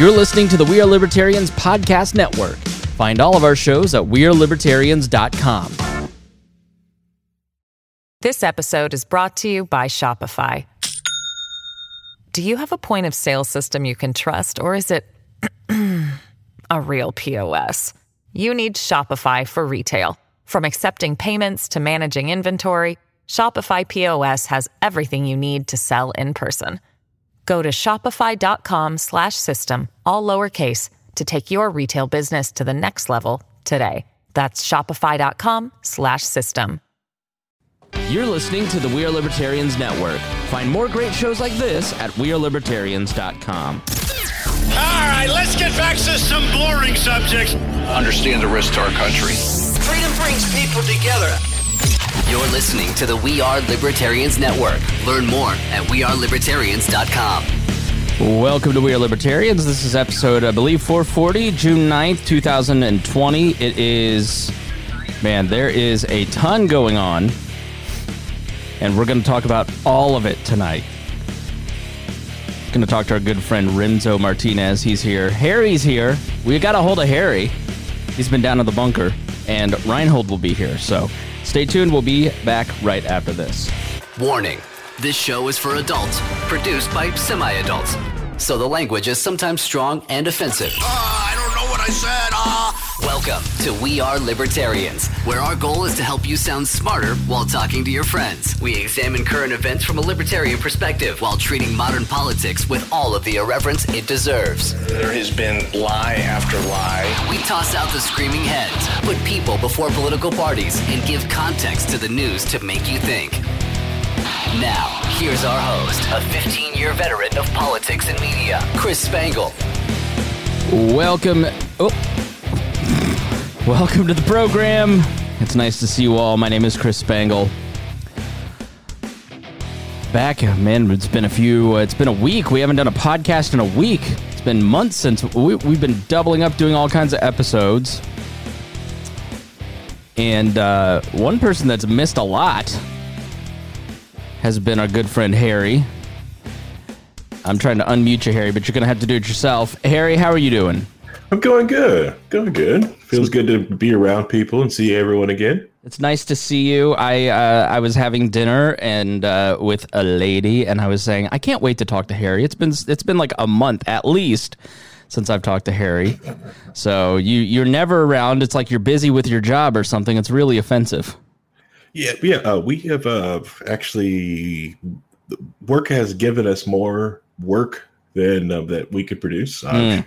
You're listening to the We Are Libertarians Podcast Network. Find all of our shows at WeareLibertarians.com. This episode is brought to you by Shopify. Do you have a point of sale system you can trust, or is it a real POS? You need Shopify for retail. From accepting payments to managing inventory, Shopify POS has everything you need to sell in person. Go to shopify.com slash system, all lowercase, to take your retail business to the next level today. That's shopify.com slash system. You're listening to the We Are Libertarians Network. Find more great shows like this at WeareLibertarians.com. All right, let's get back to some boring subjects. Understand the risk to our country. Freedom brings people together. You're listening to the We Are Libertarians Network. Learn more at wearelibertarians.com. Welcome to We Are Libertarians. This is episode, I believe, 440, June 9th, 2020. It is, man, there is a ton going on, and we're going to talk about all of it tonight. Going to talk to our good friend Renzo Martinez. He's here. Harry's here. We got a hold of Harry. He's been down in the bunker, and Reinhold will be here. So stay tuned. We'll be back right after this. Warning this show is for adults, produced by semi adults. So the language is sometimes strong and offensive. Ah, I don't know what I said. Ah. Welcome to We Are Libertarians, where our goal is to help you sound smarter while talking to your friends. We examine current events from a libertarian perspective while treating modern politics with all of the irreverence it deserves. There has been lie after lie. We toss out the screaming heads, put people before political parties, and give context to the news to make you think. Now, here's our host, a 15 year veteran of politics and media, Chris Spangle. Welcome. Oh. Welcome to the program. It's nice to see you all. My name is Chris Spangle. Back, man, it's been a few, uh, it's been a week. We haven't done a podcast in a week. It's been months since we, we've been doubling up doing all kinds of episodes. And uh, one person that's missed a lot has been our good friend Harry. I'm trying to unmute you, Harry, but you're going to have to do it yourself. Harry, how are you doing? I'm going good. Going good. Feels good to be around people and see everyone again. It's nice to see you. I uh, I was having dinner and uh, with a lady, and I was saying I can't wait to talk to Harry. It's been it's been like a month at least since I've talked to Harry. So you you're never around. It's like you're busy with your job or something. It's really offensive. Yeah, yeah. Uh, we have uh, actually work has given us more work than uh, that we could produce. Mm.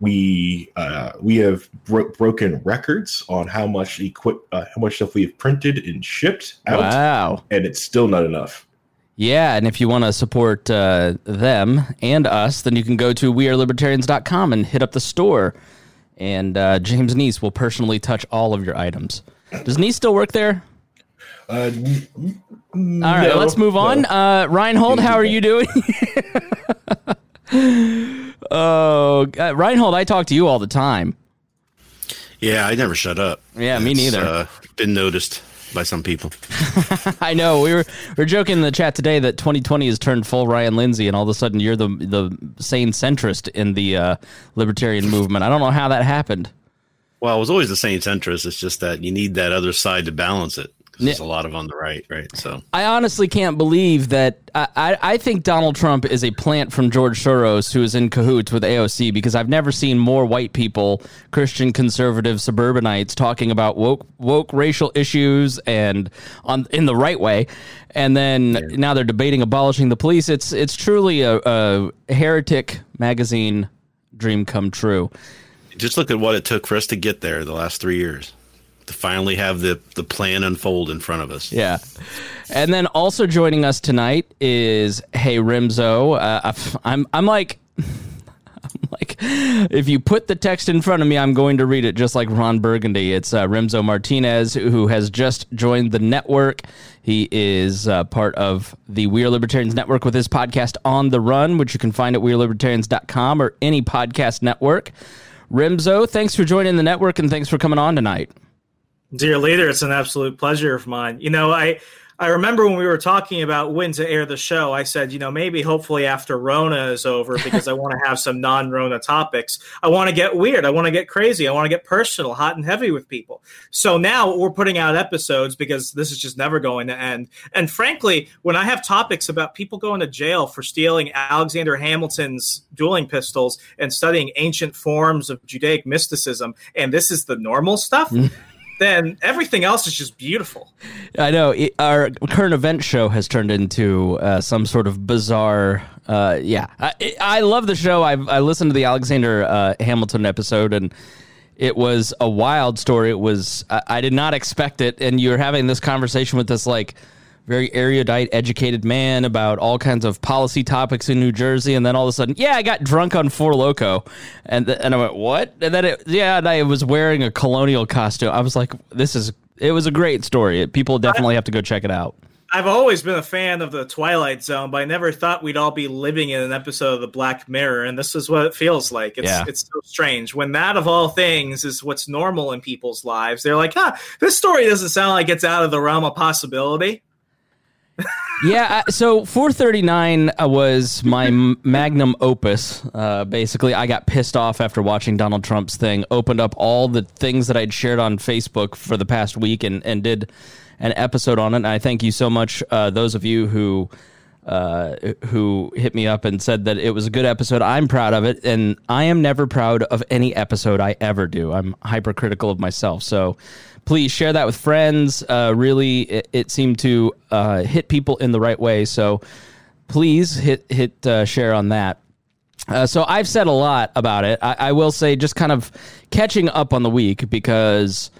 We uh, we have bro- broken records on how much equip uh, how much stuff we've printed and shipped out, Wow. and it's still not enough. Yeah, and if you want to support uh, them and us, then you can go to wearelibertarians.com and hit up the store. And uh, James Neese will personally touch all of your items. Does Neese still work there? Uh, n- n- All right, no, let's move on. no. Uh, Reinhold, how are you doing? oh, uh, Reinhold, I talk to you all the time. Yeah, I never shut up. Yeah, me neither. Uh, been noticed by some people. I know we were we are joking in the chat today that 2020 has turned full Ryan Lindsay, and all of a sudden you're the the sane centrist in the uh, libertarian movement. I don't know how that happened. Well, I was always the same centrist. It's just that you need that other side to balance it. There's a lot of on the right, right? So I honestly can't believe that. I, I, I think Donald Trump is a plant from George Soros who is in cahoots with AOC because I've never seen more white people, Christian conservative suburbanites, talking about woke woke racial issues and on in the right way, and then now they're debating abolishing the police. It's it's truly a, a heretic magazine dream come true. just look at what it took for us to get there the last three years to finally have the the plan unfold in front of us. Yeah. And then also joining us tonight is Hey Rimzo. Uh, I'm I'm like I'm like if you put the text in front of me, I'm going to read it just like Ron Burgundy. It's uh, Rimzo Martinez who has just joined the network. He is uh, part of the We Are Libertarians network with his podcast On the Run, which you can find at wearelibertarians.com or any podcast network. Rimzo, thanks for joining the network and thanks for coming on tonight. Dear leader, it's an absolute pleasure of mine. You know, I I remember when we were talking about when to air the show, I said, you know, maybe hopefully after Rona is over because I want to have some non Rona topics. I want to get weird. I want to get crazy. I want to get personal, hot and heavy with people. So now we're putting out episodes because this is just never going to end. And frankly, when I have topics about people going to jail for stealing Alexander Hamilton's dueling pistols and studying ancient forms of Judaic mysticism, and this is the normal stuff then everything else is just beautiful. I know it, our current event show has turned into uh, some sort of bizarre. Uh, yeah, I, I, love the show. I, I listened to the Alexander uh, Hamilton episode, and it was a wild story. It was I, I did not expect it, and you're having this conversation with this like very erudite, educated man about all kinds of policy topics in New Jersey, and then all of a sudden, yeah, I got drunk on Four Loco, and th- and I went, what? And then it, yeah, and I was wearing a colonial costume. I was like, this is it was a great story. People definitely have to go check it out. I've always been a fan of the Twilight Zone, but I never thought we'd all be living in an episode of the Black Mirror, and this is what it feels like. It's Yeah. it's so strange when that of all things is what's normal in people's lives. They're like, huh, this story doesn't sound like it's out of the realm of possibility. Yeah, so 439 uh, was my magnum opus. Uh, basically, I got pissed off after watching Donald Trump's thing, opened up all the things that I'd shared on Facebook for the past week and, and did an episode on it. And I thank you so much, uh, those of you who. Uh, who hit me up and said that it was a good episode. I'm proud of it, and I am never proud of any episode I ever do. I'm hypercritical of myself. So please share that with friends. Uh, really, it, it seemed to uh, hit people in the right way. So please hit hit uh, share on that. Uh, so I've said a lot about it. I, I will say, just kind of catching up on the week because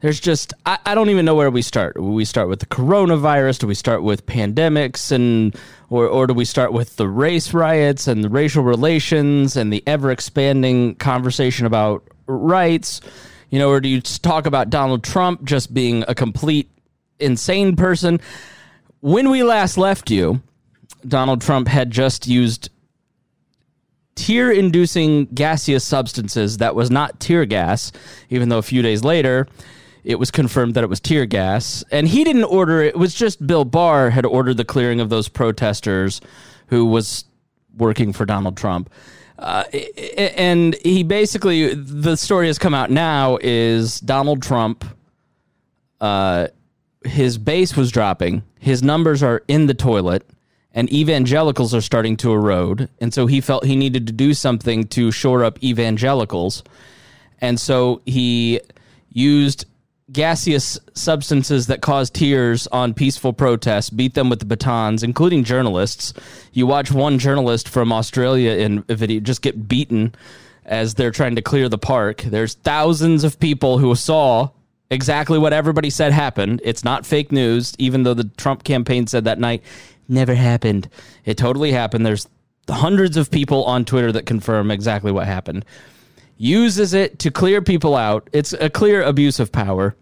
there's just I, I don't even know where we start. We start with the coronavirus? Do we start with pandemics and or or do we start with the race riots and the racial relations and the ever expanding conversation about rights? You know, or do you talk about Donald Trump just being a complete insane person? When we last left you, Donald Trump had just used tear inducing gaseous substances that was not tear gas, even though a few days later it was confirmed that it was tear gas. And he didn't order it, it was just Bill Barr had ordered the clearing of those protesters who was working for Donald Trump. Uh, and he basically, the story has come out now is Donald Trump, uh, his base was dropping, his numbers are in the toilet and evangelicals are starting to erode. And so he felt he needed to do something to shore up evangelicals. And so he used gaseous substances that cause tears on peaceful protests, beat them with the batons, including journalists. You watch one journalist from Australia in a video just get beaten as they're trying to clear the park. There's thousands of people who saw exactly what everybody said happened. It's not fake news, even though the Trump campaign said that night never happened. It totally happened. There's hundreds of people on Twitter that confirm exactly what happened. Uses it to clear people out. It's a clear abuse of power.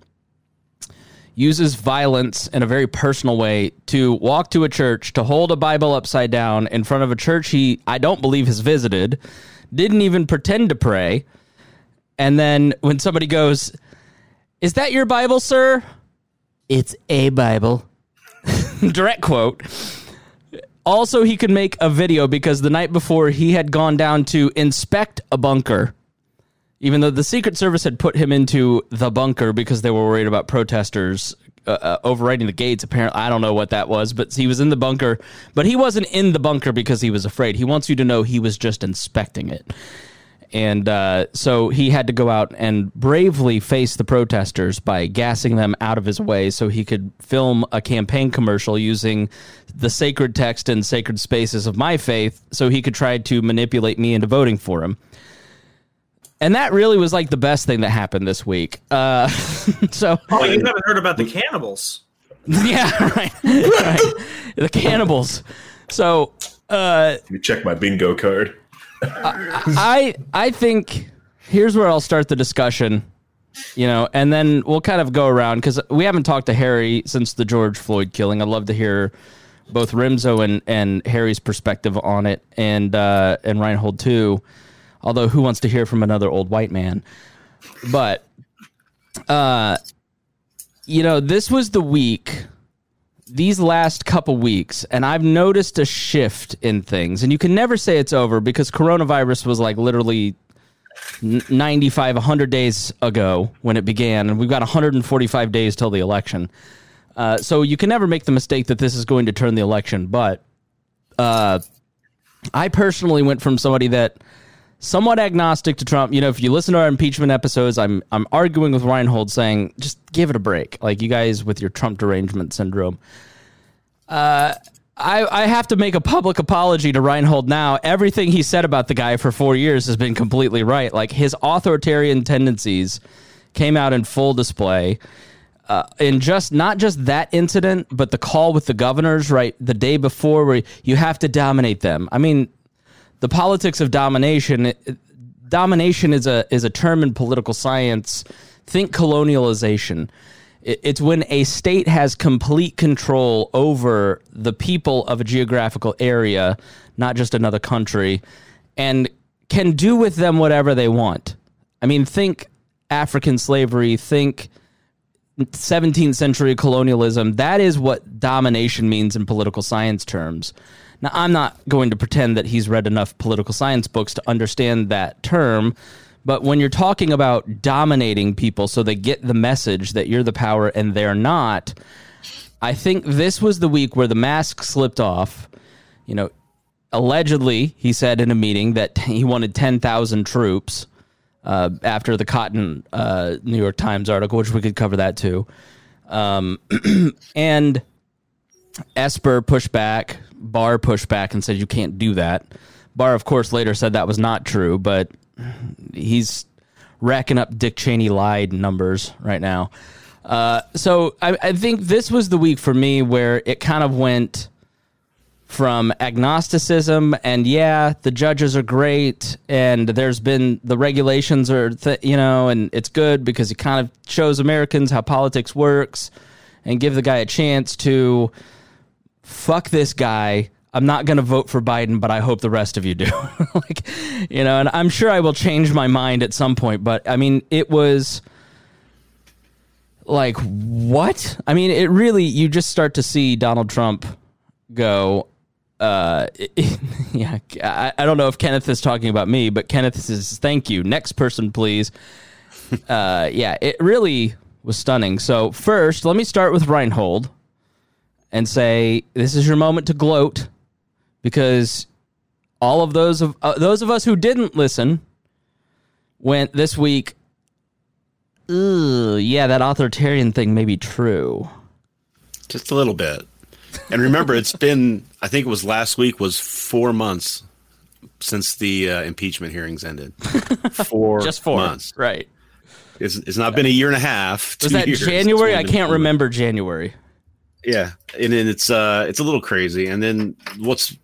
Uses violence in a very personal way to walk to a church, to hold a Bible upside down in front of a church he, I don't believe, has visited, didn't even pretend to pray. And then when somebody goes, Is that your Bible, sir? It's a Bible. Direct quote. Also, he could make a video because the night before he had gone down to inspect a bunker, even though the Secret Service had put him into the bunker because they were worried about protesters uh, uh, overriding the gates. Apparently, I don't know what that was, but he was in the bunker. But he wasn't in the bunker because he was afraid. He wants you to know he was just inspecting it. And uh, so he had to go out and bravely face the protesters by gassing them out of his way so he could film a campaign commercial using the sacred text and sacred spaces of my faith so he could try to manipulate me into voting for him. And that really was like the best thing that happened this week. Uh, so, Oh, you haven't heard about the cannibals. yeah, right, right. The cannibals. So, uh, Let me check my bingo card. I I think here's where I'll start the discussion, you know, and then we'll kind of go around because we haven't talked to Harry since the George Floyd killing. I'd love to hear both Rimzo and, and Harry's perspective on it, and uh, and Reinhold too. Although, who wants to hear from another old white man? But, uh, you know, this was the week these last couple weeks, and I've noticed a shift in things. And you can never say it's over because coronavirus was like literally 95, 100 days ago when it began, and we've got 145 days till the election. Uh, so you can never make the mistake that this is going to turn the election. But uh, I personally went from somebody that somewhat agnostic to Trump. You know, if you listen to our impeachment episodes, I'm I'm arguing with Reinhold saying just give it a break. Like you guys with your Trump derangement syndrome. Uh, I, I have to make a public apology to Reinhold now. Everything he said about the guy for four years has been completely right. Like his authoritarian tendencies came out in full display. Uh, in just not just that incident, but the call with the governors right the day before, where you have to dominate them. I mean, the politics of domination. Domination is a is a term in political science. Think colonialization it's when a state has complete control over the people of a geographical area, not just another country, and can do with them whatever they want. I mean, think African slavery, think 17th century colonialism. That is what domination means in political science terms. Now, I'm not going to pretend that he's read enough political science books to understand that term, but when you're talking about dominating people so they get the message that you're the power and they're not, I think this was the week where the mask slipped off. You know, allegedly, he said in a meeting that he wanted 10,000 troops uh, after the Cotton uh, New York Times article, which we could cover that too. Um, and Esper pushed back, Barr pushed back and said, you can't do that. Barr, of course, later said that was not true, but he's racking up Dick Cheney lied numbers right now. Uh, so I, I, think this was the week for me where it kind of went from agnosticism and yeah, the judges are great and there's been the regulations are th- you know and it's good because it kind of shows Americans how politics works and give the guy a chance to fuck this guy I'm not going to vote for Biden, but I hope the rest of you do. like, you know, and I'm sure I will change my mind at some point. But I mean, it was like, what? I mean, it really, you just start to see Donald Trump go, uh, yeah, I, I, don't know if Kenneth is talking about me, but Kenneth says, thank you. Next person, please. uh, yeah, it really was stunning. So, first, let me start with Reinhold and say, this is your moment to gloat because all of those of uh, those of us who didn't listen went this week. yeah, that authoritarian thing may be true. Just a little bit. And remember, it's been I think it was last week was four months since the uh, impeachment hearings ended. Four, just four months, right? It's, it's not been a year and a half. Was that years. January? I can't remember January. Yeah, and then it's uh it's a little crazy. And then what's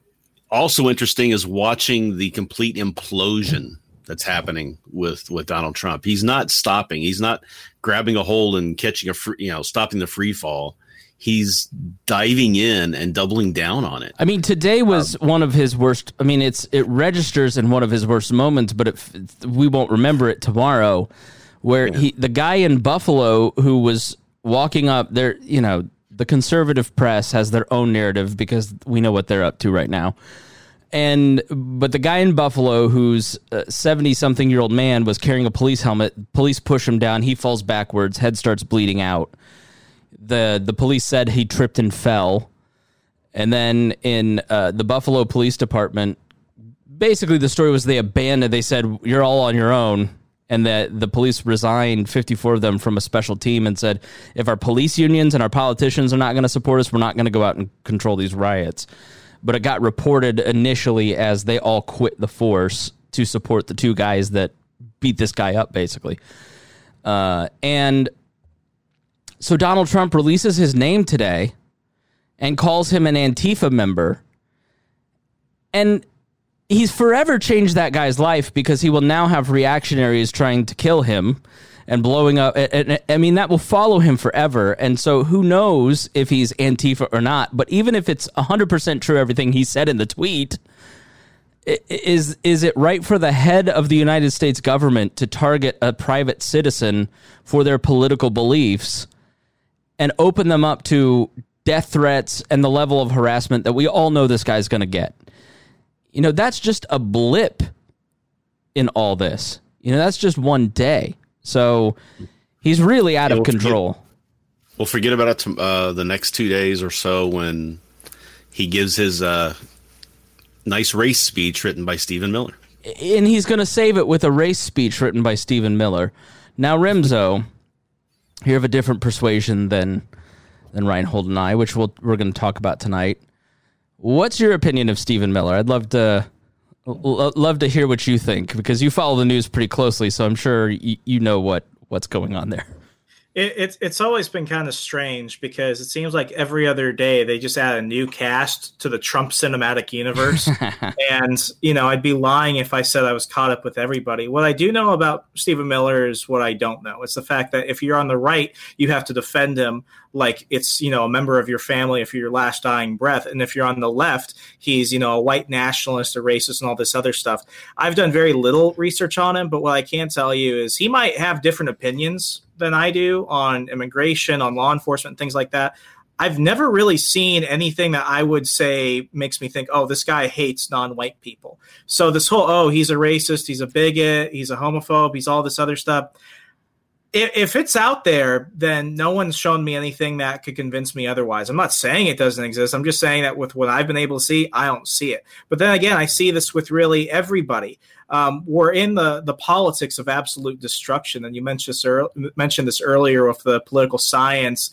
also interesting is watching the complete implosion that's happening with with Donald Trump. He's not stopping. He's not grabbing a hold and catching a free, you know, stopping the free fall. He's diving in and doubling down on it. I mean, today was um, one of his worst. I mean, it's it registers in one of his worst moments, but it, we won't remember it tomorrow. Where yeah. he, the guy in Buffalo who was walking up there, you know, the conservative press has their own narrative because we know what they're up to right now. And but the guy in Buffalo, who's seventy-something year old man, was carrying a police helmet. Police push him down. He falls backwards. Head starts bleeding out. the The police said he tripped and fell. And then in uh, the Buffalo Police Department, basically the story was they abandoned. They said you're all on your own and that the police resigned 54 of them from a special team and said if our police unions and our politicians are not going to support us we're not going to go out and control these riots. But it got reported initially as they all quit the force to support the two guys that beat this guy up basically. Uh, and so donald trump releases his name today and calls him an antifa member. And he's forever changed that guy's life because he will now have reactionaries trying to kill him and blowing up. I mean, that will follow him forever. And so who knows if he's Antifa or not. But even if it's 100% true, everything he said in the tweet, is, is it right for the head of the United States government to target a private citizen for their political beliefs and open them up to death threats and the level of harassment that we all know this guy's going to get. You know, that's just a blip in all this. You know, that's just one day. So he's really out Yeah, of control. forget-. Well, forget about it. Uh, the next two days or so when he gives his uh, nice race speech written by Stephen Miller. and he's going to save it with a race speech written by Stephen Miller. Now, Remzo, you're of a different persuasion than than Reinhold and I, which we'll, we're going to talk about tonight. What's your opinion of Stephen Miller? I'd love to l- love to hear what you think because you follow the news pretty closely, so I'm sure you, you know what what's going on there. It, it's it's always been kind of strange because it seems like every other day they just add a new cast to the Trump cinematic universe, and you know I'd be lying if I said I was caught up with everybody. What I do know about Stephen Miller is what I don't know. It's the fact that if you're on the right, you have to defend him like it's you know a member of your family if you're your last dying breath, and if you're on the left, he's you know a white nationalist, a racist, and all this other stuff. I've done very little research on him, but what I can tell you is he might have different opinions than I do on immigration, on law enforcement, things like that. I've never really seen anything that I would say makes me think, oh, this guy hates non white people. So, this whole, oh, he's a racist, he's a bigot, he's a homophobe, he's all this other stuff. If, it's out there, then no one's shown me anything that could convince me otherwise. I'm not saying it doesn't exist. I'm just saying that with what I've been able to see, I don't see it. But then again, I see this with really everybody. Um, we're in the the politics of absolute destruction, and you mentioned this, ear- mentioned this earlier with the political science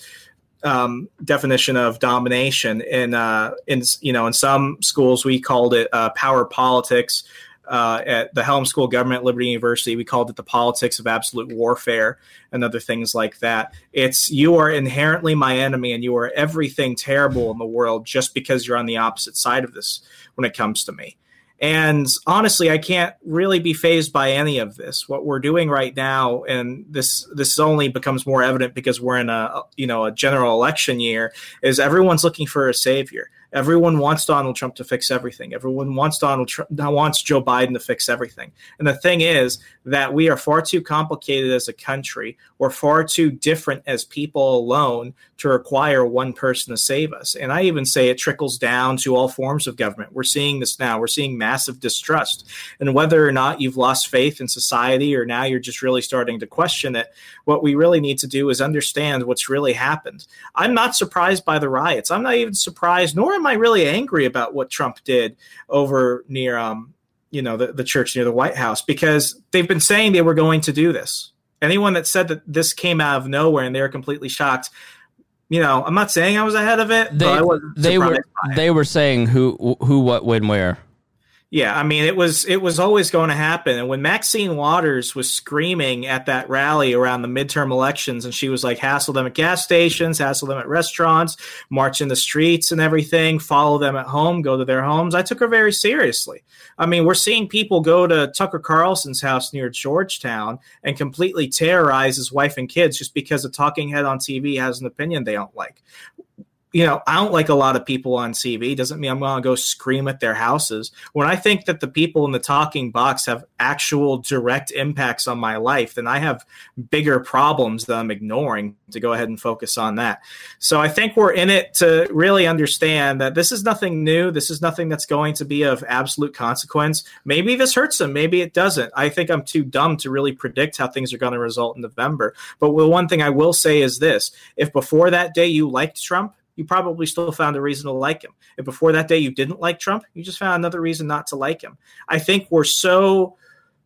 um, definition of domination. In uh, in you know in some schools we called it uh, power politics. Uh, at the Helms School of Government at Liberty University, we called it the politics of absolute warfare and other things like that. It's you are inherently my enemy and you are everything terrible in the world just because you're on the opposite side of this when it comes to me. And honestly, I can't really be phased by any of this. What we're doing right now, and this this only becomes more evident because we're in a you know a general election year, is everyone's looking for a savior. Everyone wants Donald Trump to fix everything. Everyone wants Donald Trump wants Joe Biden to fix everything. And the thing is that we are far too complicated as a country. We're far too different as people alone to require one person to save us. And I even say it trickles down to all forms of government. We're seeing this now. We're seeing massive distrust. And whether or not you've lost faith in society or now you're just really starting to question it, what we really need to do is understand what's really happened. I'm not surprised by the riots. I'm not even surprised, nor am I really angry about what Trump did over near um, you know, the, the church near the White House because they've been saying they were going to do this. Anyone that said that this came out of nowhere and they were completely shocked, you know, I'm not saying I was ahead of it. They but I wasn't they were they were saying who who what when where. Yeah, I mean, it was it was always going to happen. And when Maxine Waters was screaming at that rally around the midterm elections, and she was like, "Hassle them at gas stations, hassle them at restaurants, march in the streets and everything, follow them at home, go to their homes," I took her very seriously. I mean, we're seeing people go to Tucker Carlson's house near Georgetown and completely terrorize his wife and kids just because a talking head on TV has an opinion they don't like you know, I don't like a lot of people on TV. Doesn't mean I'm going to go scream at their houses. When I think that the people in the talking box have actual direct impacts on my life, then I have bigger problems that I'm ignoring to go ahead and focus on that. So I think we're in it to really understand that this is nothing new. This is nothing that's going to be of absolute consequence. Maybe this hurts them. Maybe it doesn't. I think I'm too dumb to really predict how things are going to result in November. But the one thing I will say is this if before that day you liked Trump, you probably still found a reason to like him. If before that day you didn't like Trump, you just found another reason not to like him. I think we're so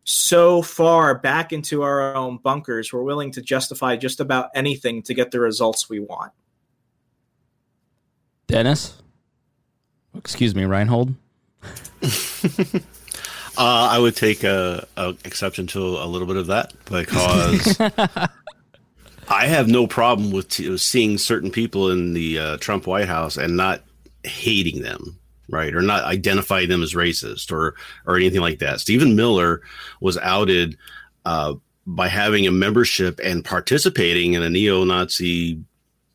so far back into our own bunkers, we're willing to justify just about anything to get the results we want. Dennis, excuse me, Reinhold. Uh, I would take a, a exception to a little bit of that because I have no problem with t- seeing certain people in the uh, Trump White House and not hating them, right, or not identifying them as racist or or anything like that. Stephen Miller was outed uh, by having a membership and participating in a neo-Nazi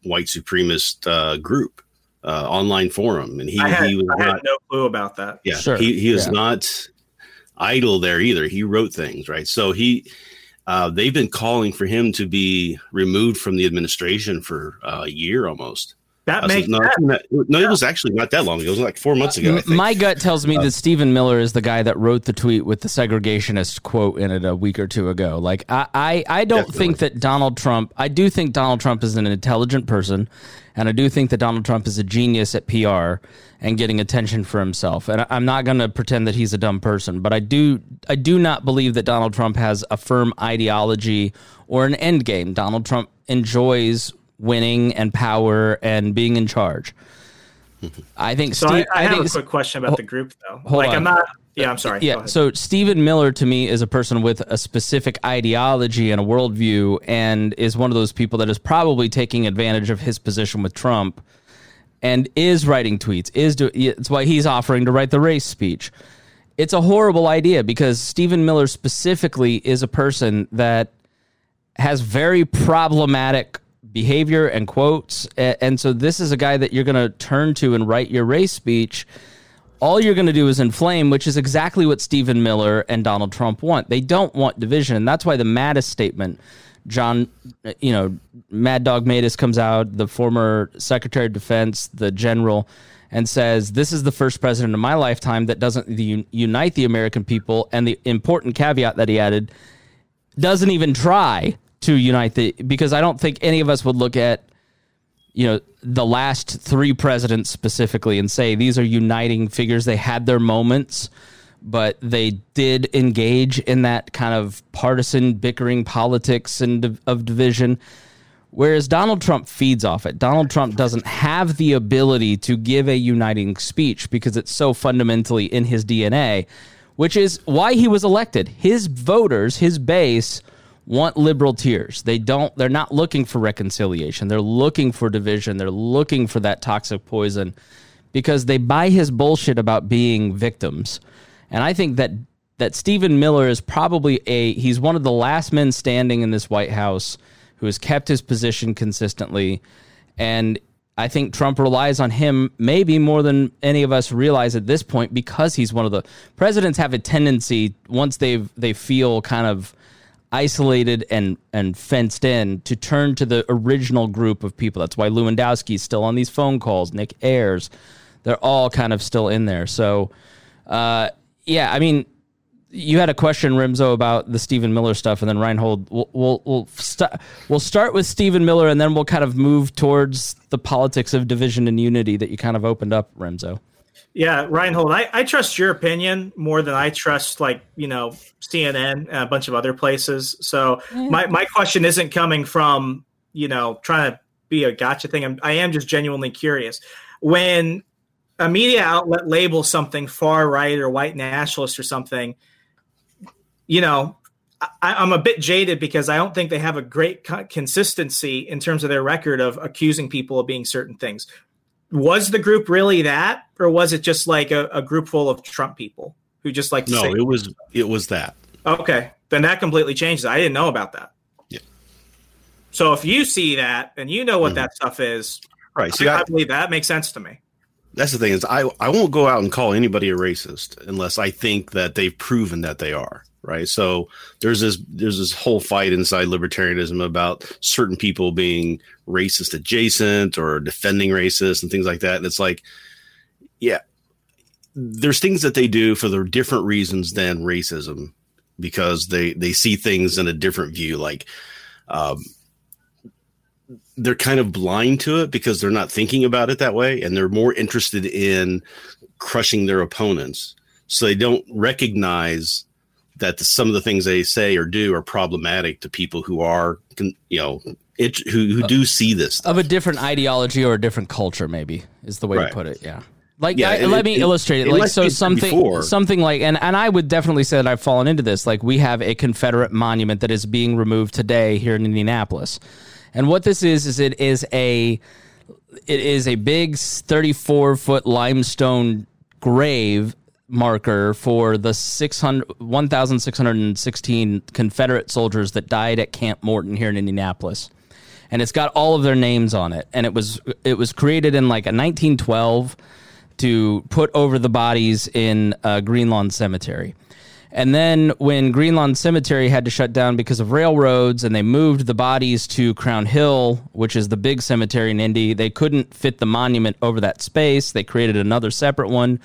white supremacist uh, group uh, online forum, and he I had, he was I had not no clue about that. yeah, Sure. he he is Yeah. not idle there either. He wrote things, right? So he uh, they've been calling for him to be removed from the administration for uh, a year almost. That I said, makes no, sense. no, no, it was actually not that long ago. It was like four months ago. I M- think. My gut tells me that Stephen Miller is the guy that wrote the tweet with the segregationist quote in it a week or two ago. Like I, I, I don't Definitely. think that Donald Trump. I do think Donald Trump is an intelligent person, and I do think that Donald Trump is a genius at PR and getting attention for himself. And I'm not going to pretend that he's a dumb person, but I do, I do not believe that Donald Trump has a firm ideology or an end game. Donald Trump enjoys winning and power and being in charge. I think. So Steve, I, I, have think a quick question about the group, though. hold like, on. I'm not. Yeah, I'm sorry. Yeah. So Stephen Miller to me is a person with a specific ideology and a worldview, and is one of those people that is probably taking advantage of his position with Trump, and is writing tweets. Is do it's why he's offering to write the race speech. It's a horrible idea because Stephen Miller specifically is a person that has very problematic behavior and quotes. And so this is a guy that you're going to turn to and write your race speech. All you're going to do is inflame, which is exactly what Stephen Miller and Donald Trump want. They don't want division. And that's why the Mattis statement, John, you know, Mad Dog Mattis comes out, the former Secretary of Defense, the general, and says, This is the first president in my lifetime that doesn't unite the American people. And the important caveat that he added, doesn't even try to unite the because I don't think any of us would look at you know the last three presidents specifically and say these are uniting figures. They had their moments but they did engage in that kind of partisan bickering politics and of division. Whereas Donald Trump feeds off it. Donald Trump doesn't have the ability to give a uniting speech because it's so fundamentally in his DNA which is why he was elected. His voters his base want liberal tears. They don't they're not looking for reconciliation. They're looking for division. They're looking for that toxic poison because they buy his bullshit about being victims. And I think that that Stephen Miller is probably a he's one of the last men standing in this White House who has kept his position consistently and I think Trump relies on him maybe more than any of us realize at this point because he's one of the presidents have a tendency once they've they feel kind of isolated and and fenced in to turn to the original group of people. That's why Lewandowski's still on these phone calls. Nick Ayers, they're all kind of still in there. So, uh, yeah, I mean, you had a question, Rimzo, about the Stephen Miller stuff, and then Reinhold. We'll we'll we'll, st- we'll start with Stephen Miller, and then we'll kind of move towards the politics of division and unity that you kind of opened up, Remzo. Yeah, Reinhold, I, I trust your opinion more than I trust, like, you know, CNN and a bunch of other places. So my, my question isn't coming from, you know, trying to be a gotcha thing. I'm, I am just genuinely curious. When a media outlet labels something far right or white nationalist or something, you know, I, I'm a bit jaded because I don't think they have a great co- consistency in terms of their record of accusing people of being certain things was the group really that or was it just like a, a group full of trump people who just like no, it was it was that. okay then that completely changes i didn't know about that Yeah. so if you see that and you know what mm-hmm. that stuff is Right. So I, I, I believe that makes sense to me that's the thing is I I won't go out and call anybody a racist unless I think that they've proven that they are. Right. So there's this there's this whole fight inside libertarianism about certain people being racist adjacent or defending racist and things like that. And it's like, yeah, there's things that they do for the different reasons than racism because they they see things in a different view. Like um, they're kind of blind to it because they're not thinking about it that way and they're more interested in crushing their opponents so they don't recognize that some of the things they say or do are problematic to people who are you know it, who, who do see this Of a different ideology or a different culture, maybe is the way Right. to put it. Yeah. Like, Yeah, I, let it- me it- illustrate it. it Like, so something, before. something like, and, and I would definitely say that I've fallen into this. Like, we have a Confederate monument that is being removed today here in Indianapolis. And what this is, is it is a, it is a big 34 foot limestone grave marker for the 600 1616 Confederate soldiers that died at Camp Morton here in Indianapolis. And it's got all of their names on it and it was it was created in like a 1912 to put over the bodies in uh, Green Lawn Cemetery. And then when Greenlawn Cemetery had to shut down because of railroads and they moved the bodies to Crown Hill, which is the big cemetery in Indy, they couldn't fit the monument over that space. They created another separate one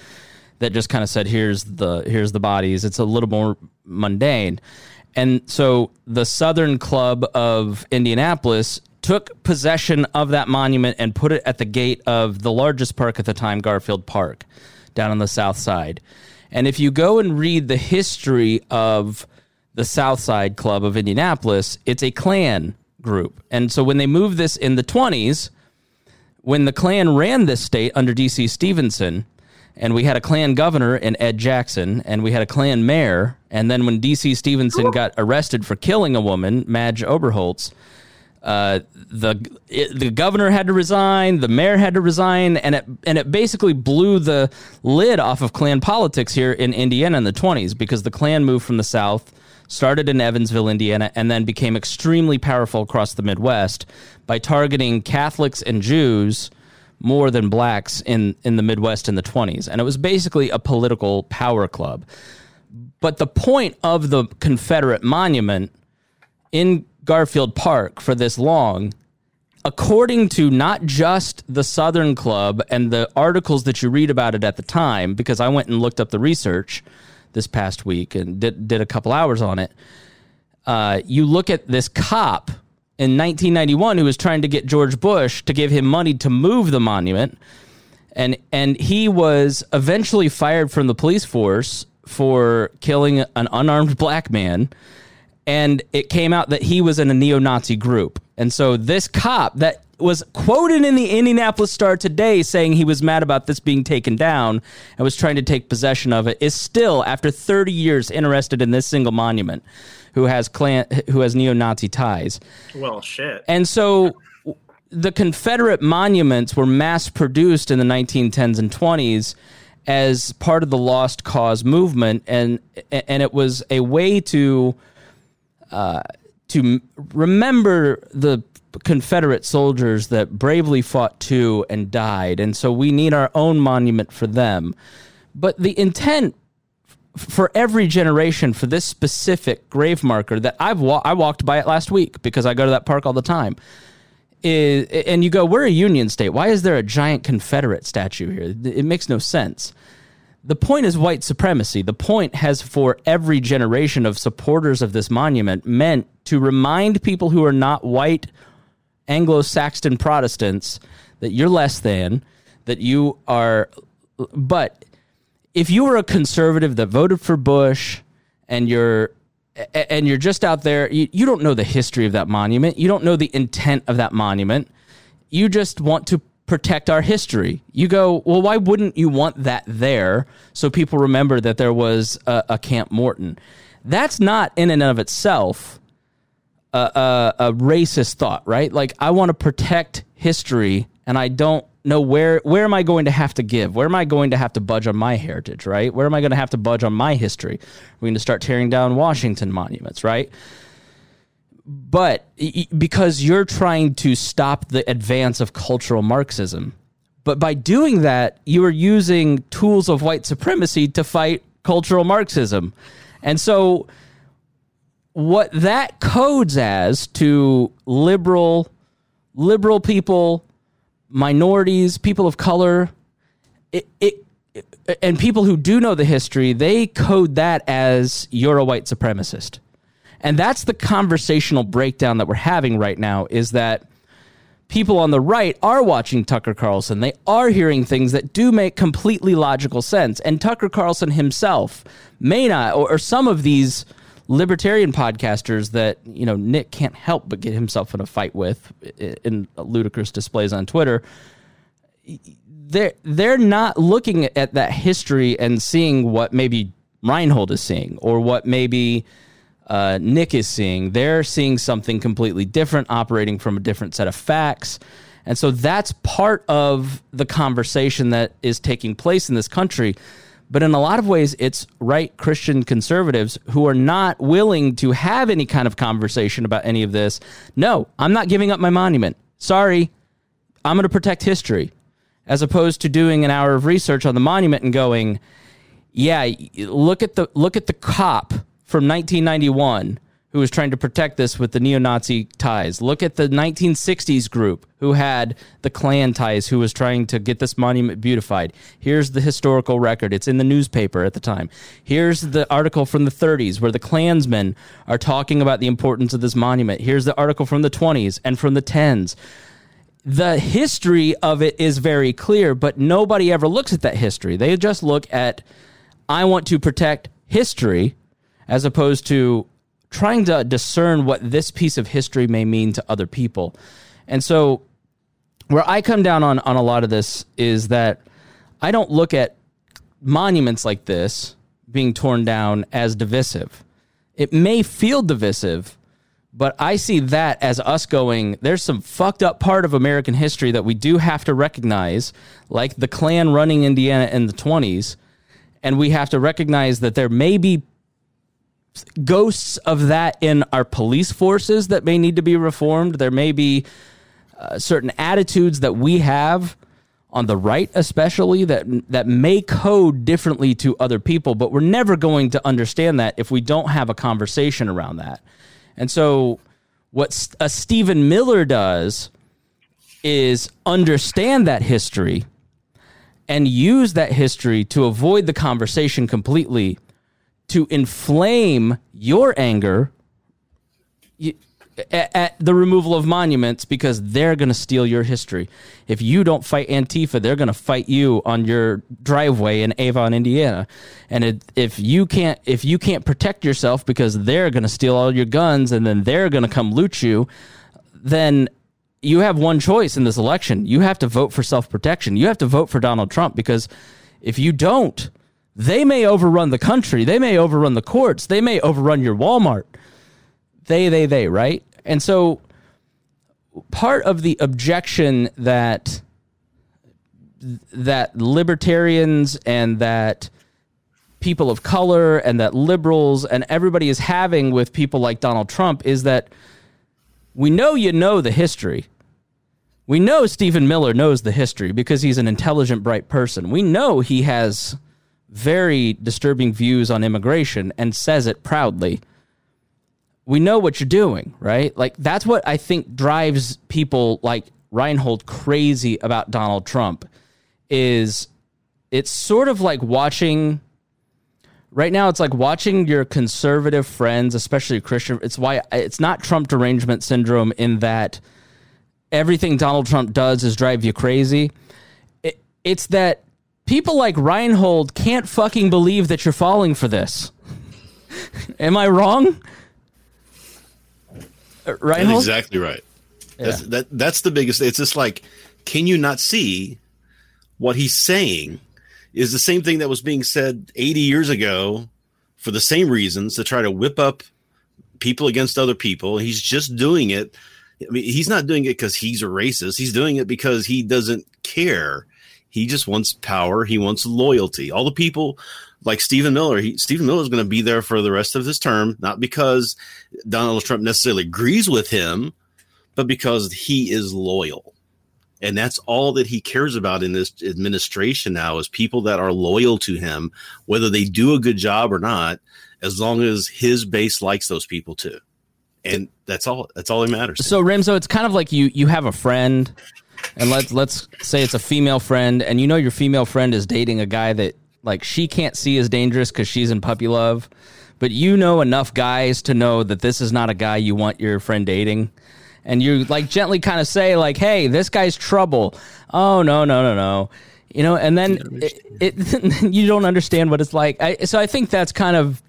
that just kind of said here's the here's the bodies. It's a little more mundane. And so the Southern Club of Indianapolis took possession of that monument and put it at the gate of the largest park at the time, Garfield Park, down on the south side. And if you go and read the history of the South Side Club of Indianapolis, it's a Klan group. And so when they moved this in the 20s, when the Klan ran this state under D.C. Stephenson, and we had a Klan governor in Ed Jackson, and we had a Klan mayor, and then when D.C. Stephenson got arrested for killing a woman, Madge Oberholtz, uh, the it, the governor had to resign, the mayor had to resign, and it and it basically blew the lid off of Klan politics here in Indiana in the 20s because the Klan moved from the South, started in Evansville, Indiana, and then became extremely powerful across the Midwest by targeting Catholics and Jews more than blacks in in the Midwest in the 20s, and it was basically a political power club. But the point of the Confederate monument in Garfield Park for this long, according to not just the Southern Club and the articles that you read about it at the time, because I went and looked up the research this past week and did, did a couple hours on it. Uh, you look at this cop in 1991 who was trying to get George Bush to give him money to move the monument. And, and he was eventually fired from the police force for killing an unarmed black man and it came out that he was in a neo-Nazi group. And so this cop that was quoted in the Indianapolis Star today saying he was mad about this being taken down and was trying to take possession of it is still after 30 years interested in this single monument who has clan who has neo-Nazi ties. Well, shit. And so the Confederate monuments were mass produced in the 1910s and 20s as part of the lost cause movement and and it was a way to uh, to remember the Confederate soldiers that bravely fought too and died. And so we need our own monument for them. But the intent for every generation for this specific grave marker that I've wa- I walked by it last week because I go to that park all the time. Is, and you go, we're a Union state. Why is there a giant Confederate statue here? It makes no sense the point is white supremacy. The point has, for every generation of supporters of this monument, meant to remind people who are not white Anglo Saxon Protestants that you're less than, that you are. But if you were a conservative that voted for Bush and you're and you're just out there, you, you don't know the history of that monument. You don't know the intent of that monument. You just want to protect our history. You go, well, why wouldn't you want that there so people remember that there was a, a Camp Morton? That's not in and of itself a, a, a racist thought, right? Like, I want to protect history and I don't know where where am I going to have to give? Where am I going to have to budge on my heritage, right? Where am I going to have to budge on my history? We're going to start tearing down Washington monuments, right? but because you're trying to stop the advance of cultural Marxism. But by doing that, you are using tools of white supremacy to fight cultural Marxism. And so, what that codes as to liberal, liberal people, minorities, people of color, it, it and people who do know the history, they code that as you're a white supremacist. And that's the conversational breakdown that we're having right now is that people on the right are watching Tucker Carlson. They are hearing things that do make completely logical sense. And Tucker Carlson himself may not, or, or some of these libertarian podcasters that, you know, Nick can't help but get himself in a fight with in ludicrous displays on Twitter. They're, they're not looking at that history and seeing what maybe Reinhold is seeing or what maybe uh, Nick is seeing. They're seeing something completely different, operating from a different set of facts. And so that's part of the conversation that is taking place in this country. But in a lot of ways, it's right Christian conservatives who are not willing to have any kind of conversation about any of this. No, I'm not giving up my monument. Sorry, I'm going to protect history. As opposed to doing an hour of research on the monument and going, yeah, look at the look at the cop from 1991 who was trying to protect this with the neo-Nazi ties. Look at the 1960s group who had the Klan ties, who was trying to get this monument beautified. Here's the historical record. It's in the newspaper at the time. Here's the article from the 30s where the Klansmen are talking about the importance of this monument. Here's the article from the 20s and from the 10s the history of it is very clear, but nobody ever looks at that history. They just look at, I want to protect history, as opposed to trying to discern what this piece of history may mean to other people. And so, where I come down on, on a lot of this is that I don't look at monuments like this being torn down as divisive. It may feel divisive, but I see that as us going, there's some fucked up part of American history that we do have to recognize, like the Klan running Indiana in the 20s. And we have to recognize that there may be ghosts of that in our police forces that may need to be reformed. There may be uh, certain attitudes that we have on the right, especially that that may code differently to other people, but we're never going to understand that if we don't have a conversation around that. And so, what a Stephen Miller does is understand that history and use that history to avoid the conversation completely to inflame your anger at the removal of monuments because they're going to steal your history. If you don't fight Antifa, they're going to fight you on your driveway in Avon, Indiana. And it, if you can't if you can't protect yourself because they're going to steal all your guns and then they're going to come loot you, then you have one choice in this election. You have to vote for self-protection. You have to vote for Donald Trump because if you don't, they may overrun the country. They may overrun the courts. They may overrun your Walmart. They, they, they, right? And so part of the objection that that libertarians and that people of color and that liberals and everybody is having with people like Donald Trump is that we know you know the history. We know Stephen Miller knows the history because he's an intelligent, bright person. We know he has very disturbing views on immigration and says it proudly. We know what you're doing, right? Like, that's what I think drives people like Reinhold crazy about Donald Trump is it's sort of like watching right now it's like watching your conservative friends especially christian it's why it's not trump derangement syndrome in that everything donald trump does is drive you crazy it, it's that people like reinhold can't fucking believe that you're falling for this am i wrong Uh, reinhold That's exactly right. That's that that's the biggest it's just like can you not see what he's saying is the same thing that was being said 80 years ago for the same reasons to try to whip up people against other people. He's just doing it. I mean, he's not doing it because he's a racist. He's doing it because he doesn't care. He just wants power. He wants loyalty. All the people like Stephen Miller, he, Stephen Miller is going to be there for the rest of his term, not because Donald Trump necessarily agrees with him, but because he is loyal. And that's all that he cares about in this administration now is people that are loyal to him, whether they do a good job or not, as long as his base likes those people too. And that's all that's all that matters. So Rimzo, it's kind of like you you have a friend, and let's let's say it's a female friend, and you know your female friend is dating a guy that like she can't see as dangerous because she's in puppy love, but you know enough guys to know that this is not a guy you want your friend dating. And you like gently kind of say like, "Hey, this guy's trouble." Oh no, no, no, no. You know, and then it, it you don't understand what it's like. I, so I think that's kind of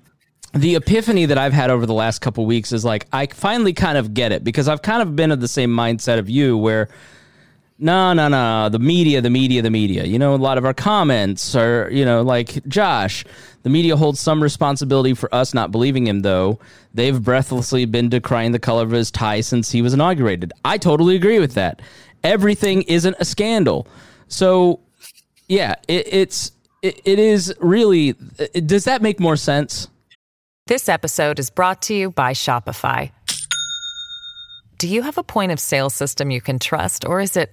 the epiphany that I've had over the last couple weeks is like I finally kind of get it because I've kind of been of the same mindset of you where no no no. The media the media the media. You know a lot of our comments are you know like Josh the media holds some responsibility for us not believing him though. They've breathlessly been decrying the color of his tie since he was inaugurated. I totally agree with that. Everything isn't a scandal. So yeah it, it's it, it is really it, does that make more sense? This episode is brought to you by Shopify. Do you have a point of sale system you can trust, or is it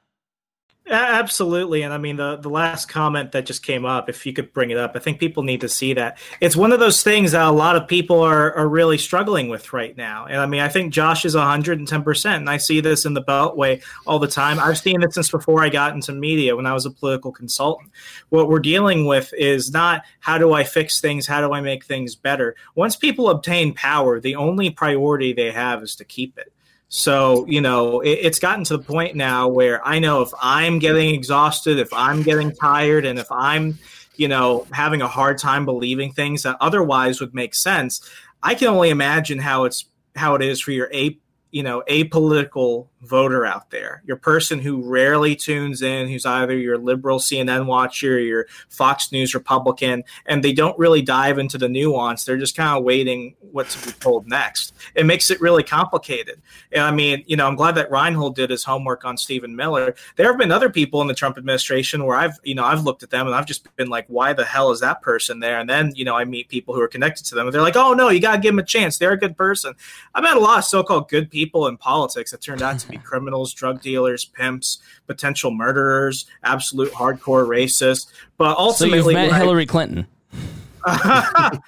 Absolutely, and I mean the the last comment that just came up. If you could bring it up, I think people need to see that it's one of those things that a lot of people are are really struggling with right now. And I mean, I think Josh is one hundred and ten percent, and I see this in the Beltway all the time. I've seen it since before I got into media when I was a political consultant. What we're dealing with is not how do I fix things, how do I make things better. Once people obtain power, the only priority they have is to keep it. So, you know, it, it's gotten to the point now where I know if I'm getting exhausted, if I'm getting tired, and if I'm, you know, having a hard time believing things that otherwise would make sense, I can only imagine how it's how it is for your a you know apolitical voter out there, your person who rarely tunes in, who's either your liberal CNN watcher, your Fox News Republican, and they don't really dive into the nuance. They're just kind of waiting what to be told next. It makes it really complicated. And I mean, you know, I'm glad that Reinhold did his homework on Stephen Miller. There have been other people in the Trump administration where I've, you know, I've looked at them and I've just been like, why the hell is that person there? And then, you know, I meet people who are connected to them and they're like, oh no, you got to give them a chance. They're a good person. I've met a lot of so-called good people in politics that turned out to be criminals, drug dealers, pimps, potential murderers, absolute hardcore racists. But ultimately, so you've met right, Hillary Clinton. I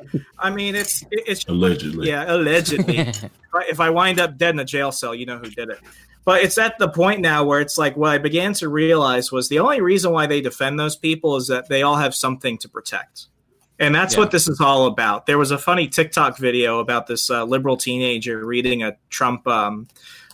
mean, it's it's allegedly, yeah, allegedly. if I wind up dead in a jail cell, you know who did it. But it's at the point now where it's like what I began to realize was the only reason why they defend those people is that they all have something to protect. And that's yeah. what this is all about. There was a funny TikTok video about this uh, liberal teenager reading a Trump um,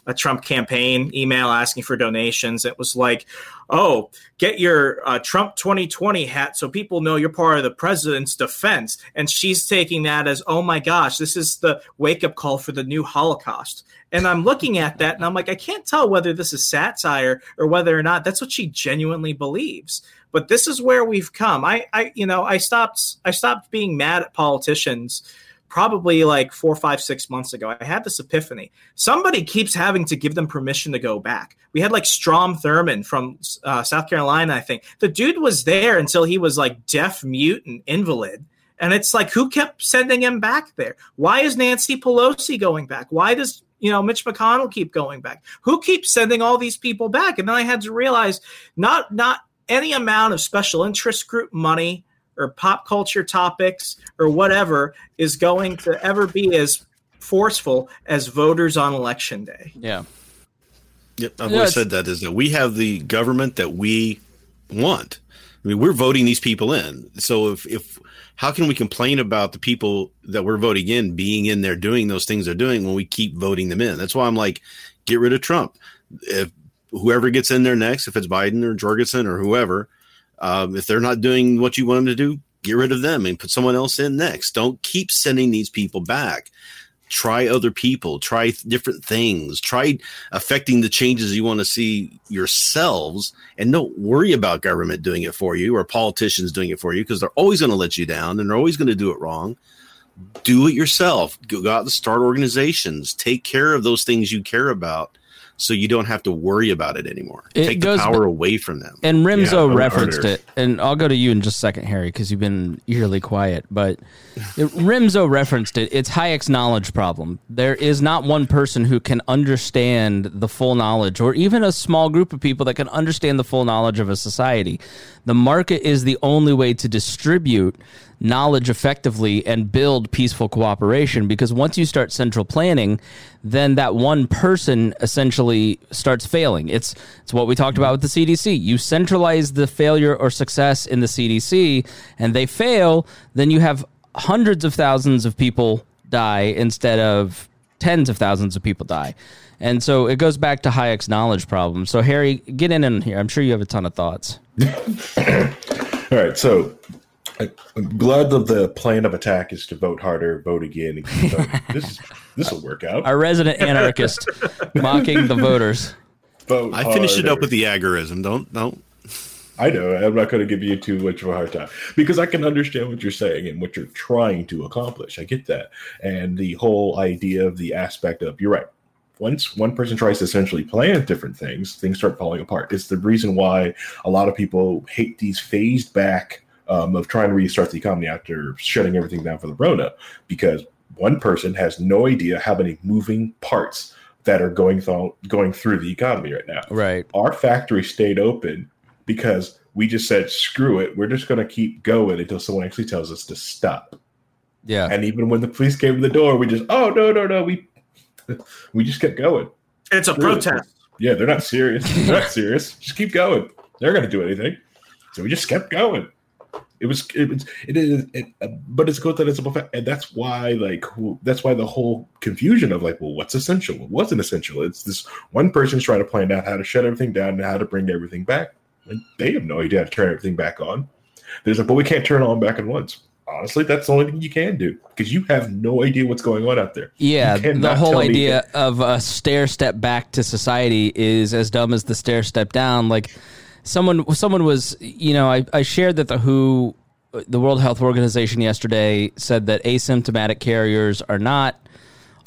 a Trump campaign email asking for donations. It was like, oh, get your uh, Trump 2020 hat so people know you're part of the president's defense. And she's taking that as, oh my gosh, this is the wake up call for the new Holocaust. And I'm looking at that and I'm like, I can't tell whether this is satire or whether or not that's what she genuinely believes. But this is where we've come. I, I you know, I stopped I stopped being mad at politicians probably like four, five, six months ago. I had this epiphany. Somebody keeps having to give them permission to go back. We had like Strom Thurmond from uh, South Carolina, I think. The dude was there until he was like deaf, mute, and invalid. And it's like, who kept sending him back there? Why is Nancy Pelosi going back? Why does you know Mitch McConnell keep going back? Who keeps sending all these people back? And then I had to realize not not any amount of special interest group money or pop culture topics or whatever is going to ever be as forceful as voters on election day. Yeah. Yep, I've always said that is that we have the government that we want. I mean, we're voting these people in. So if if how can we complain about the people that we're voting in being in there doing those things they're doing when we keep voting them in? That's why I'm like, get rid of Trump. If whoever gets in there next, if it's Biden or Jorgensen or whoever, um, if they're not doing what you want them to do, get rid of them and put someone else in next. Don't keep sending these people back. Try other people, try different things, try affecting the changes you want to see yourselves, and don't worry about government doing it for you or politicians doing it for you because they're always going to let you down and they're always going to do it wrong. Do it yourself. Go out and start organizations. Take care of those things you care about so you don't have to worry about it anymore. It Take the power away from them. And Rimzo yeah, referenced it, and I'll go to you in just a second, Harry, because you've been eerily quiet. But it, Rimzo referenced it. It's Hayek's knowledge problem. There is not one person who can understand the full knowledge, or even a small group of people that can understand the full knowledge of a society. The market is the only way to distribute knowledge effectively and build peaceful cooperation. Because once you start central planning then that one person essentially starts failing. It's it's what we talked about with the CDC you centralize the failure or success in the CDC and they fail then you have hundreds of thousands of people die instead of tens of thousands of people die. And so it goes back to Hayek's knowledge problem. So Harry get in in here. I'm sure you have a ton of thoughts. All right so I'm glad that the plan of attack is to vote harder, vote again. Vote. this this will work out. Our resident anarchist mocking the voters. Vote I finished it up with the agorism. Don't don't. I know. I'm not going to give you too much of a hard time because I can understand what you're saying and what you're trying to accomplish. I get that, and the whole idea of the aspect of you're right. once one person tries to essentially plan different things, things start falling apart. It's the reason why a lot of people hate these phased back um, of trying to restart the economy after shutting everything down for the Rona, because one person has no idea how many moving parts that are going th- going through the economy right now. Right. Our factory stayed open because we just said, screw it. We're just going to keep going until someone actually tells us to stop. Yeah. And even when the police came to the door, we just, oh, no, no, no. We, we just kept going. It's a Screw it. protest. Yeah, they're not serious. They're not serious. Just keep going. They're going to do anything. So we just kept going. It was, it was, it is, it, uh, but it's good that it's a fact, and that's why, like, who, that's why the whole confusion of like, well, what's essential? What wasn't essential? It's this one person's trying to plan out how to shut everything down and how to bring everything back, and they have no idea how to turn everything back on. There's like, but we can't turn it on back at once. Honestly, that's the only thing you can do because you have no idea what's going on out there. Yeah, the whole idea of a stair step back to society is as dumb as the stair step down. Like someone, someone was, you know, I, I shared that the WHO, the World Health Organization, yesterday said that asymptomatic carriers are not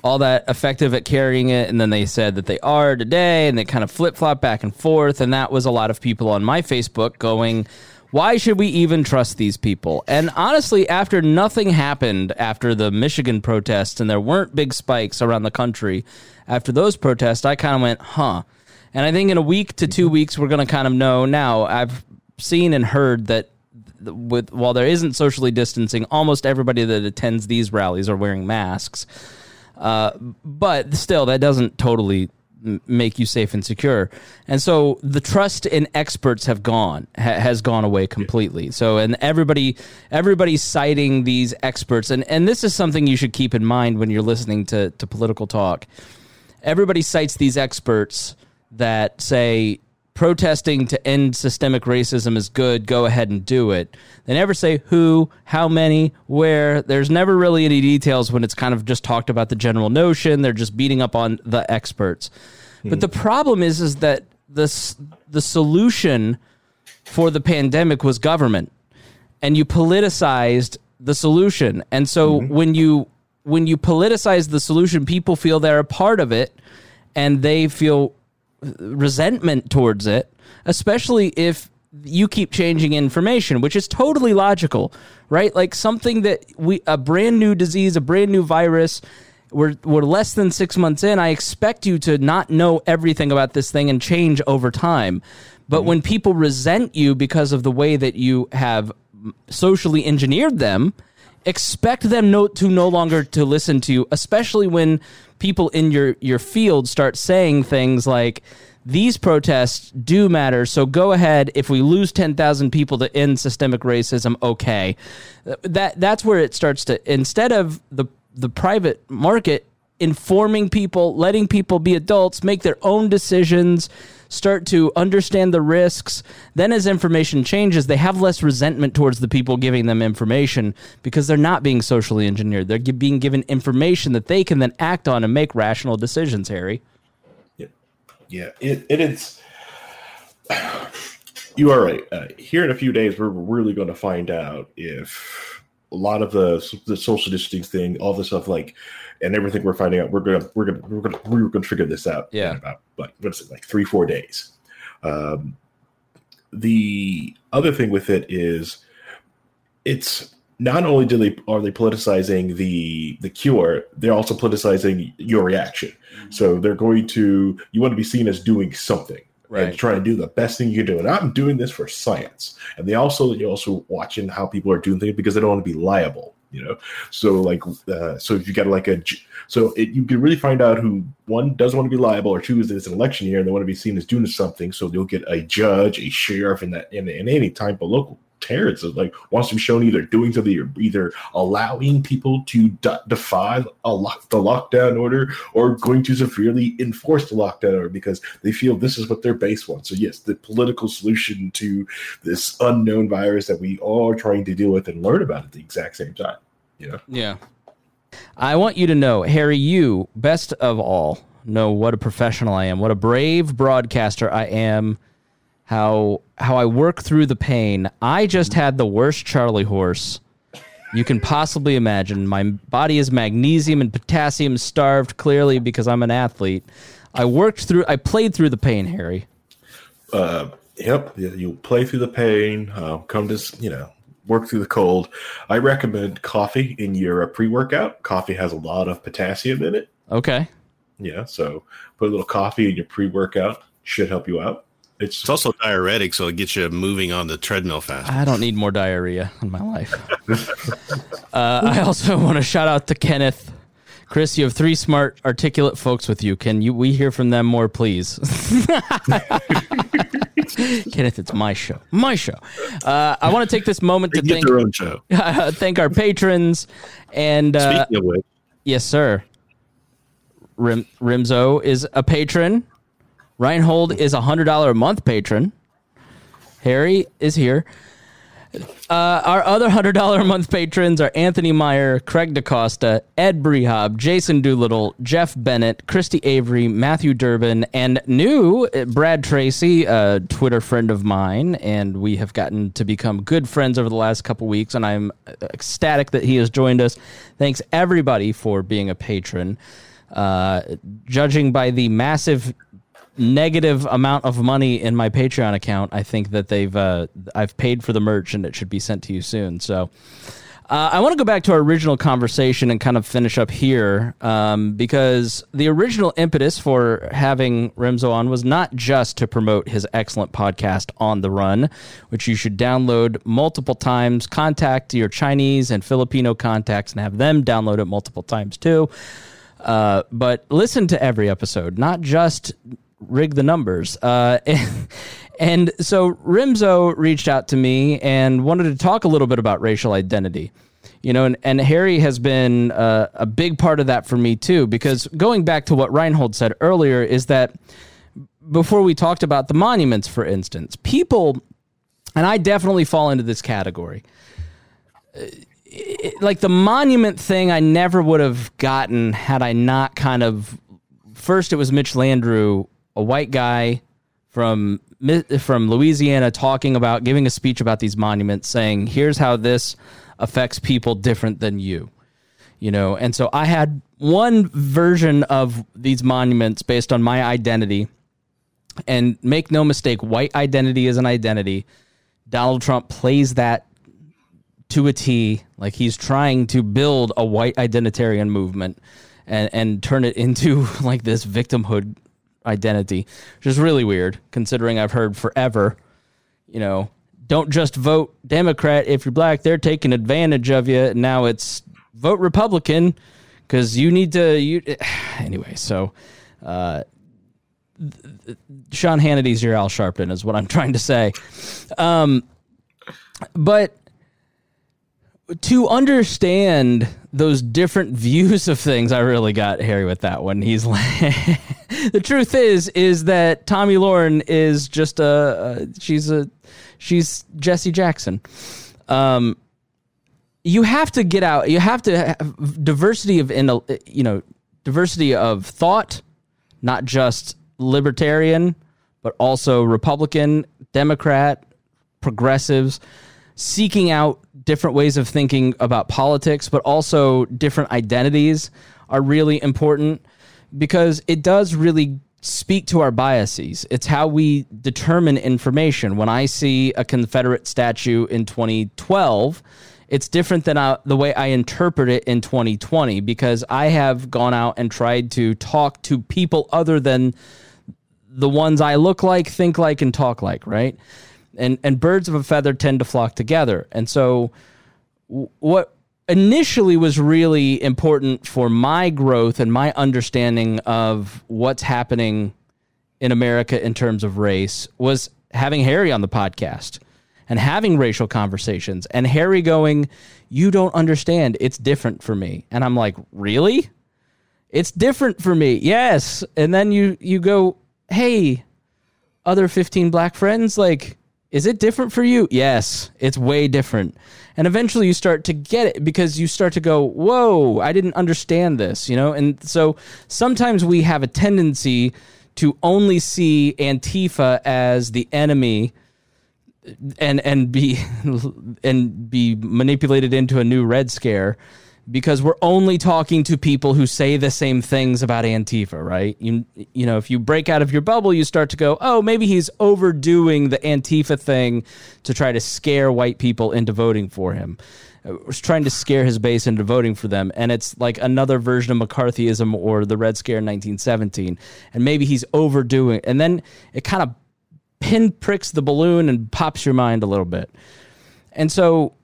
all that effective at carrying it, and then they said that they are today, and they kind of flip flop back and forth, and that was a lot of people on my Facebook going. Why should we even trust these people? And honestly, after nothing happened after the Michigan protests and there weren't big spikes around the country after those protests, I kind of went, huh. And I think in a week to two weeks, we're going to kind of know now. I've seen and heard that with while there isn't socially distancing, almost everybody that attends these rallies are wearing masks. Uh, but still, that doesn't totally make you safe and secure. And so the trust in experts have gone ha- has gone away completely. So and everybody everybody's citing these experts, and and this is something you should keep in mind when you're listening to to political talk. Everybody cites these experts that say protesting to end systemic racism is good, go ahead and do it. They never say who, how many, where. There's never really any details when it's kind of just talked about the general notion. They're just beating up on the experts. Hmm. But the problem is is that this the solution for the pandemic was government and you politicized the solution. And so mm-hmm. when you when you politicize the solution, people feel they're a part of it and they feel resentment towards it, especially if you keep changing information, which is totally logical, right? Like something that we a brand new disease, a brand new virus, we're we're less than 6 months in. I expect you to not know everything about this thing and change over time. But mm-hmm. when people resent you because of the way that you have socially engineered them, expect them no, to no longer to listen to you, especially when people in your your field start saying things like these protests do matter so go ahead. If we lose 10,000 people to end systemic racism okay. That that's where it starts to instead of the the private market informing people letting people be adults make their own decisions start to understand the risks. Then, as information changes, they have less resentment towards the people giving them information because they're not being socially engineered. They're being given information that they can then act on and make rational decisions, Harry. Yeah, it, it is. You are right. Uh, here in a few days, we're really going to find out if a lot of the the social distancing thing, all the stuff like, and everything we're finding out, we're gonna we're gonna we're gonna we're gonna figure this out. Yeah. in about like what is it like three four days. Um, the other thing with it is, it's not only do they are they politicizing the the cure, they're also politicizing your reaction. So they're going to you want to be seen as doing something Right. and trying to do the best thing you can do. And I'm doing this for science. And they also you're also watching how people are doing things because they don't want to be liable. You know, so like uh, so if you got like a so it, you can really find out who one doesn't want to be liable or two is it's an election year and they want to be seen as doing something. So they'll get a judge, a sheriff, in that in, in any type of local terrorists like wants to be shown either doing something or either allowing people to de- defy a lock, the lockdown order or going to severely enforce the lockdown order because they feel this is what their base wants. So yes, the political solution to this unknown virus that we all are trying to deal with and learn about at the exact same time. You know, Yeah. I want you to know, Harry, you, best of all, know what a professional I am, what a brave broadcaster I am, how how I work through the pain. I just had the worst Charlie horse you can possibly imagine. My body is magnesium and potassium starved, clearly because I'm an athlete. I worked through, I played through the pain, Harry. Uh, yep, you, play through the pain, uh, come to, you know, work through the cold. I recommend coffee in your uh, pre workout. Coffee has a lot of potassium in it. Okay. Yeah, so put a little coffee in your pre workout, should help you out. It's, It's also diuretic, so it gets you moving on the treadmill fast. I don't need more diarrhea in my life. uh, I also want to shout out to Kenneth. Chris, you have three smart, articulate folks with you. Can you we hear from them more, please? Kenneth, it's my show. My show. Uh, I want to take this moment They to get thank their own show. thank our patrons and uh, Speaking of which, yes, sir. Rim, Rimzo is a patron. Reinhold is a hundred dollar a month patron. Harry is here. Uh, our other hundred dollar a month patrons are Anthony Meyer, Craig DaCosta, Ed Brehab, Jason Doolittle, Jeff Bennett, Christy Avery, Matthew Durbin, and new uh, Brad Tracy, a Twitter friend of mine, and we have gotten to become good friends over the last couple weeks, and I'm ecstatic that he has joined us. Thanks everybody for being a patron. Uh, judging by the massive negative amount of money in my Patreon account, I think that they've uh, I've paid for the merch and it should be sent to you soon. So. Uh, I want to go back to our original conversation and kind of finish up here um, because the original impetus for having Rimzo on was not just to promote his excellent podcast On the Run, which you should download multiple times, contact your Chinese and Filipino contacts and have them download it multiple times too. Uh, but listen to every episode, not just rig the numbers. Uh, and, so Rimzo reached out to me and wanted to talk a little bit about racial identity. You know, and, and Harry has been uh, a big part of that for me too, because going back to what Reinhold said earlier, is that before we talked about the monuments, for instance, people, and I definitely fall into this category it- like the monument thing I never would have gotten had I not kind of first it was Mitch Landrew, a white guy from from Louisiana talking about giving a speech about these monuments saying here's how this affects people different than you. You know, and so I had one version of these monuments based on my identity. And make no mistake, white identity is an identity. Donald Trump plays that to a T. Like he's trying to build a white identitarian movement and and turn it into like this victimhood identity, which is really weird considering I've heard forever, you know, don't just vote Democrat if you're black. They're taking advantage of you. Now it's vote Republican because you need to. You anyway. So. Uh, Sean Hannity's your Al Sharpton is what I'm trying to say. Um, but to understand those different views of things, I really got Harry with that one. He's like, the truth is, is that Tomi Lahren is just a, a she's a, she's Jesse Jackson. Um, you have to get out. You have to have diversity of in a you know diversity of thought, not just libertarian, but also Republican, Democrat, progressives, seeking out different ways of thinking about politics, but also different identities are really important because it does really speak to our biases. It's how we determine information. When I see a Confederate statue in 2012, it's different than uh, the way I interpret it in 2020 because I have gone out and tried to talk to people other than the ones I look like, think like, and talk like, right? And and birds of a feather tend to flock together. And so, what initially was really important for my growth and my understanding of what's happening in America in terms of race was having Harry on the podcast and having racial conversations and Harry going, "You don't understand. It's different for me." And I'm like, "Really?" It's different for me. Yes. And then you you go, "Hey, other 15 black friends, like is it different for you? Yes, it's way different. And eventually you start to get it because you start to go, "Whoa, I didn't understand this," you know? And so sometimes we have a tendency to only see Antifa as the enemy and and be and be manipulated into a new red scare because we're only talking to people who say the same things about Antifa, right? You you know, if you break out of your bubble, you start to go, "Oh, maybe he's overdoing the Antifa thing to try to scare white people into voting for him." Uh, trying to scare his base into voting for them, and it's like another version of McCarthyism or the Red Scare in 1917, and maybe he's overdoing, and then it kind of pinpricks the balloon and pops your mind a little bit, and so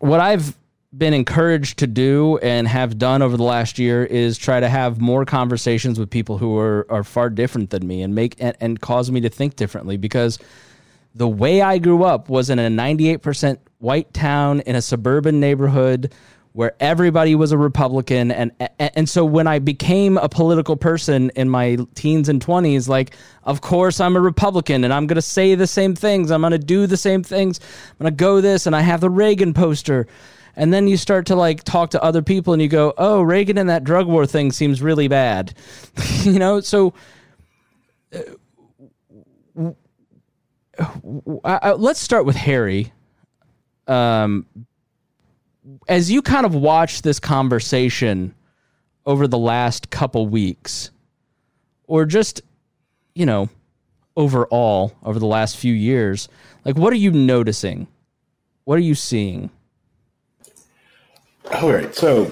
what I've been encouraged to do and have done over the last year is try to have more conversations with people who are, are far different than me and make and, and cause me to think differently because the way I grew up was in a 98% white town in a suburban neighborhood where everybody was a Republican. And and so when I became a political person in my teens and 20s like of course I'm a Republican and I'm going to say the same things. I'm going to do the same things. I'm going to go this and I have the Reagan poster and then you start to like talk to other people and you go oh Reagan and that drug war thing seems really bad you know so uh, uh, let's start with Harry um as you kind of watch this conversation over the last couple weeks, or just, you know, overall over the last few years, like what are you noticing? What are you seeing? All right. So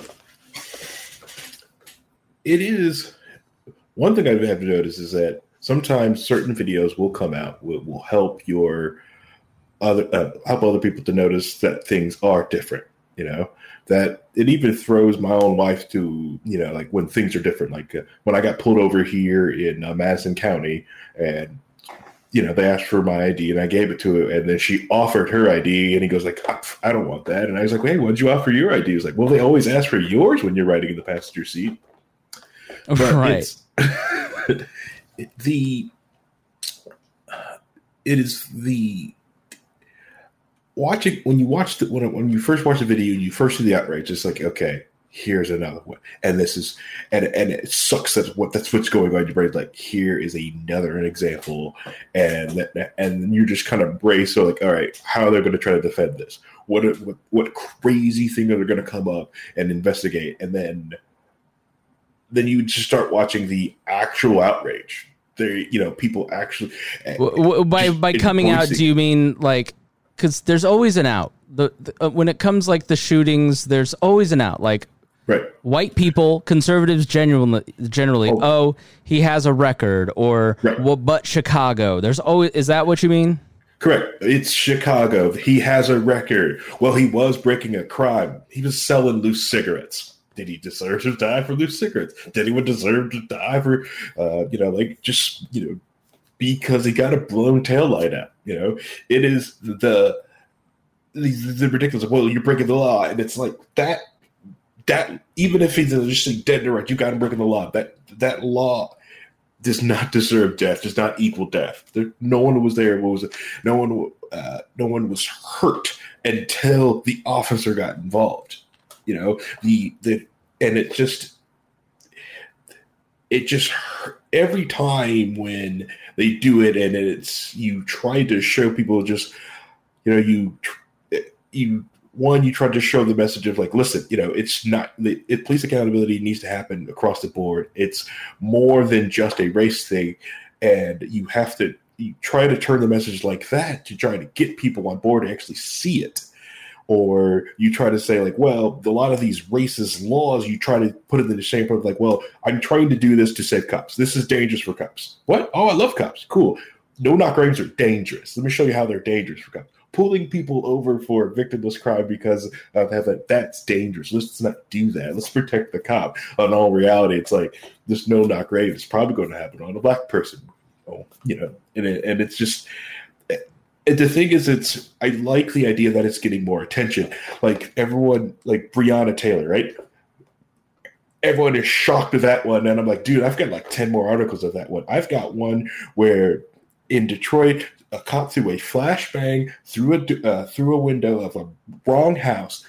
it is one thing I've had to notice is that sometimes certain videos will come out will, will help your other uh, help other people to notice that things are different you know that it even throws my own wife to you know like when things are different like uh, when i got pulled over here in uh, madison county and you know they asked for my id and i gave it to her and then she offered her id and he goes like oh, i don't want that. And i was like hey why'd you offer your id He's like well they always ask for yours when you're riding in the passenger seat. Oh, but right. the it is the watching when you watch the when, when you first watch the video and you first see the outrage, it's like okay, here's another one, and this is and and it sucks that what that's what's going on in your brain. Like here is another example, and and you're just kind of braced. So like, all right, how are they going to try to defend this? What what what crazy thing are they going to come up and investigate? And then then you just start watching the actual outrage. There, you know, people actually by by coming out. Do you mean like because there's always an out. The, the uh, when it comes like the shootings, there's always an out. Like right. white people, conservatives generally generally. Oh, oh he has a record, or right. well, but Chicago. There's always is that what you mean? Correct. It's Chicago. He has a record. Well, he was breaking a crime. He was selling loose cigarettes. Did he deserve to die for loose cigarettes? Did anyone deserve to die for, uh, you know, like just you know because he got a blown tail light out. You know, it is the the, the ridiculous. Well, you're breaking the law, and it's like that. That even if he's just dead and right, you got him breaking the law. That that law does not deserve death. Does not equal death. There, no one was there. What was it? No one. Uh, no one was hurt until the officer got involved. You know the the and it just it just every time when they do it and it's you try to show people just you know you you one you try to show the message of like listen you know it's not it, police accountability needs to happen across the board. It's more than just a race thing. And you have to you try to turn the message like that to try to get people on board to actually see it. Or you try to say like well a lot of these racist laws you try to put it in the shape of like well i'm trying to do this to save cops. This is dangerous for cops. What? Oh i love cops. Cool. No knock graves are dangerous. Let me show you how they're dangerous for cops pulling people over for victimless crime because uh, of that that's dangerous let's not do that let's protect the cop On all reality it's like this no knock grave is probably going to happen on a black person oh you know and, it, and it's just the thing is, it's I like the idea that it's getting more attention. Like everyone, like Breonna Taylor, right? Everyone is shocked at that one, and I'm like, dude, I've got like ten more articles of that one. I've got one where in Detroit, a cop threw a flashbang through a uh, through a window of a wrong house.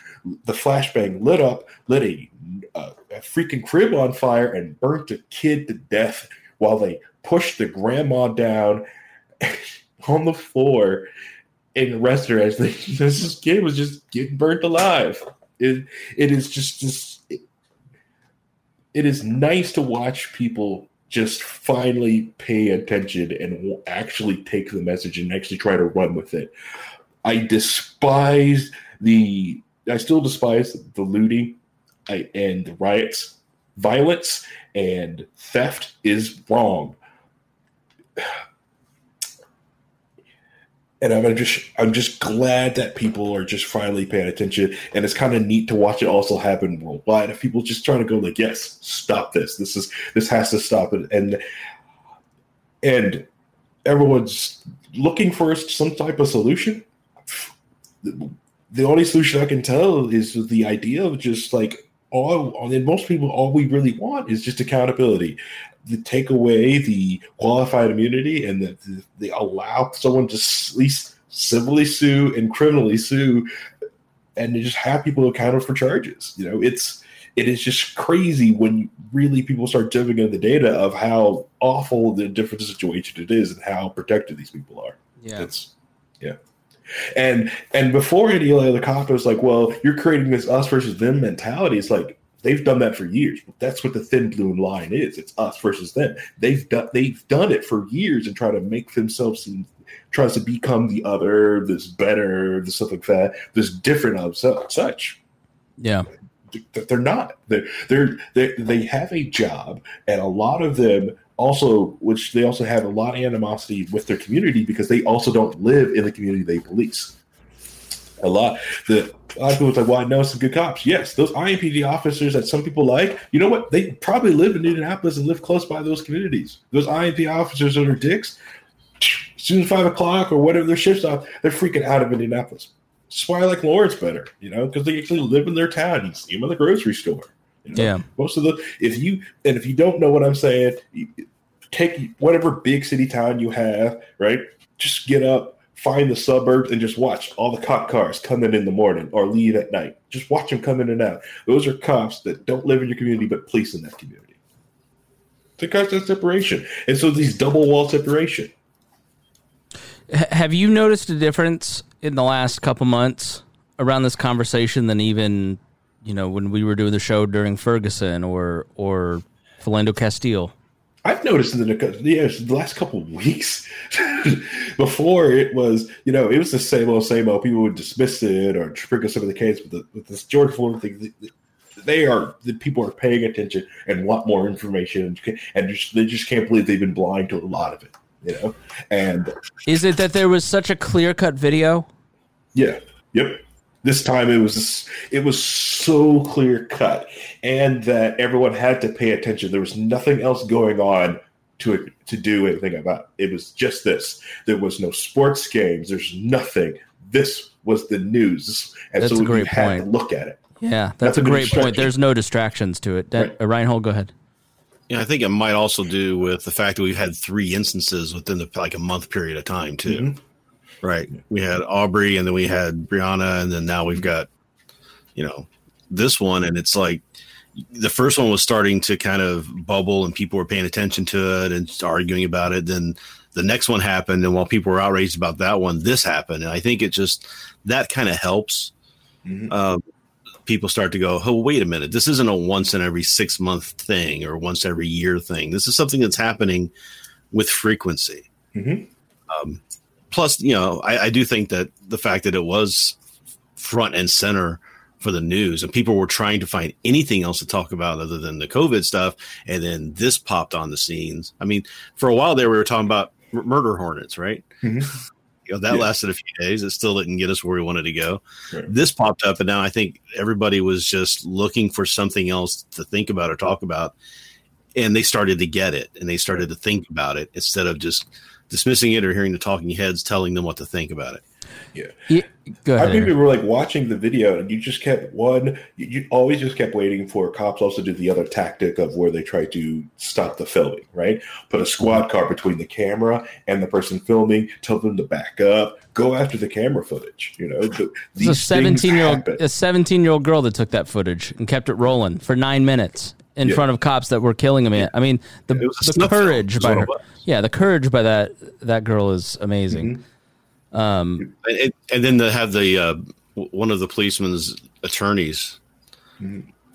The flashbang lit up, lit a, a freaking crib on fire, and burnt a kid to death while they pushed the grandma down. on the floor and arrested her as this kid was just getting burnt alive. It it is just just it, it is nice to watch people just finally pay attention and actually take the message and actually try to run with it. I despise the I still despise the looting I, and the riots. Violence and theft is wrong. And I'm just I'm just glad that people are just finally paying attention. And it's kind of neat to watch it also happen worldwide. If people just trying to go like, yes, stop this. This is this has to stop it. And and everyone's looking for some type of solution the only solution I can tell is the idea of just like all and most people all we really want is just accountability. To take away the qualified immunity and that they allow someone to at least civilly sue and criminally sue and just have people accounted for charges. You know, it's it is just crazy when really people start diving into the data of how awful the different situation it is and how protected these people are. Yeah. It's yeah. And and before any of the cop was like, well, you're creating this us versus them mentality. It's like they've done that for years. That's what the thin blue line is. It's us versus them. They've done they've done it for years and try to make themselves seem tries to become the other, this better, this stuff like that, this different of such. Yeah. They're not. They're, they're they they have a job, and a lot of them also, which they also have a lot of animosity with their community because they also don't live in the community they police. A lot, the a lot of people was like, "Well, I know some good cops." Yes, those IMPD officers that some people like, you know what? They probably live in Indianapolis and live close by those communities. Those IMP officers that are dicks, as soon as five o'clock or whatever their shifts off, they're freaking out of Indianapolis. That's why I like Lawrence better, you know, because they actually live in their town. You see them in the grocery store. You know? Yeah. Most of the if you and if you don't know what I'm saying, take whatever big city town you have, right? Just get up, find the suburbs, and just watch all the cop cars come in in the morning or leave at night. Just watch them come in and out. Those are cops that don't live in your community but police in that community. Because that separation, and so these double wall separation. Have you noticed a difference in the last couple months around this conversation than even you know, when we were doing the show during Ferguson or or Philando Castile? I've noticed in the, yeah, uh, the last couple of weeks before it was, you know, it was the same old, same old. People would dismiss it or sprinkle some of the case with, the, with this George Floyd thing. They are the people are paying attention and want more information, and just, they just can't believe they've been blind to a lot of it. You know, and is it that there was such a clear cut video? Yeah. Yep. This time it was it was so clear cut, and that everyone had to pay attention. There was nothing else going on to to do anything about. It was just this. There was no sports games. There's nothing. This was the news, and that's so a great we had point. to look at it. Yeah, that's, that's a, great point. There's no distractions to it. That, right. uh, Reinhold, go ahead. Yeah, I think it might also do with the fact that we've had three instances within the like a month period of time too. Mm-hmm. Right. We had Arbery and then we had Breonna and then now we've got, you know, this one. And it's like the first one was starting to kind of bubble and people were paying attention to it and arguing about it. Then the next one happened. And while people were outraged about that one, this happened. And I think it just, that kind of helps. Mm-hmm. Um, people start to go, oh, wait a minute. This isn't a once in every six month thing or once every year thing. This is something that's happening with frequency. Mm-hmm. Um, plus, you know, I, I do think that the fact that it was front and center for the news and people were trying to find anything else to talk about other than the COVID stuff. And then this popped on the scenes. I mean, for a while there, we were talking about murder hornets, right? Mm-hmm. You know, that yeah. lasted a few days. It still didn't get us where we wanted to go. Right. This popped up, and now I think everybody was just looking for something else to think about or talk about. And they started to get it and they started to think about it instead of just dismissing it or hearing the talking heads telling them what to think about it. Yeah. yeah go ahead. I think we were like watching the video and you just kept one, you, you, always just kept waiting for cops also do the other tactic of where they try to stop the filming, right? Put a squad mm-hmm. car between the camera and the person filming, tell them to back up, go after the camera footage. You know, the, a 17 year old, a 17 year old girl that took that footage and kept it rolling for nine minutes in yeah. front of cops that were killing him. Yeah. I mean, the, the courage by her, yeah, the courage by that that girl is amazing. Mm-hmm. Um, and, and then to have the uh, one of the policeman's attorneys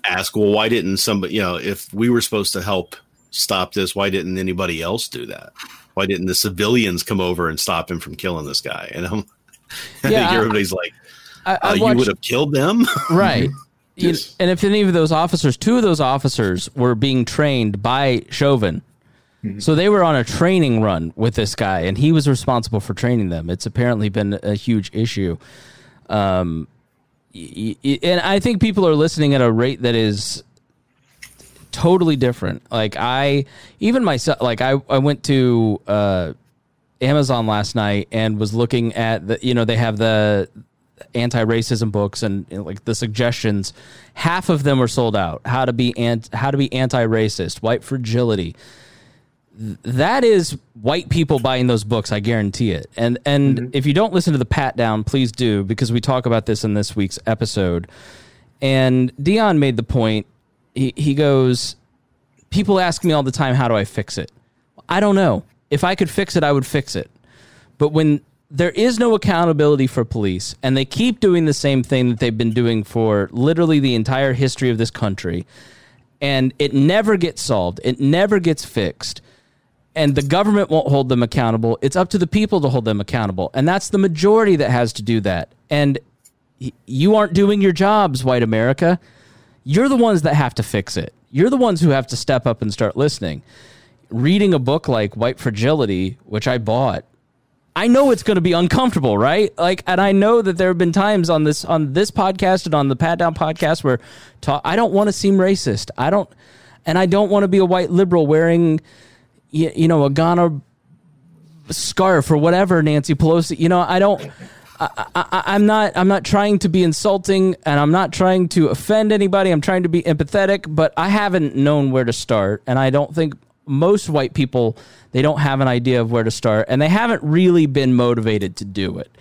ask, well, why didn't somebody, you know, if we were supposed to help stop this, why didn't anybody else do that? Why didn't the civilians come over and stop him from killing this guy? And I'm, I Yeah, think I- everybody's like, I, I uh, you would have killed them, right. Yes. and if any of those officers, two of those officers were being trained by Chauvin. So they were on a training run with this guy, and he was responsible for training them. It's apparently been a huge issue. Um, and I think people are listening at a rate that is totally different. Like I, even myself, like I, I went to uh, Amazon last night and was looking at the, you know, they have the anti-racism books and, and, like the suggestions. Half of them are sold out. How to be ant, how to be anti-racist, white fragility. Th- That is white people buying those books. I guarantee it. And and mm-hmm. if you don't listen to the pat down, please do because we talk about this in this week's episode. And Dion made the point. He he goes, people ask me all the time, how do I fix it? I don't know. If I could fix it, I would fix it. But when there is no accountability for police and they keep doing the same thing that they've been doing for literally the entire history of this country and it never gets solved, it never gets fixed, and the government won't hold them accountable, it's up to the people to hold them accountable. And that's the majority that has to do that. And you aren't doing your jobs, white America. You're the ones that have to fix it. You're the ones who have to step up and start listening. Reading a book like White Fragility, which I bought, I know it's going to be uncomfortable, right? Like, and I know that there have been times on this on this podcast and on the Pat Down podcast where I don't want to seem racist. I don't, and I don't want to be a white liberal wearing, you, you know, a Ghana scarf or whatever. Nancy Pelosi, you know, I don't. I, I'm not. I'm not trying to be insulting, and I'm not trying to offend anybody. I'm trying to be empathetic, but I haven't known where to start, and I don't think most white people they don't have an idea of where to start, and they haven't really been motivated to do it.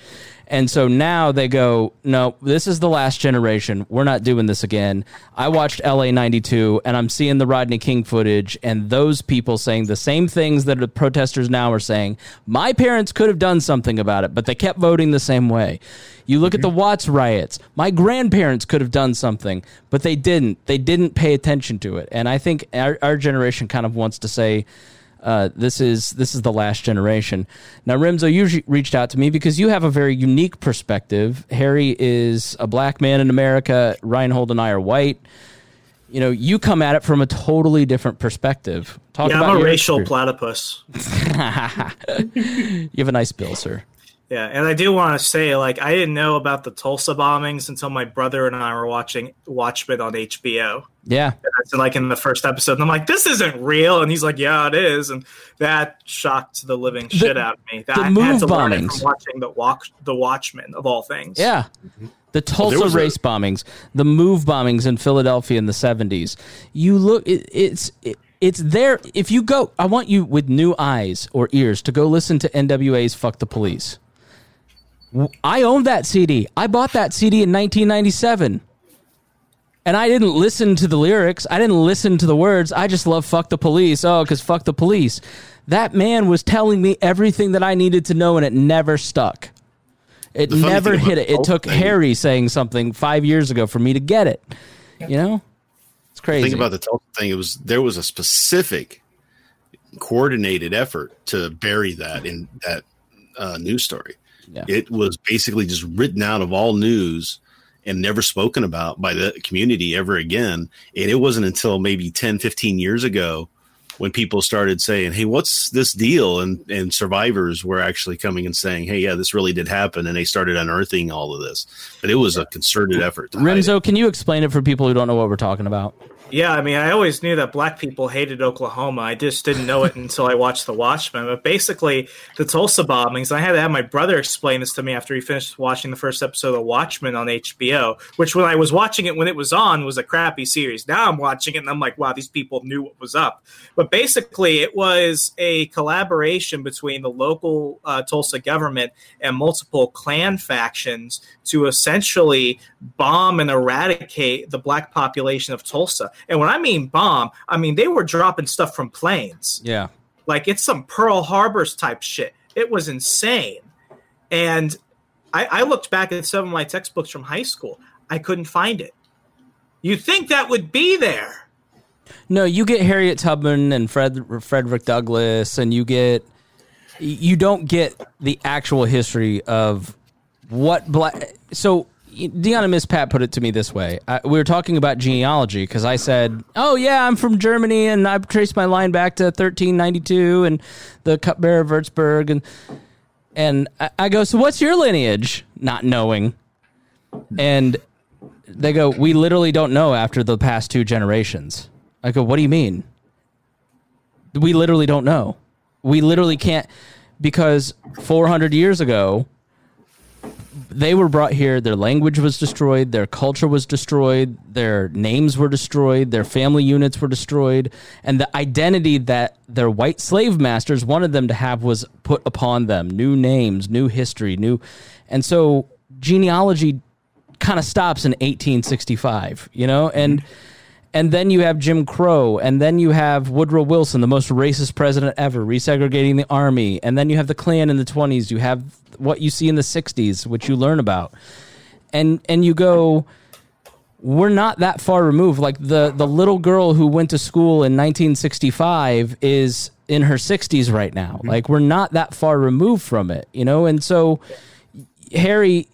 And so now they go, no, this is the last generation. We're not doing this again. I watched LA 92 and I'm seeing the Rodney King footage and those people saying the same things that the protesters now are saying. My parents could have done something about it, but they kept voting the same way. You look at the mm-hmm. Watts riots. My grandparents could have done something, but they didn't. They didn't pay attention to it. And I think our, our generation kind of wants to say, uh, this is this is the last generation. Now, Remzo, you reached out to me because you have a very unique perspective. Harry is a black man in America. Reinhold and I are white. You know, you come at it from a totally different perspective. Talk yeah, about I'm a racial experience. platypus. You have a nice bill, sir. Yeah, and I do want to say, like, I didn't know about the Tulsa bombings until my brother and I were watching Watchmen on HBO. Yeah, And that's like in the first episode, and I'm like, "This isn't real," and he's like, "Yeah, it is," and that shocked the living shit out of me. That the I had move to learn bombings. from watching the watch, the Watchmen of all things. yeah. Mm-hmm. The Tulsa was a- race bombings, the MOVE bombings in Philadelphia in the seventies. You look, it, it's it, it's there. If you go, I want you with new eyes or ears to go listen to NWA's "Fuck the Police." W- I owned that CD. I bought that CD in 1997. And I didn't listen to the lyrics. I didn't listen to the words. I just love fuck the police. Oh, because fuck the police. That man was telling me everything that I needed to know, and it never stuck. It never hit it. It took thing- Harry saying something five years ago for me to get it. You know? It's crazy. Think about the Tulsa thing. It was there was a specific coordinated effort to bury that in that uh, news story. Yeah. It was basically just written out of all news and never spoken about by the community ever again. And it wasn't until maybe 10, 15 years ago when people started saying, Hey, what's this deal? And and survivors were actually coming and saying, Hey, yeah, this really did happen. And they started unearthing all of this. But it was a concerted effort. to hide it. Rimzo, can you explain it for people who don't know what we're talking about? Yeah, I mean, I always knew that black people hated Oklahoma. I just didn't know it until I watched The Watchmen. But basically, the Tulsa bombings, I had to have my brother explain this to me after he finished watching the first episode of Watchmen on HBO, which when I was watching it when it was on was a crappy series. Now I'm watching it and I'm like, wow, these people knew what was up. But basically, it was a collaboration between the local uh, Tulsa government and multiple Klan factions to essentially bomb and eradicate the black population of Tulsa. And when I mean bomb, I mean they were dropping stuff from planes. Yeah. Like it's some Pearl Harbors type shit. It was insane. And I, I looked back at some of my textbooks from high school. I couldn't find it. You'd think that would be there. No, you get Harriet Tubman and Fred Frederick Douglass, and you get you don't get the actual history of what black. So Deanna Miss Pat put it to me this way: I, we were talking about genealogy because I said, "Oh yeah, I'm from Germany, and I've traced my line back to 1392 and the cupbearer of Würzburg," and and I, I go, "So what's your lineage?" Not knowing, and they go, "We literally don't know after the past two generations." I go, "What do you mean?" We literally don't know. We literally can't because 400 years ago they were brought here their language was destroyed their culture was destroyed their names were destroyed their family units were destroyed and the identity that their white slave masters wanted them to have was put upon them. New names new history new and so genealogy kind of stops in 1865 you know? And mm-hmm and then you have Jim Crow, and then you have Woodrow Wilson, the most racist president ever, resegregating the army, and then you have the Klan in the 20s. You have what you see in the 60s, which you learn about. And and you go we're not that far removed. Like the the little girl who went to school in 1965 is in her 60s right now. Mm-hmm. Like we're not that far removed from it, you know? And so Harry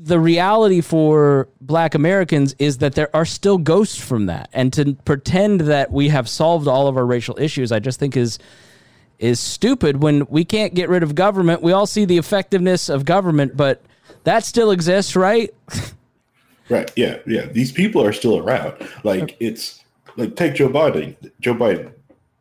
the reality for black Americans is that there are still ghosts from that. And to pretend that we have solved all of our racial issues, I just think is is stupid when we can't get rid of government. We all see the effectiveness of government, but that still exists, right? right. Yeah. Yeah. These people are still around. Like it's like take Joe Biden. Joe Biden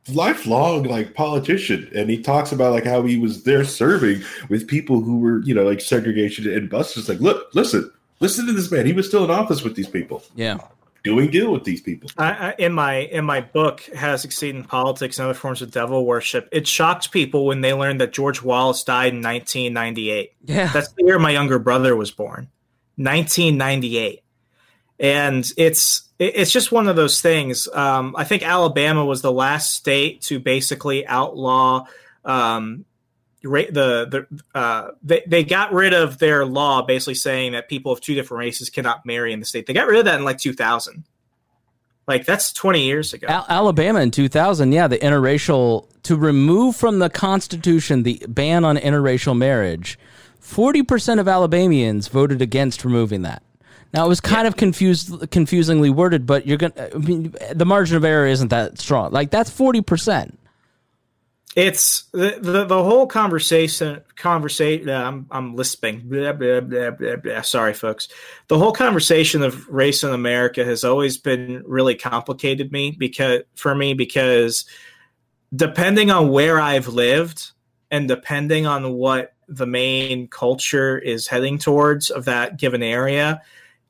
lifelong like politician and he talks about like how he was there serving with people who were you know like segregation and buses. Like look listen listen to this man. He was still in office with these people. Yeah. Doing deal with these people. I, I, in my in my book how to succeed in politics and other forms of devil worship it shocked people when they learned that george wallace died in 1998 yeah. That's the year my younger brother was born. 1998 and it's it's just one of those things. Um, I think Alabama was the last state to basically outlaw um, the the uh, they they got rid of their law, basically saying that people of two different races cannot marry in the state. They got rid of that in like 2000. Like that's 20 years ago. Al- Alabama in 2000, yeah, the interracial to remove from the Constitution the ban on interracial marriage. 40% of Alabamians voted against removing that. Now it was kind yeah. of confused, confusingly worded, but you're gonna. I mean, the margin of error isn't that strong. Like that's forty percent. It's the, the, the whole conversation. Conversation. Uh, I'm I'm lisping. Blah, blah, blah. Sorry, folks. The whole conversation of race in America has always been really complicated me because for me because depending on where I've lived and depending on what the main culture is heading towards of that given area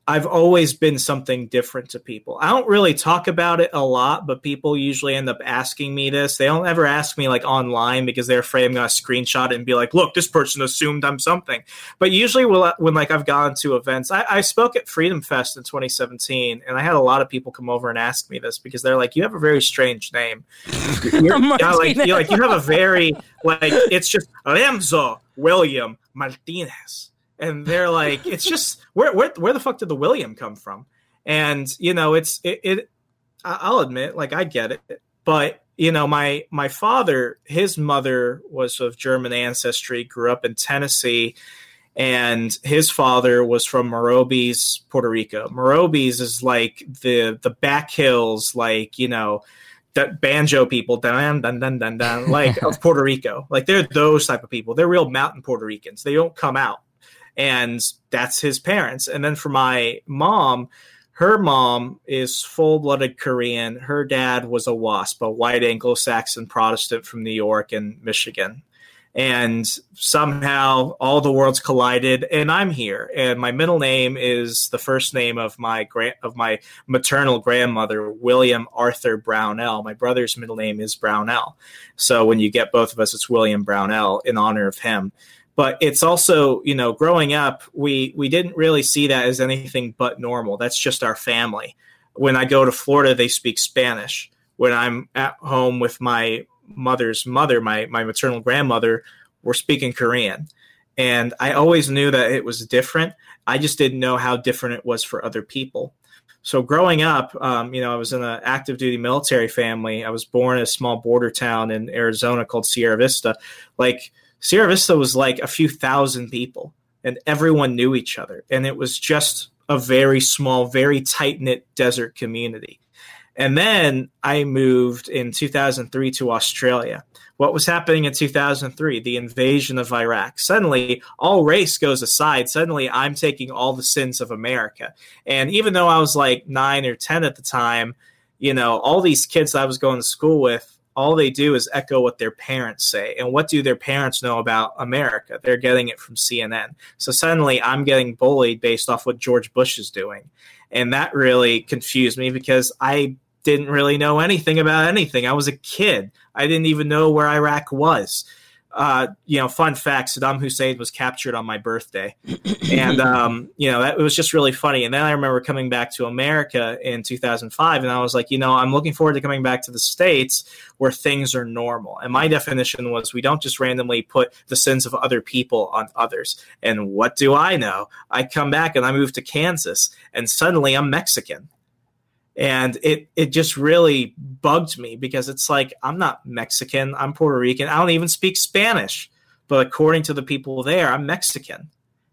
I've always been something different to people. I don't really talk about it a lot, but people usually end up asking me this. They don't ever ask me like online because they're afraid I'm going to screenshot it and be like, "Look, this person assumed I'm something." But usually, when, like I've gone to events, I, I spoke at Freedom Fest in 2017, and I had a lot of people come over and ask me this because they're like, "You have a very strange name. You're, yeah, like, you like you have a very like it's just Remso William Martinez." And they're like, it's just where where where the fuck did the William come from? And you know, it's it. it I'll admit, like I get it, but you know, my my father, his mother was of German ancestry, grew up in Tennessee, and his father was from Morovis, Puerto Rico. Morovis is like the the back hills, like you know, that banjo people, dun, dun, dun, dun, dun, like of Puerto Rico. Like they're those type of people. They're real mountain Puerto Ricans. They don't come out and that's his parents. And then for my mom, her mom is full blooded Korean. Her dad was a WASP, a white Anglo Saxon Protestant from New York and Michigan. And somehow all the worlds collided, and I'm here. And my middle name is the first name of my grand of my maternal grandmother, William Arthur Brownell. My brother's middle name is Brownell. So when you get both of us, it's William Brownell in honor of him but it's also you know growing up we we didn't really see that as anything but normal that's just our family when i go to florida they speak spanish when i'm at home with my mother's mother my my maternal grandmother we're speaking korean And I always knew that it was different. I just didn't know how different it was for other people. So growing up, um, you know, I was in an active duty military family. I was born in a small border town in Arizona called Sierra Vista. Like Sierra Vista was like a few thousand people, and everyone knew each other, and it was just a very small, very tight knit desert community. And then I moved in 2003 to Australia. What was happening in 2003? The invasion of Iraq. Suddenly, all race goes aside. Suddenly, I'm taking all the sins of America. And even though I was like nine or 10 at the time, you know, all these kids I was going to school with, all they do is echo what their parents say. And what do their parents know about America? They're getting it from CNN. So suddenly I'm getting bullied based off what George Bush is doing. And that really confused me because I didn't really know anything about anything. I was a kid. I didn't even know where Iraq was uh, you know, fun fact: Saddam Hussein was captured on my birthday, and um, you know that it was just really funny. And then I remember coming back to America in 2005, and I was like, you know, I'm looking forward to coming back to the states where things are normal. And my definition was we don't just randomly put the sins of other people on others. And what do I know? I come back and I move to Kansas, and suddenly I'm Mexican and it it just really bugged me because it's like I'm not Mexican, I'm Puerto Rican, I don't even speak Spanish, but according to the people there, I'm Mexican.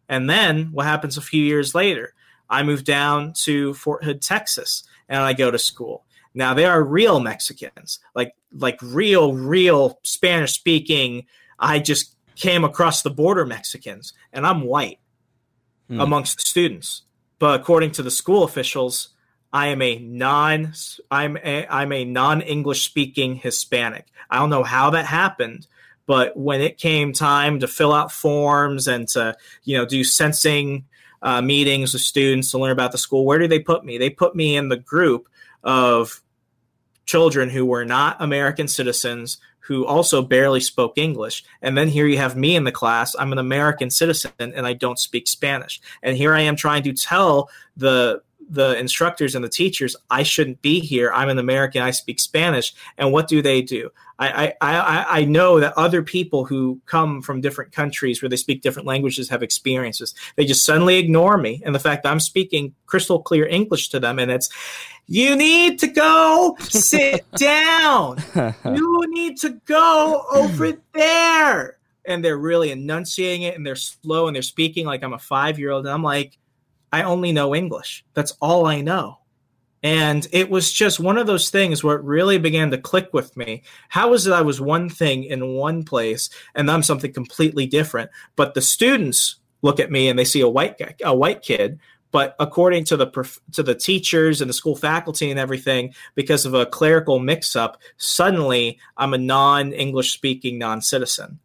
And then what happens a few years later? I move down to Fort Hood, Texas, and I go to school. Now they are real Mexicans, like like real real Spanish speaking. I just came across the border Mexicans, and I'm white hmm. amongst the students. But according to the school officials, I am a non I'm a, I'm a non English speaking Hispanic. I don't know how that happened, but when it came time to fill out forms and to you know do sensing uh, meetings with students to learn about the school, where do they put me? They put me in the group of children who were not American citizens who also barely spoke English. And then here you have me in the class. I'm an American citizen and I don't speak Spanish. And here I am trying to tell the the instructors and the teachers, I shouldn't be here. I'm an American. I speak Spanish. And what do they do? I, I, I know that other people who come from different countries where they speak different languages have experiences. They just suddenly ignore me and the fact that I'm speaking crystal clear English to them. And it's, you need to go sit down. You need to go over there. And they're really enunciating it and they're slow and they're speaking like I'm a five year old. And I'm like, I only know English. That's all I know. And it was just one of those things where it really began to click with me. How is it I was one thing in one place and I'm something completely different? But the students look at me and they see a white guy, a white kid. But according to the to the teachers and the school faculty and everything, because of a clerical mix-up, suddenly I'm a non-English speaking non-citizen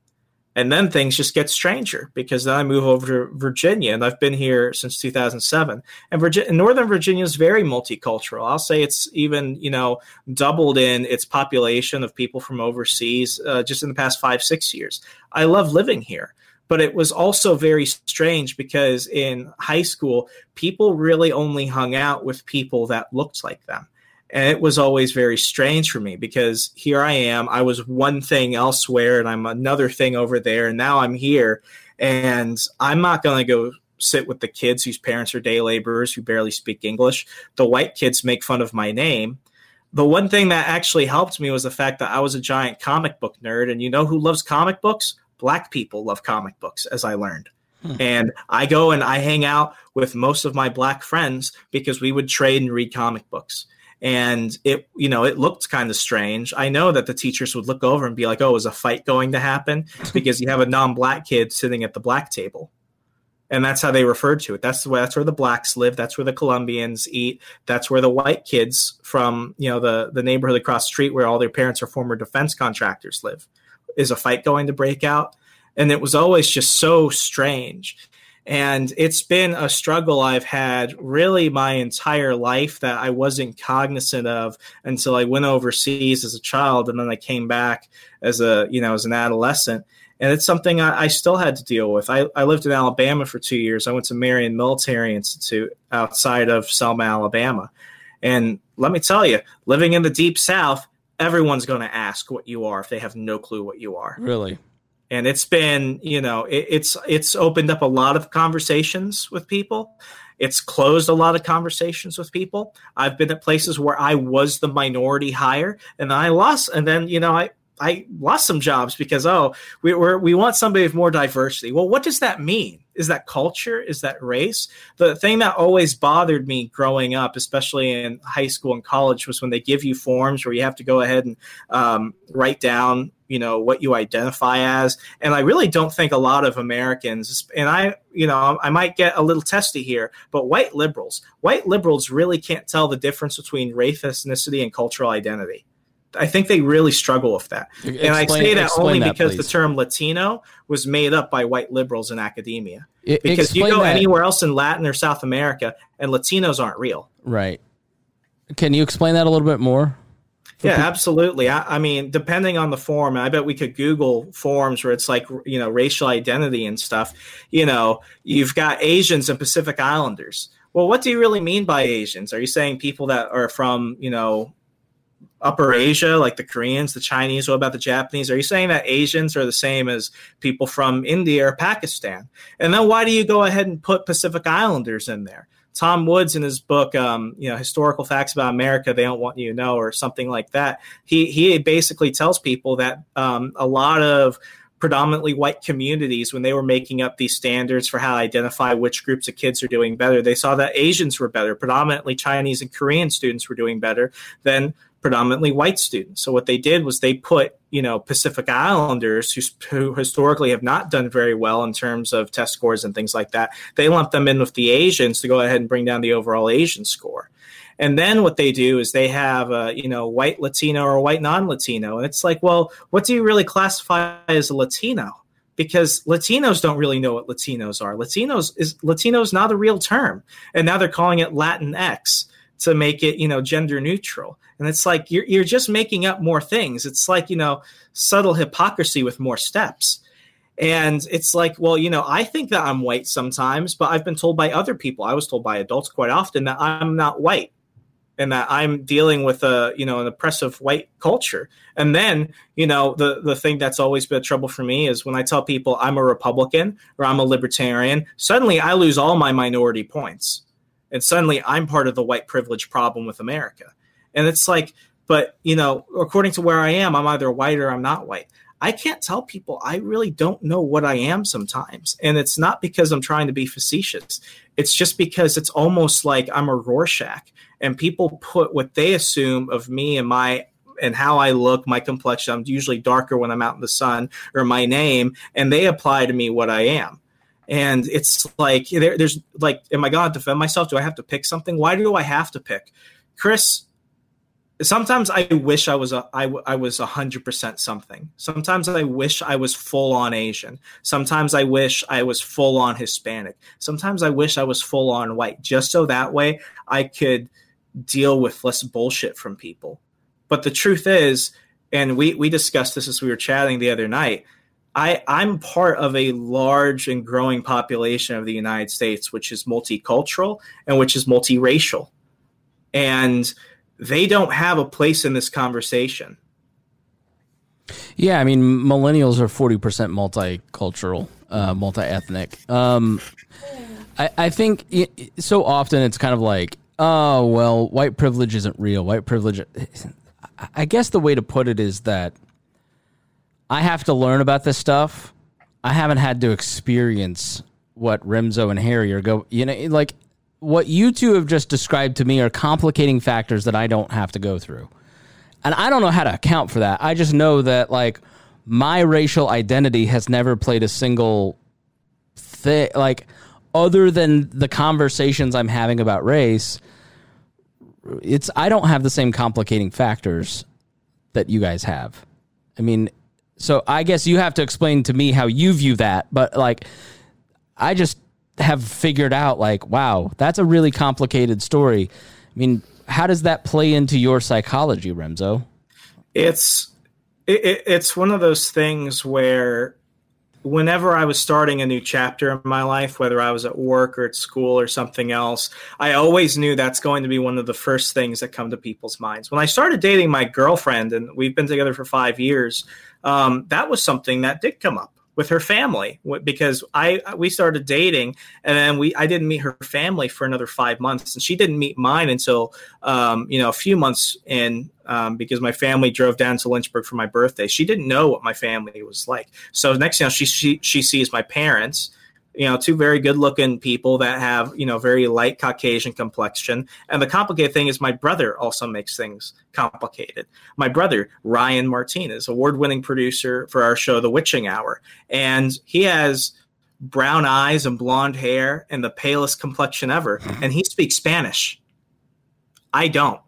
and then things just get stranger because then I move over to Virginia, and I've been here since 2007. And Northern Virginia is very multicultural. I'll say it's even you know doubled in its population of people from overseas uh, just in the past five six years. I love living here, but it was also very strange because in high school, people really only hung out with people that looked like them. And it was always very strange for me because here I am. I was one thing elsewhere and I'm another thing over there. And now I'm here. And I'm not going to go sit with the kids whose parents are day laborers who barely speak English. The white kids make fun of my name. The one thing that actually helped me was the fact that I was a giant comic book nerd. And you know who loves comic books? Black people love comic books, as I learned. Hmm. And I go and I hang out with most of my black friends because we would trade and read comic books and it you know it looked kind of strange. I know that the teachers would look over and be like oh is a fight going to happen? Because you have a non-black kid sitting at the black table. And that's how they referred to it. That's the way that's where the blacks live. That's where the colombians eat. That's where the white kids from you know the the neighborhood across the street where all their parents are former defense contractors live. Is a fight going to break out? And it was always just so strange and it's been a struggle I've had really my entire life that I wasn't cognizant of until I went overseas as a child and then I came back as a, you know, as an adolescent. And it's something I, I still had to deal with. I, I lived in Alabama for two years. I went to Marion Military Institute outside of Selma, Alabama. And let me tell you, living in the deep south, everyone's going to ask what you are if they have no clue what you are. Really? And it's been you know it, it's it's opened up a lot of conversations with people. It's closed a lot of conversations with people. I've been at places where i was the minority hire and i lost and then you know i I lost some jobs because oh we we we want somebody with more diversity. Well, what does that mean? Is that culture? Is that race? The thing that always bothered me growing up, especially in high school and college, was when they give you forms where you have to go ahead and um, write down you know what you identify as and i really don't think a lot of americans and i you know i might get a little testy here but white liberals white liberals really can't tell the difference between race ethnicity and cultural identity I think they really struggle with that. Explain, and I say that only that, because please. the term Latino was made up by white liberals in academia. It, because you go that. anywhere else in Latin or South America and Latinos aren't real. Right. Can you explain that a little bit more? Yeah, absolutely. I, I, mean, depending on the form, I bet we could Google forms where it's like, you know, racial identity and stuff. You know, you've got Asians and Pacific Islanders. Well, what do you really mean by Asians? Are you saying people that are from, you know, Upper Asia, like the Koreans, the Chinese? What about the Japanese? Are you saying that Asians are the same as people from India or Pakistan? And then why do you go ahead and put Pacific Islanders in there? Tom Woods in his book, um, you know, historical facts about America they don't want you to know, or something like that. He he basically tells people that um, a lot of predominantly white communities when they were making up these standards for how to identify which groups of kids are doing better they saw that asians were better predominantly chinese and korean students were doing better than predominantly white students. So what they did was they put, you know, Pacific Islanders who, who, historically have not done very well in terms of test scores and things like that. They lumped them in with the Asians to go ahead and bring down the overall Asian score. And then what they do is they have a, you know, white Latino or white non-Latino. And it's like, well, what do you really classify as a Latino? because Latinos don't really know what Latinos are. Latinos is Latinos not a real term, and now they're calling it Latin X to make it you know gender neutral. And it's like you're you're just making up more things. It's like, you know, subtle hypocrisy with more steps. And it's like, well, you know, I think that I'm white sometimes, but I've been told by other people, I was told by adults quite often that I'm not white and that I'm dealing with a, you know, an oppressive white culture. And then, you know, the the thing that's always been a trouble for me is when I tell people I'm a Republican or I'm a libertarian, suddenly I lose all my minority points. And suddenly I'm part of the white privilege problem with America. And it's like, but you know, according to where I am, I'm either white or I'm not white. I can't tell people I really don't know what I am sometimes. And it's not because I'm trying to be facetious. It's just because it's almost like I'm a Rorschach and people put what they assume of me and my and how I look, my complexion. I'm usually darker when I'm out in the sun, or my name, and they apply to me what I am. And it's like there, there's like, am I going to defend myself? Do I have to pick something? Why do I have to pick? Chris sometimes I wish I was a I, I was hundred percent something. Sometimes I wish I was full on Asian. Sometimes I wish I was full on Hispanic. Sometimes I wish I was full on white, just so that way I could deal with less bullshit from people. But the truth is, and we we discussed this as we were chatting the other night. I, I'm part of a large and growing population of the United States, which is multicultural and which is multiracial. And they don't have a place in this conversation. Yeah, I mean, millennials are 40% multicultural, uh, multi ethnic. Um, I, I think it, so often it's kind of like, oh, well, white privilege isn't real. White privilege. I guess the way to put it is that I have to learn about this stuff. I haven't had to experience what Remzo and Harry are go. You know, like what you two have just described to me are complicating factors that I don't have to go through. And I don't know how to account for that. I just know that like my racial identity has never played a single thing like other than the conversations I'm having about race, it's I don't have the same complicating factors that you guys have. I mean, so I guess you have to explain to me how you view that, but like I just have figured out like, wow, that's a really complicated story. I mean, how does that play into your psychology, Remzo? It's it, it's one of those things where whenever I was starting a new chapter in my life, whether I was at work or at school or something else, I always knew that's going to be one of the first things that come to people's minds. When I started dating my girlfriend, and we've been together for five years, um, that was something that did come up with her family because I we started dating and then we I didn't meet her family for another five months and she didn't meet mine until um, you know a few months in um, because my family drove down to Lynchburg for my birthday. She didn't know what my family was like. So next thing you know, she she she sees my parents you know, two very good looking people that have, you know, very light Caucasian complexion. And the complicated thing is my brother also makes things complicated. My brother, Ryan Martinez, award winning producer for our show, The Witching Hour. And he has brown eyes and blonde hair and the palest complexion ever. And he speaks Spanish. I don't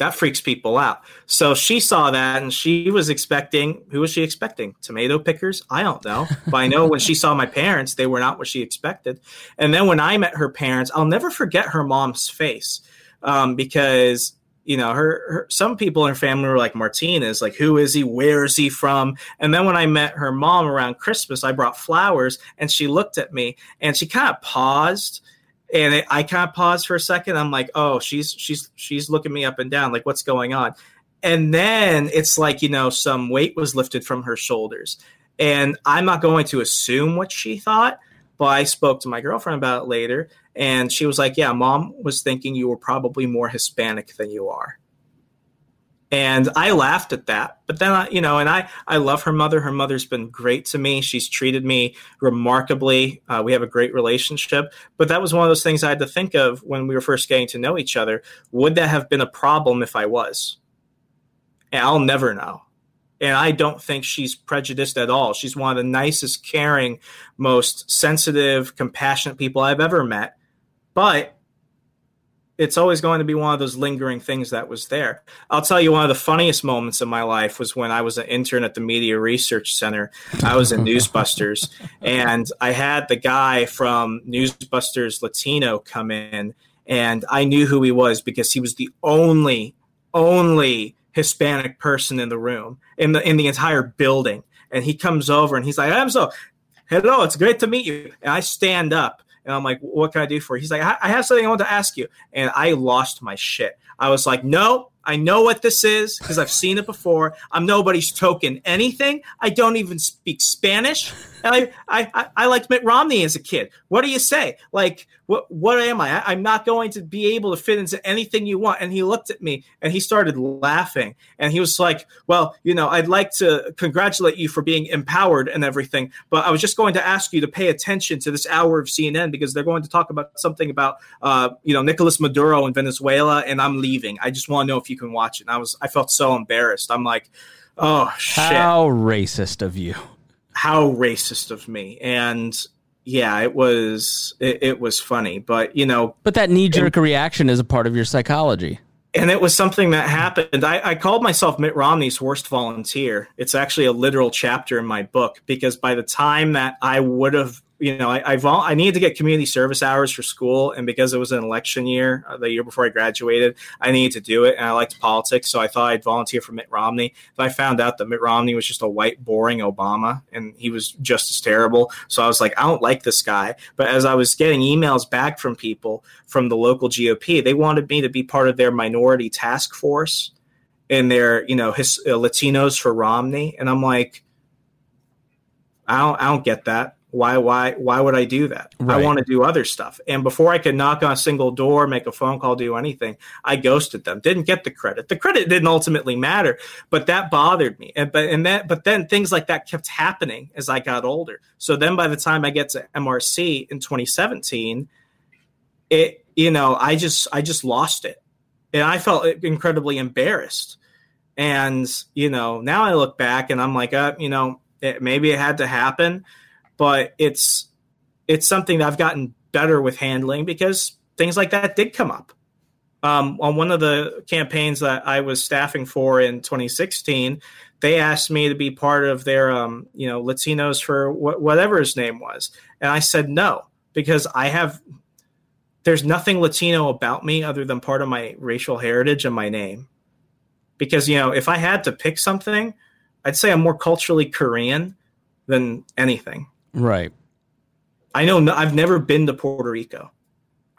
that freaks people out. So she saw that and she was expecting who was she expecting? Tomato pickers? I don't know. But I know when she saw my parents, they were not what she expected. And then when I met her parents, I'll never forget her mom's face. Um, because you know, her, her, some people in her family were like Martinez, like who is he? Where is he from? And then when I met her mom around Christmas, I brought flowers and she looked at me and she kind of paused and it, I kind of paused for a second. I'm like, oh, she's she's she's looking me up and down, like what's going on? And then it's like you know some weight was lifted from her shoulders, and I'm not going to assume what she thought, but I spoke to my girlfriend about it later, and she was like, yeah, mom was thinking you were probably more Hispanic than you are and I laughed at that. But then, I, you know, and I I love her mother. Her mother's been great to me. She's treated me remarkably. Uh, we have a great relationship. But that was one of those things I had to think of when we were first getting to know each other. Would that have been a problem if I was? And I'll never know. And I don't think she's prejudiced at all. She's one of the nicest, caring, most sensitive, compassionate people I've ever met. But it's always going to be one of those lingering things that was there. I'll tell you one of the funniest moments of my life was when I was an intern at the Media Research Center. I was in Newsbusters, and I had the guy from Newsbusters Latino come in, and I knew who he was because he was the only, only Hispanic person in the room in the in the entire building. And he comes over and he's like, "I'm so." Hello, it's great to meet you. And I stand up and I'm like, what can I do for you? He's like, I have something I want to ask you. And I lost my shit. I was like, no, I know what this is because I've seen it before. I'm nobody's token anything. I don't even speak Spanish. I, I, I liked Mitt Romney as a kid. What do you say? Like, what, what am I? I? am not going to be able to fit into anything you want. And he looked at me and he started laughing. And he was like, well, you know, I'd like to congratulate you for being empowered and everything. But I was just going to ask you to pay attention to this hour of CNN because they're going to talk about something about, uh, you know, Nicolas Maduro in Venezuela. And I'm leaving. I just want to know if you can watch it. And I was, I felt so embarrassed. I'm like, oh, shit. How racist of you how racist of me and yeah it was it, it was funny but you know but that knee-jerk reaction is a part of your psychology and it was something that happened. I, I, called myself Mitt Romney's worst volunteer. It's actually a literal chapter in my book because by the time that I would have you know, I I, vol- I needed to get community service hours for school, and because it was an election year, uh, the year before I graduated, I needed to do it, and I liked politics, so I thought I'd volunteer for Mitt Romney. But I found out that Mitt Romney was just a white, boring Obama, and he was just as terrible. So I was like, I don't like this guy. But as I was getting emails back from people from the local GOP, they wanted me to be part of their minority task force and their, you know, his uh, Latinos for Romney, and I'm like. I don't, I don't get that why why why would i do that? Right. i want to do other stuff. And before i could knock on a single door make a phone call do anything i ghosted them. Didn't get the credit. The credit didn't ultimately matter but that bothered me. And but and that but then things like that kept happening as i got older. So then by the time i get to mrc in 2017 it you know i just i just lost it. And i felt incredibly embarrassed. And you know now i look back and i'm like uh, you know it, maybe it had to happen but it's it's something that I've gotten better with handling because things like that did come up. Um, on one of the campaigns that I was staffing for in 2016, they asked me to be part of their, um, you know, Latinos for wh- whatever his name was, and I said no because I have. There's nothing Latino about me other than part of my racial heritage and my name. Because you know, if I had to pick something, I'd say I'm more culturally Korean than anything. Right. I know I've never been to Puerto Rico.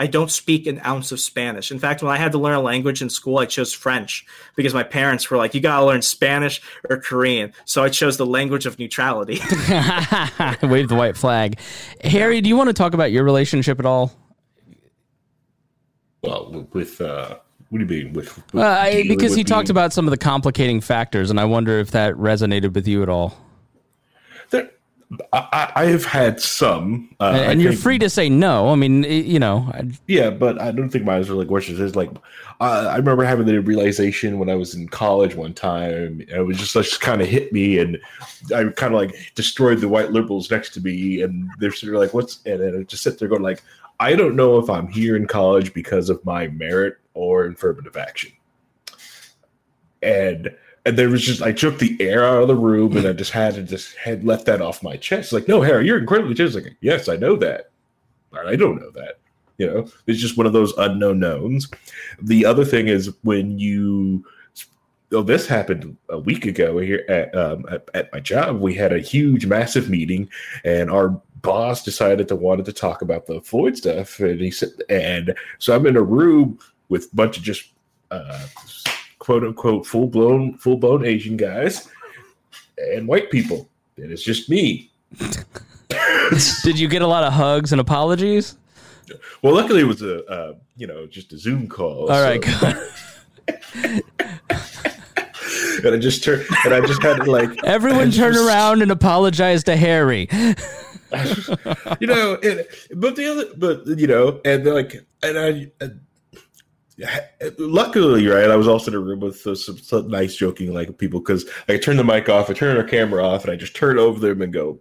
I don't speak an ounce of Spanish. In fact, when I had to learn a language in school, I chose French because my parents were like, "You got to learn Spanish or Korean." So I chose the language of neutrality. Wave the white flag. Harry, do you want to talk about your relationship at all? Well, with uh, what do you mean with? with Uh, because with he talked about some of the complicating factors, and I wonder if that resonated with you at all. I, I have had some, uh, and and you're think- free to say no. I mean, you know, I- Yeah, but I don't think mine was really worse. It's like uh, I remember having the realization when I was in college one time. It was just just kind of hit me, and I kind of like destroyed the white liberals next to me, and they're sort of like, "What's?" And I just sit there going like, "I don't know if I'm here in college because of my merit or affirmative action." And and there was just I took the air out of the room, and I just had to just had left that off my chest. Like, no, Harry, you're incredibly just like, yes, I know that. I don't know that. You know, it's just one of those unknown knowns. The other thing is when you, this happened a week ago here at, um, at, at my job. We had a huge, massive meeting, and our boss decided to wanted to talk about the Floyd stuff. And he said, and so I'm in a room with a bunch of just uh, quote unquote full blown, full blown Asian guys and white people, and it's just me. did you get a lot of hugs and apologies? Well, luckily it was a uh, you know just a Zoom call. All right, so- good. and I just turned and I just had to like Everyone turn just- around and apologize to Harry. you know, and, but the other, but you know, and they're like, and I. And, Luckily, right, I was also in a room with some, some nice joking like people because I turn the mic off, I turn our camera off, and I just turn over them and go,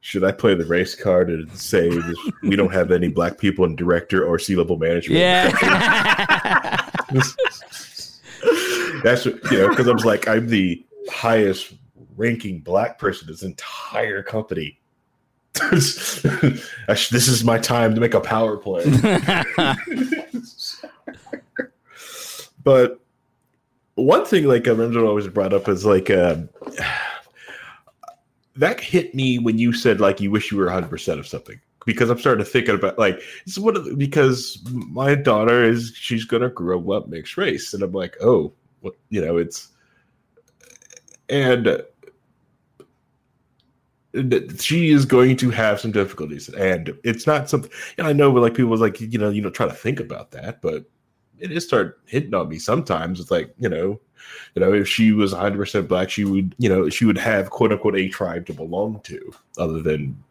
"Should I play the race card and say this, we don't have any black people in director or C level management?" Yeah. That's what, you know, because I was like, I'm the highest ranking black person in this entire company. This is my time to make a power play. but one thing, like remember always brought up is like uh, that hit me when you said like you wish you were 100 percent of something. Because I'm starting to think about like it's one of the, because my daughter is she's gonna grow up mixed race. And I'm like oh you know it's and she is going to have some difficulties. And it's not something and i know like people like you know you don't try to think about that but it is start hitting on me sometimes. It's like you know you know if she was 100% black she would you know she would have quote unquote a tribe to belong to other than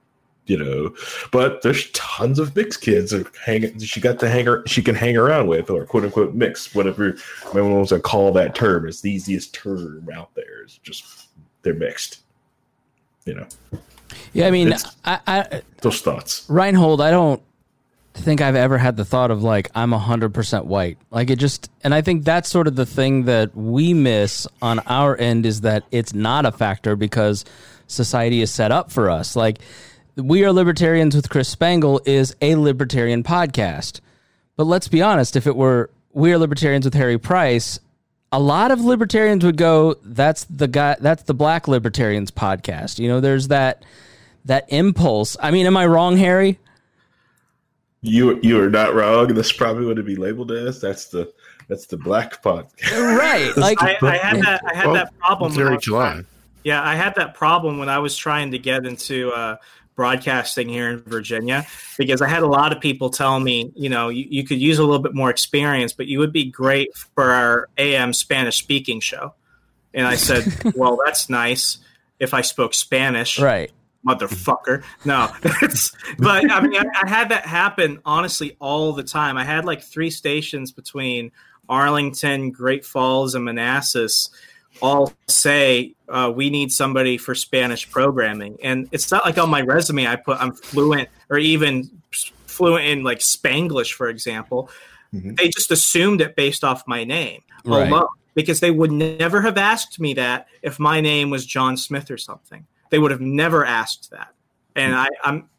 you know but there's tons of mixed kids that hang she got to hang her she can hang around with or quote unquote mixed whatever everyone wants to call that term. It's the easiest term out there. It's just they're mixed you know. Yeah, I mean, I, I, those thoughts. Reinhold, I don't think I've ever had the thought of like I'm hundred percent white. Like it just, and I think that's sort of the thing that we miss on our end is that it's not a factor because society is set up for us. Like we are libertarians with Chris Spangle is a libertarian podcast, but let's be honest, if it were we are libertarians with Harry Price. A lot of libertarians would go, "That's the guy. That's the Black Libertarians podcast." You know, there's that that impulse. I mean, am I wrong, Harry? You you are not wrong. This probably what it'd be labeled as. That's the that's the black pot. Right. Like I, I had that. I had Well, that problem. it's when very July. trying- Yeah, I had that problem when I was trying to get into uh, broadcasting here in Virginia because I had a lot of people tell me, you know, you, you could use a little bit more experience, but you would be great for our AM Spanish speaking show. And I said, well, that's nice if I spoke Spanish right. Motherfucker. No, but I mean, I, I had that happen honestly all the time. I had like three stations between Arlington, Great Falls, and Manassas all say uh, we need somebody for Spanish programming, and it's not like on my resume I put I'm fluent or even fluent in like Spanglish, for example. They just assumed it based off my name Right. alone because they would never have asked me that if my name was John Smith or something. They would have never asked that. And I, I'm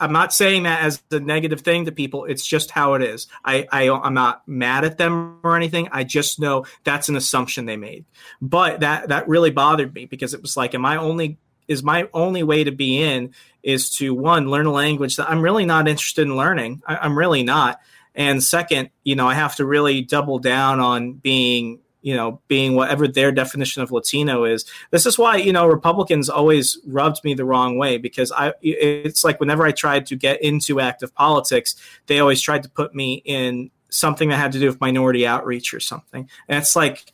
I'm not saying that as a negative thing to people. It's just how it is. I, I I'm not mad at them or anything. I just know that's an assumption they made. But that that really bothered me because it was like, am I only is my only way to be in is to one learn a language that I'm really not interested in learning. I, I'm really not. And second, you know, I have to really double down on being you know, being whatever their definition of Latino is. This is why, you know, Republicans always rubbed me the wrong way because I, it's like whenever I tried to get into active politics, they always tried to put me in something that had to do with minority outreach or something. And it's like,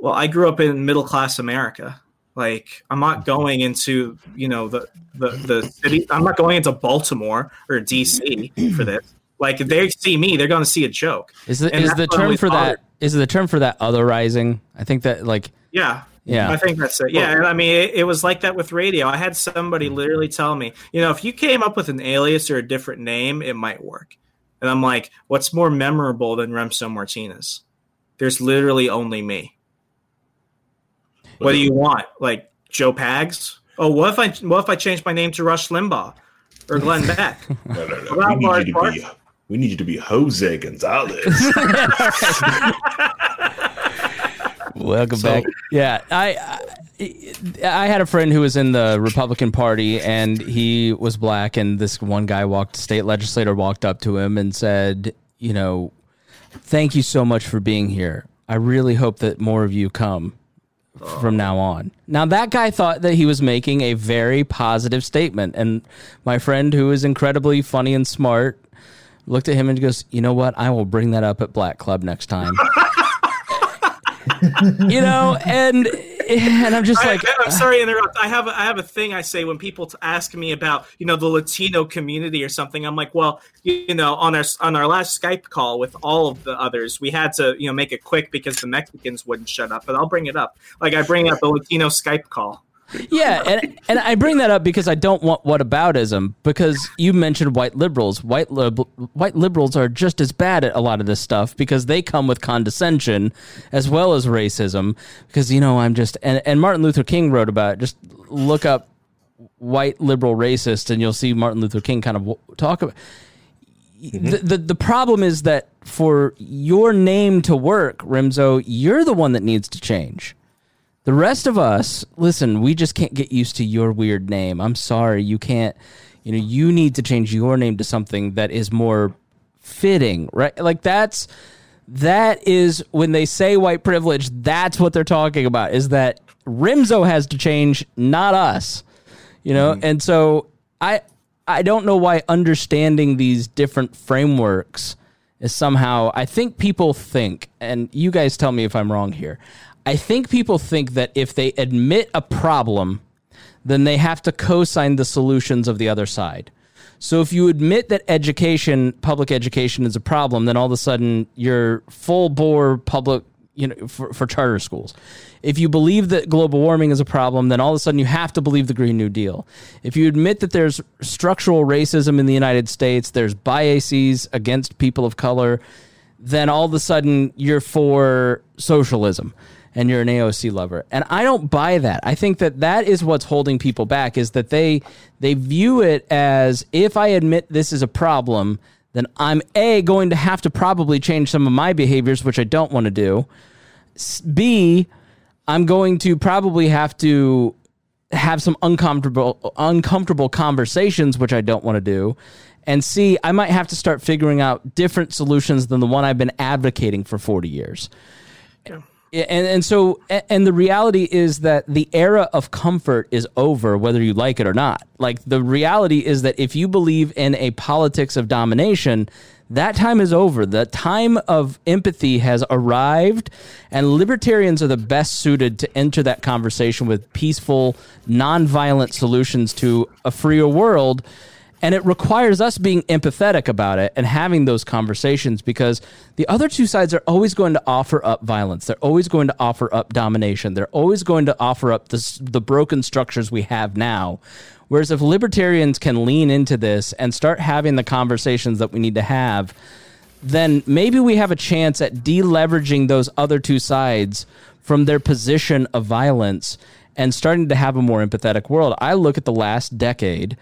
well, I grew up in middle class America. Like I'm not going into, you know, the, the, the city. I'm not going into Baltimore or DC for this. Like if they see me, they're going to see a joke. Is the, is the term for that is the term for that otherizing? I think that like yeah. Yeah. I think that's it. Yeah. And I mean, it, it, was like that with radio. I had somebody literally tell me, you know, if you came up with an alias or a different name, it might work. And I'm like, what's more memorable than Remso Martinez? There's literally only me. What do you want? Like Joe Pags? Oh, what if I what if I change my name to Rush Limbaugh or Glenn Beck? no, no, no. We need, you to be, we need you to be Jose Gonzalez. Welcome so, back. Yeah, I, I, I had a friend who was in the Republican Party, and he was black, and this one guy walked, state legislator walked up to him and said, you know, thank you so much for being here. I really hope that more of you come from oh. now on. Now that guy thought that he was making a very positive statement, and my friend, who is incredibly funny and smart, looked at him and goes, "You know what? I will bring that up at Black Club next time." you know, and and I'm just like, I, am uh, sorry to interrupt. I have a, I have a thing I say when people ask me about you know the Latino community or something. I'm like, well, you know, on our on our last Skype call with all of the others, we had to you know make it quick because the Mexicans wouldn't shut up. But I'll bring it up. Like I bring up the Latino Skype call yeah, and and I bring that up because I don't want whataboutism. Because you mentioned white liberals. White lib- white liberals are just as bad at a lot of this stuff because they come with condescension as well as racism. Because you know I'm just and and Martin Luther King wrote about it. Just look up white liberal racist and you'll see Martin Luther King kind of talk about. Mm-hmm. The, the the problem is that for your name to work, Remso, you're the one that needs to change. The rest of us, listen, we just can't get used to your weird name. I'm sorry, you can't. You know, you need to change your name to something that is more fitting, right? Like that's that is when they say white privilege, that's what they're talking about is that Remso has to change, not us. You know? Mm. And so I I don't know why understanding these different frameworks is somehow I think people think and you guys tell me if I'm wrong here. I think people think that if they admit a problem, then they have to co sign the solutions of the other side. So if you admit that education, public education is a problem, then all of a sudden you're full bore public, you know, for, for charter schools. If you believe that global warming is a problem, then all of a sudden you have to believe the Green New Deal. If you admit that there's structural racism in the United States, there's biases against people of color, then all of a sudden you're for socialism and you're an AOC lover. And I don't buy that. I think that that is what's holding people back is that they they view it as if I admit this is a problem, then I'm A going to have to probably change some of my behaviors which I don't want to do. B I'm going to probably have to have some uncomfortable uncomfortable conversations which I don't want to do. And C, I might have to start figuring out different solutions than the one I've been advocating for 40 years. And and so and the reality is that the era of comfort is over whether you like it or not. Like the reality is that if you believe in a politics of domination that time is over. The time of empathy has arrived and libertarians are the best suited to enter that conversation with peaceful nonviolent solutions to a freer world and it requires us being empathetic about it and having those conversations because the other two sides are always going to offer up violence. They're always going to offer up domination. They're always going to offer up the, the broken structures we have now. Whereas if libertarians can lean into this and start having the conversations that we need to have, then maybe we have a chance at deleveraging those other two sides from their position of violence and starting to have a more empathetic world. I look at the last decade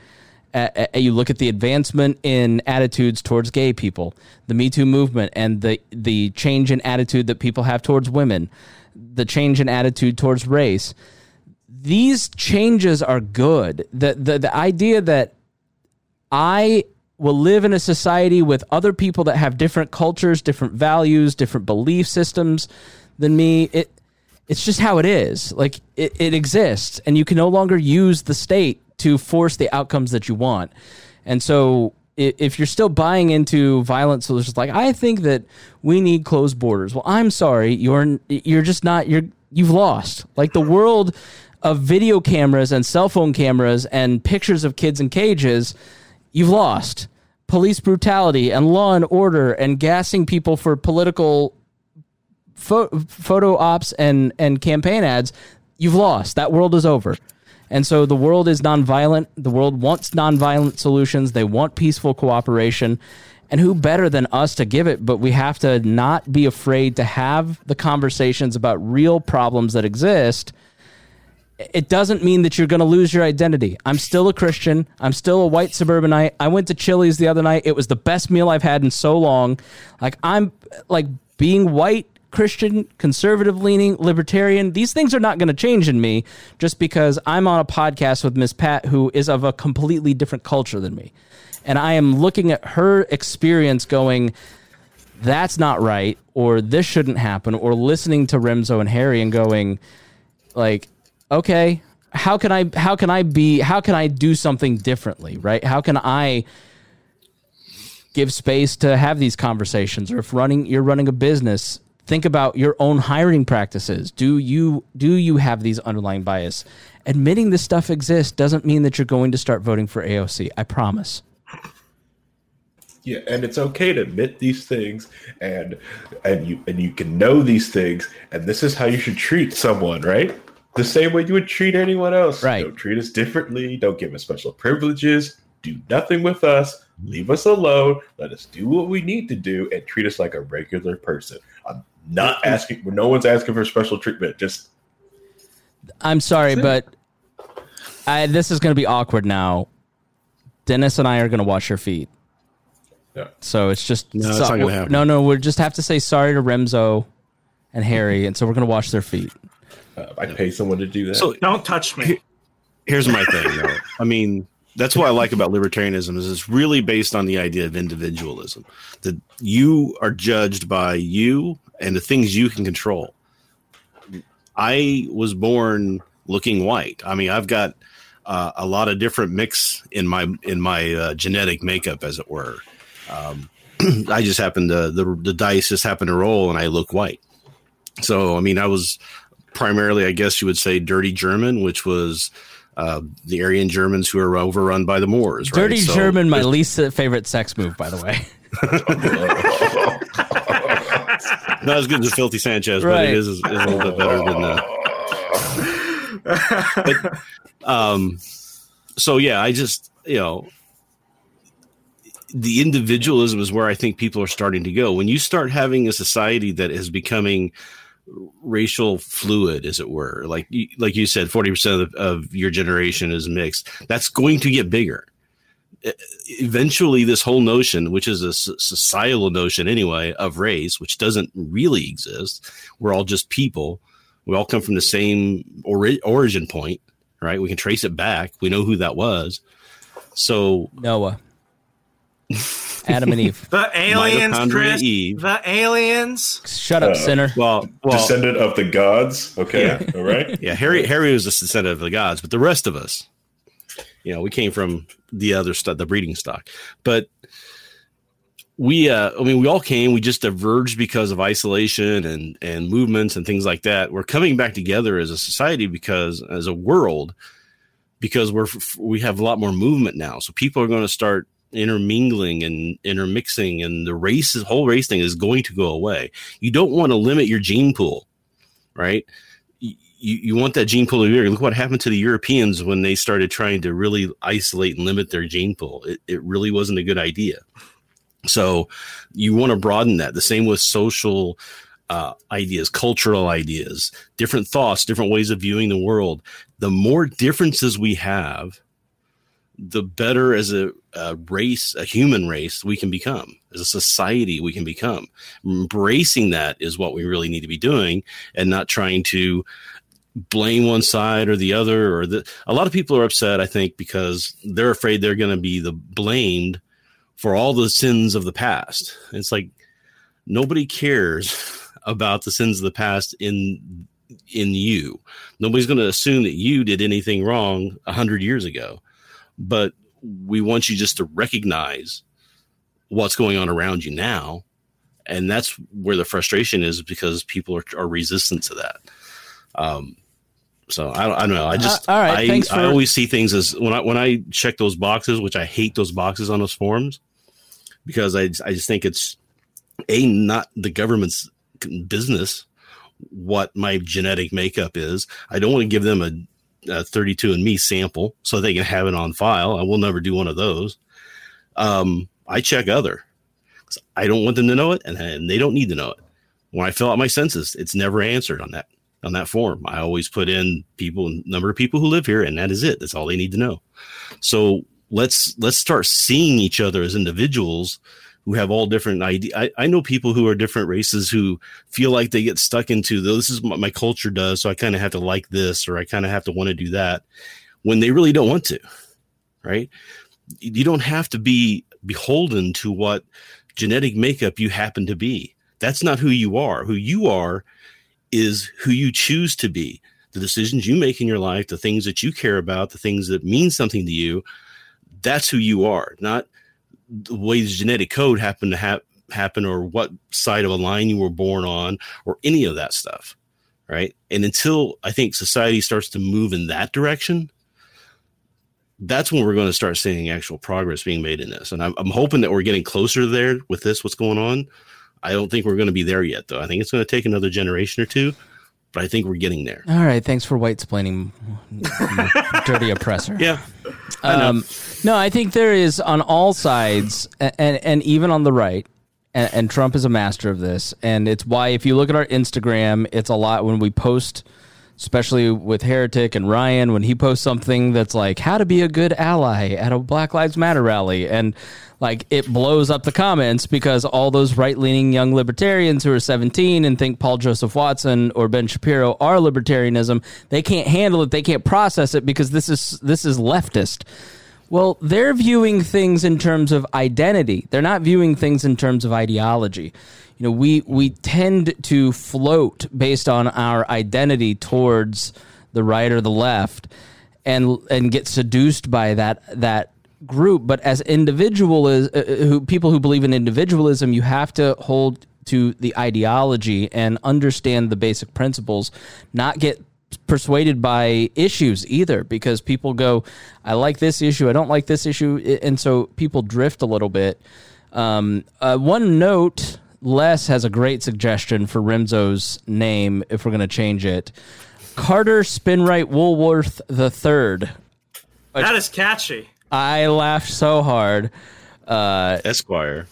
uh, you look at the advancement in attitudes towards gay people, the Me Too movement, and the the change in attitude that people have towards women, the change in attitude towards race. these changes are good. The, the the idea that I will live in a society with other people that have different cultures, different values, different belief systems than me. It it's just how it is. Like it, it exists, and you can no longer use the state to force the outcomes that you want. And so if you're still buying into violent solutions like I think that we need closed borders. Well, I'm sorry, you're you're just not you're you've lost. Like the world of video cameras and cell phone cameras and pictures of kids in cages, you've lost. Police brutality and law and order and gassing people for political pho- photo ops and and campaign ads, you've lost. That world is over. And so the world is nonviolent. The world wants nonviolent solutions. They want peaceful cooperation. And who better than us to give it? But we have to not be afraid to have the conversations about real problems that exist. It doesn't mean that you're going to lose your identity. I'm still a Christian. I'm still a white suburbanite. I went to Chili's the other night. It was the best meal I've had in so long. Like I'm like being white Christian, conservative leaning, libertarian. These things are not going to change in me just because I'm on a podcast with Miss Pat, who is of a completely different culture than me. And I am looking at her experience going, that's not right, or this shouldn't happen, or listening to Remso and Harry and going, like, okay, how can I how can I be how can I do something differently, right? How can I give space to have these conversations or if running you're running a business think about your own hiring practices. Do you do you have these underlying bias? Admitting this stuff exists doesn't mean that you're going to start voting for aoc i promise. Yeah and it's okay to admit these things and and you and you can know these things and this is how you should treat someone right? The same way you would treat anyone else. Right. Don't treat us differently. Don't give us special privileges. Do nothing with us. Leave us alone. Let us do what we need to do and treat us like a regular person not asking no one's asking for special treatment just i'm sorry but I, this is going to be awkward now dennis and i are going to wash your feet yeah. so it's just No, it's so- not gonna happen. no no we just have to say sorry to Remso and harry and so we're going to wash their feet uh, i pay someone to do that So Don't touch me. here's my thing though. I mean, that's what I like about libertarianism is it's really based on the idea of individualism. That you are judged by you and the things you can control. I was born looking white. I mean, I've got uh, a lot of different mix in my in my uh, genetic makeup, as it were. Um, I just happened to the the dice just happened to roll, and I look white. So, I mean, I was primarily, I guess you would say, dirty German, which was uh, the Aryan Germans who were overrun by the Moors. right? dirty So german my least favorite sex move by the way not as good as Filthy Sanchez, but Right. it is, is a little bit better than that. But, um, so yeah, I just you know, the individualism is where I think people are starting to go. When you start having a society that is becoming racial fluid, as it were, like you, like you said, forty percent of, of your generation is mixed. That's going to get bigger. Eventually, this whole notion, which is a societal notion anyway, of race, which doesn't really exist, we're all just people. We all come from the same ori- origin point, right? We can trace it back. We know who that was. So noah adam and eve The aliens, Chris. Eve. The aliens. shut up Uh, sinner well, well, descendant of the gods okay Yeah. all right yeah, Harry Harry was a descendant of the gods, but the rest of us, you know, we came from the other stuff, the breeding stock. But we, uh, I mean, we all came. We just diverged because of isolation and and movements and things like that. We're coming back together as a society because as a world, because we're we have a lot more movement now. So people are going to start intermingling and intermixing, and the race, whole race thing is going to go away. You don't want to limit your gene pool, right? You, you want that gene pool to be bigger. Look what happened to the Europeans when they started trying to really isolate and limit their gene pool. It, it really wasn't a good idea. So you want to broaden that. The same with social uh, ideas, cultural ideas, different thoughts, different ways of viewing the world. The more differences we have, the better as a, a race, a human race, we can become. As a society, we can become. Embracing that is what we really need to be doing, and not trying to blame one side or the other or the a lot of people are upset i think because they're afraid they're going to be the blamed for all the sins of the past. It's like nobody cares about the sins of the past in in you. Nobody's going to assume that you did anything wrong a hundred years ago but we want you just to recognize what's going on around you now and that's where the frustration is because people are, are resistant to that. Um, so I don't, I don't know. I just Uh, all right, I, thanks I always see things as when I when I check those boxes, which I hate those boxes on those forms because I I just think it's a not the government's business what my genetic makeup is. I don't want to give them a, a 32 and me sample so they can have it on file. I will never do one of those. Um, I check other. I don't want them to know it, and, and they don't need to know it. When I fill out my census, it's never answered on that on that form. I always put in people, number of people who live here, and that is it. That's all they need to know. So let's let's start seeing each other as individuals who have all different ideas. I, I know people who are different races who feel like they get stuck into this is what my culture does, so I kind of have to like this or I kind of have to want to do that when they really don't want to. Right? You don't have to be beholden to what genetic makeup you happen to be. That's not who you are. Who you are is who you choose to be. The decisions you make in your life, the things that you care about, the things that mean something to you, that's who you are, not the way the genetic code happened to ha- happen or what side of a line you were born on or any of that stuff. Right. And until I think society starts to move in that direction, that's when we're going to start seeing actual progress being made in this. And I'm, I'm hoping that we're getting closer there with this, what's going on. I don't think we're going to be there yet, though. I think it's going to take another generation or two, but I think we're getting there. All right, thanks for white splaining, dirty oppressor. Yeah. I. Um, no, I think there is on all sides, and and even on the right, and, and Trump is a master of this, and it's why if you look at our Instagram, it's a lot when we post, especially with Heretic and Ryan, when he posts something that's like how to be a good ally at a Black Lives Matter rally, and like it blows up the comments because all those right leaning young libertarians who are 17 and think Paul Joseph Watson or Ben Shapiro are libertarianism, they can't handle it, they can't process it because this is this is leftist. Well, they're viewing things in terms of identity. They're not viewing things in terms of ideology. You know, we we tend to float based on our identity towards the right or the left and and get seduced by that that group, but as individual is uh, who people who believe in individualism, you have to hold to the ideology and understand the basic principles, not get persuaded by issues either because people go i like this issue i don't like this issue and so people drift a little bit. Um, uh, one note les has a great suggestion for rimzo's name if we're going to change it. Carter spinright woolworth the third. That is catchy. I laughed so hard uh, Esquire.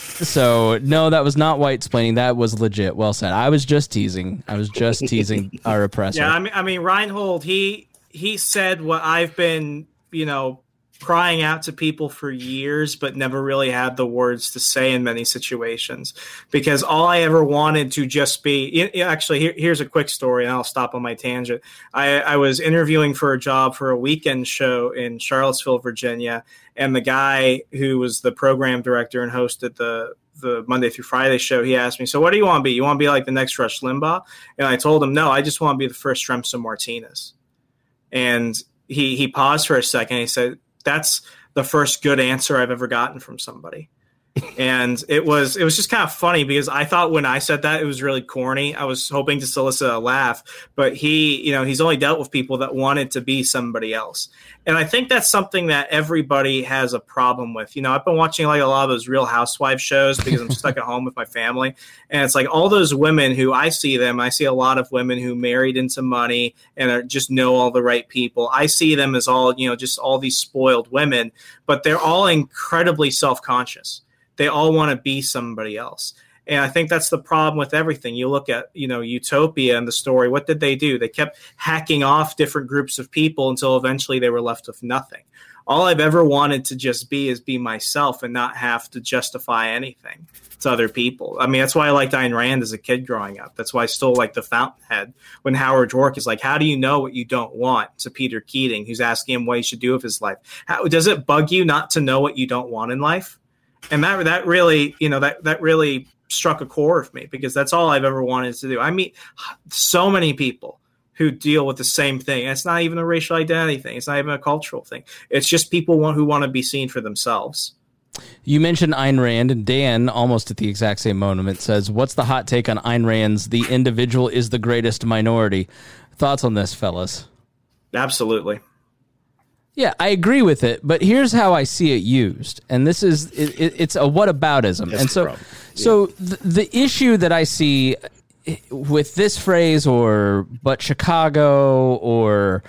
so no that was not white splaining. That was legit. Well said. I was just teasing. I was just teasing our oppressor. Yeah, I mean, I mean, Reinhold, he he said what I've been, you know, crying out to people for years, but never really had the words to say in many situations. Because all I ever wanted to just be, actually, here, here's a quick story, and I'll stop on my tangent. I, I was interviewing for a job for a weekend show in Charlottesville, Virginia, and the guy who was the program director and hosted the the Monday through Friday show, he asked me, "So what do you want to be? You want to be like the next Rush Limbaugh?" And I told him, "No, I just want to be the first Remso Martinez." And he he paused for a second. He said, "That's the first good answer I've ever gotten from somebody." And it was it was just kind of funny because I thought when I said that it was really corny. I was hoping to solicit a laugh, but he, you know, he's only dealt with people that wanted to be somebody else. And I think that's something that everybody has a problem with. You know, I've been watching like a lot of those Real Housewives shows because I'm stuck at home with my family, and it's like all those women who I see them. I see a lot of women who married into money and are, just know all the right people. I see them as all you know, just all these spoiled women, but they're all incredibly self conscious they all want to be somebody else and i think that's the problem with everything you look at you know utopia and the story what did they do they kept hacking off different groups of people until eventually they were left with nothing All I've ever wanted to just be is be myself and not have to justify anything to other people. I mean, that's why I liked Ayn Rand as a kid growing up. That's why I still like The Fountainhead. When Howard Roark is like, "How do you know what you don't want?" to Peter Keating, who's asking him what he should do with his life. How does it bug you not to know what you don't want in life? And that that really, you know, that that really struck a core of me because that's all I've ever wanted to do. I meet so many people who deal with the same thing. And it's not even a racial identity thing. It's not even a cultural thing. It's just people want, who want to be seen for themselves. You mentioned Ayn Rand, and Dan, almost at the exact same moment, says, What's the hot take on Ayn Rand's The Individual is the Greatest Minority? Thoughts on this, fellas? Absolutely. Yeah, I agree with it, but here's how I see it used, and this is it, it's a whataboutism, That's and so the problem. so the, the issue that I see eh, with this phrase, or but Chicago, or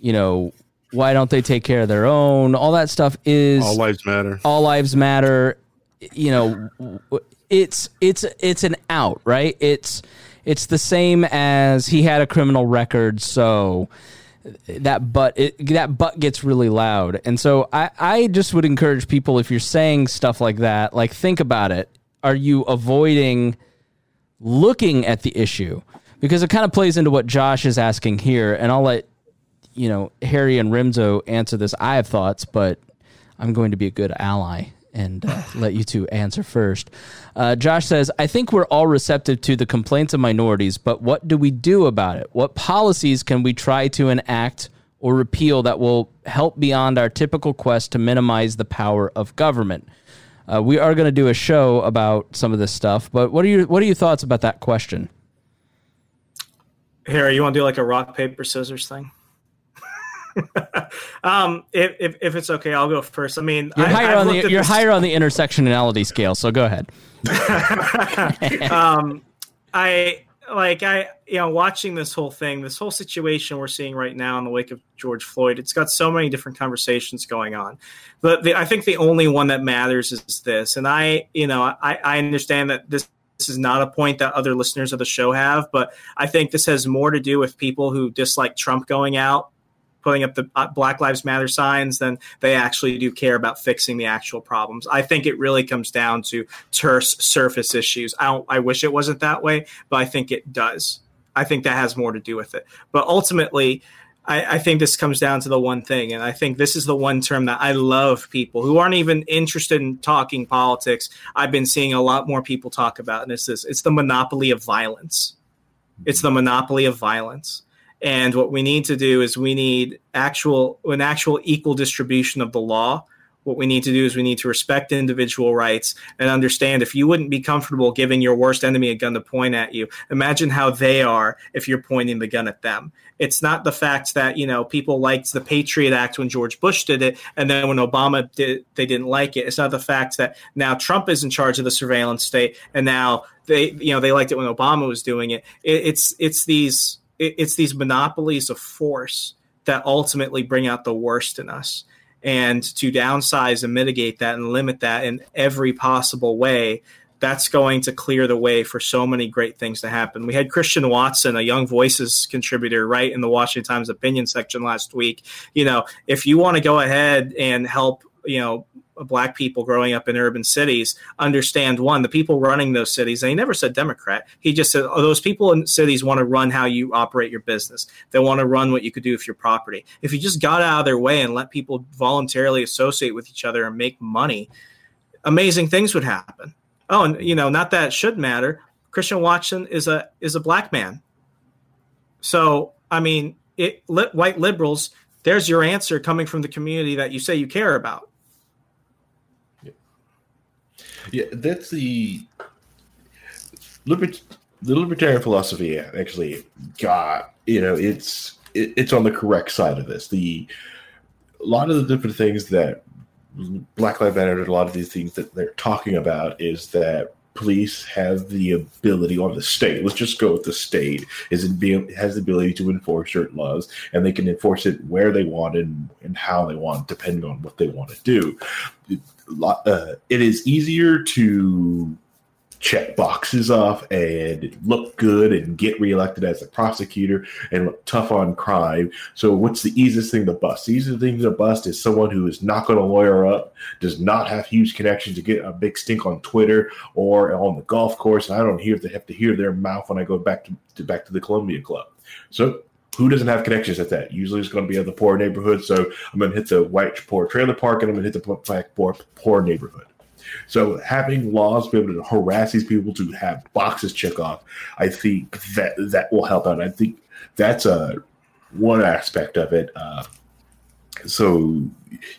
you know, why don't they take care of their own? All that stuff is All lives matter. all lives matter you know it's it's it's an out right it's it's the same as he had a criminal record so that but it, that but gets really loud. And so i i just would encourage people if you're saying stuff like that like think about it. Are you avoiding looking at the issue? Because it kind of plays into what josh is asking here and i'll let you know harry and rimzo answer this. I have thoughts but i'm going to be a good ally and uh, let you two answer first. Uh, Josh says, I think we're all receptive to the complaints of minorities, but what do we do about it? What policies can we try to enact or repeal that will help beyond our typical quest to minimize the power of government? Uh, we are going to do a show about some of this stuff, but what are your what are your thoughts about that question? Harry, you want to do like a rock paper scissors thing? Um, if, if, if it's okay, I'll go first. I mean, You're I, higher I've on the you're this- higher on the intersectionality scale, so go ahead. um, I like I you know watching this whole thing, this whole situation we're seeing right now in the wake of George Floyd. It's got so many different conversations going on, but the, I think the only one that matters is this. And I you know I, I understand that this. This is not a point that other listeners of the show have, but I think this has more to do with people who dislike Trump going out putting up the uh, Black Lives Matter signs than they actually do care about fixing the actual problems. I think it really comes down to terse surface issues. I don't, I wish it wasn't that way, but I think it does. I think that has more to do with it. But ultimately, I, I think this comes down to the one thing, and I think this is the one term that I love people who aren't even interested in talking politics. I've been seeing a lot more people talk about, and it's this: it's the monopoly of violence. It's the monopoly of violence. And what we need to do is we need actual an actual equal distribution of the law. What we need to do is we need to respect individual rights and understand if you wouldn't be comfortable giving your worst enemy a gun to point at you, imagine how they are if you're pointing the gun at them. It's not the fact that, you know, people liked the Patriot Act when George Bush did it and then when Obama did they didn't like it. It's not the fact that now Trump is in charge of the surveillance state and now they you know they liked it when Obama was doing it. it it's it's these it's these monopolies of force that ultimately bring out the worst in us. And to downsize and mitigate that and limit that in every possible way, that's going to clear the way for so many great things to happen. We had Christian Watson, a Young Voices contributor, write in the Washington Times opinion section last week. You know, if you want to go ahead and help, you know, black people growing up in urban cities understand one the people running those cities and he never said democrat. He just said oh, those people in cities want to run how you operate your business. They want to run what you could do with your property. If you just got out of their way and let people voluntarily associate with each other and make money amazing things would happen. Oh and you know not that it should matter. Christian watson is a is a black man. So i mean it white liberals there's your answer coming from the community that you say you care about Yeah, that's the libert- the libertarian philosophy. Actually, got you know, it's it, it's on the correct side of this. The a lot of the different things that Black Lives Matter and a lot of these things that they're talking about is that police have the ability, or the state. Let's just go with the state. Is it be, has the ability to enforce certain laws, and they can enforce it where they want and and how they want, depending on what they want to do. It, uh, it is easier to check boxes off and look good and get reelected as a prosecutor and look tough on crime. So, what's the easiest thing to bust? The easiest thing to bust is someone who is not going to lawyer up, does not have huge connections to get a big stink on Twitter or on the golf course. And I don't hear they have to hear their mouth when I go back to, to back to the Columbia Club. So, who doesn't have connections at that? Usually it's going to be at the poor neighborhood. So I'm going to hit the white poor trailer park and I'm going to hit the black poor, poor neighborhood. So having laws be able to harass these people to have boxes check off, I think that that will help out. I think that's a one aspect of it. Uh, so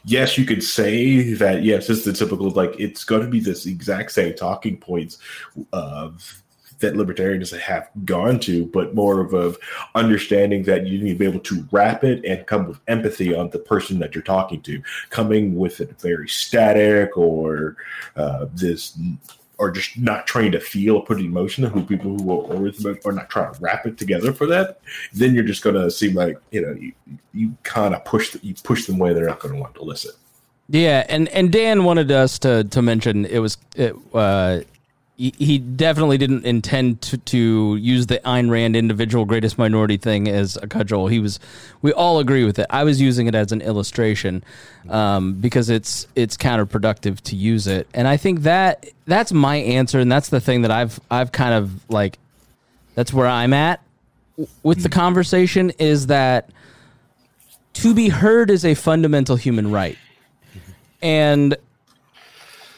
yes, you could say that yes, it's the typical like it's going to be this exact same talking points of that libertarians have gone to, but more of a understanding that you need to be able to wrap it and come with empathy on the person that you're talking to. Coming with it very static or uh, this or just not trying to feel or put emotion who people who are, are not trying to wrap it together for that, then you're just going to seem like you know you, you kind of push the, you push them away. They're not going to want to listen. Yeah, and and Dan wanted us to to mention it was it, uh, he definitely didn't intend to, to use the Ayn Rand individual greatest minority thing as a cudgel. He was, we all agree with it. I was using it as an illustration um, because it's it's counterproductive to use it, and I think that that's my answer, and that's the thing that I've I've kind of like, that's where I'm at with the conversation is that to be heard is a fundamental human right, and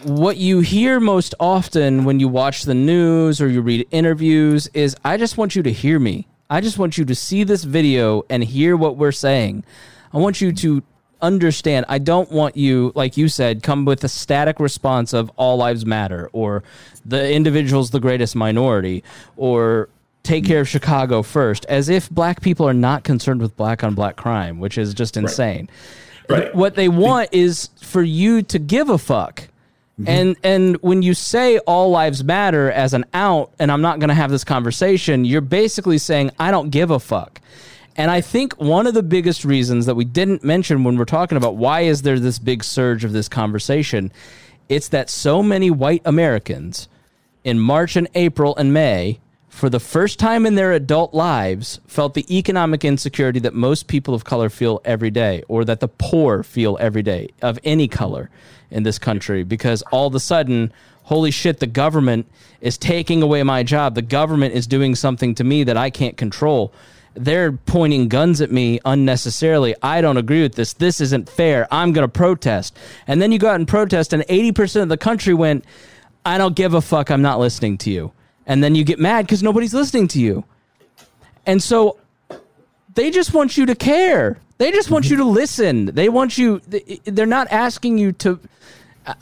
what you hear most often when you watch the news or you read interviews is I just want you to hear me. I just want you to see this video and hear what we're saying. I want you to understand. I don't want you, like you said, come with a static response of all lives matter or the individual's the greatest minority or take care of Chicago first, as if black people are not concerned with black on black crime, which is just insane. Right. Right. What they want is for you to give a fuck Mm-hmm. And and when you say all lives matter as an out and I'm not going to have this conversation, you're basically saying I don't give a fuck. And I think one of the biggest reasons that we didn't mention when we're talking about why is there this big surge of this conversation, it's that so many white Americans in March and April and May for the first time in their adult lives felt the economic insecurity that most people of color feel every day or that the poor feel every day of any color in this country because all of a sudden, holy shit, the government is taking away my job. The government is doing something to me that I can't control. They're pointing guns at me unnecessarily. I don't agree with this. This isn't fair. I'm going to protest. And then you go out and protest, and 80% of the country went, I don't give a fuck. I'm not listening to you. And then you get mad because nobody's listening to you. And so they just want you to care. They just want you to listen. They want you, they're not asking you to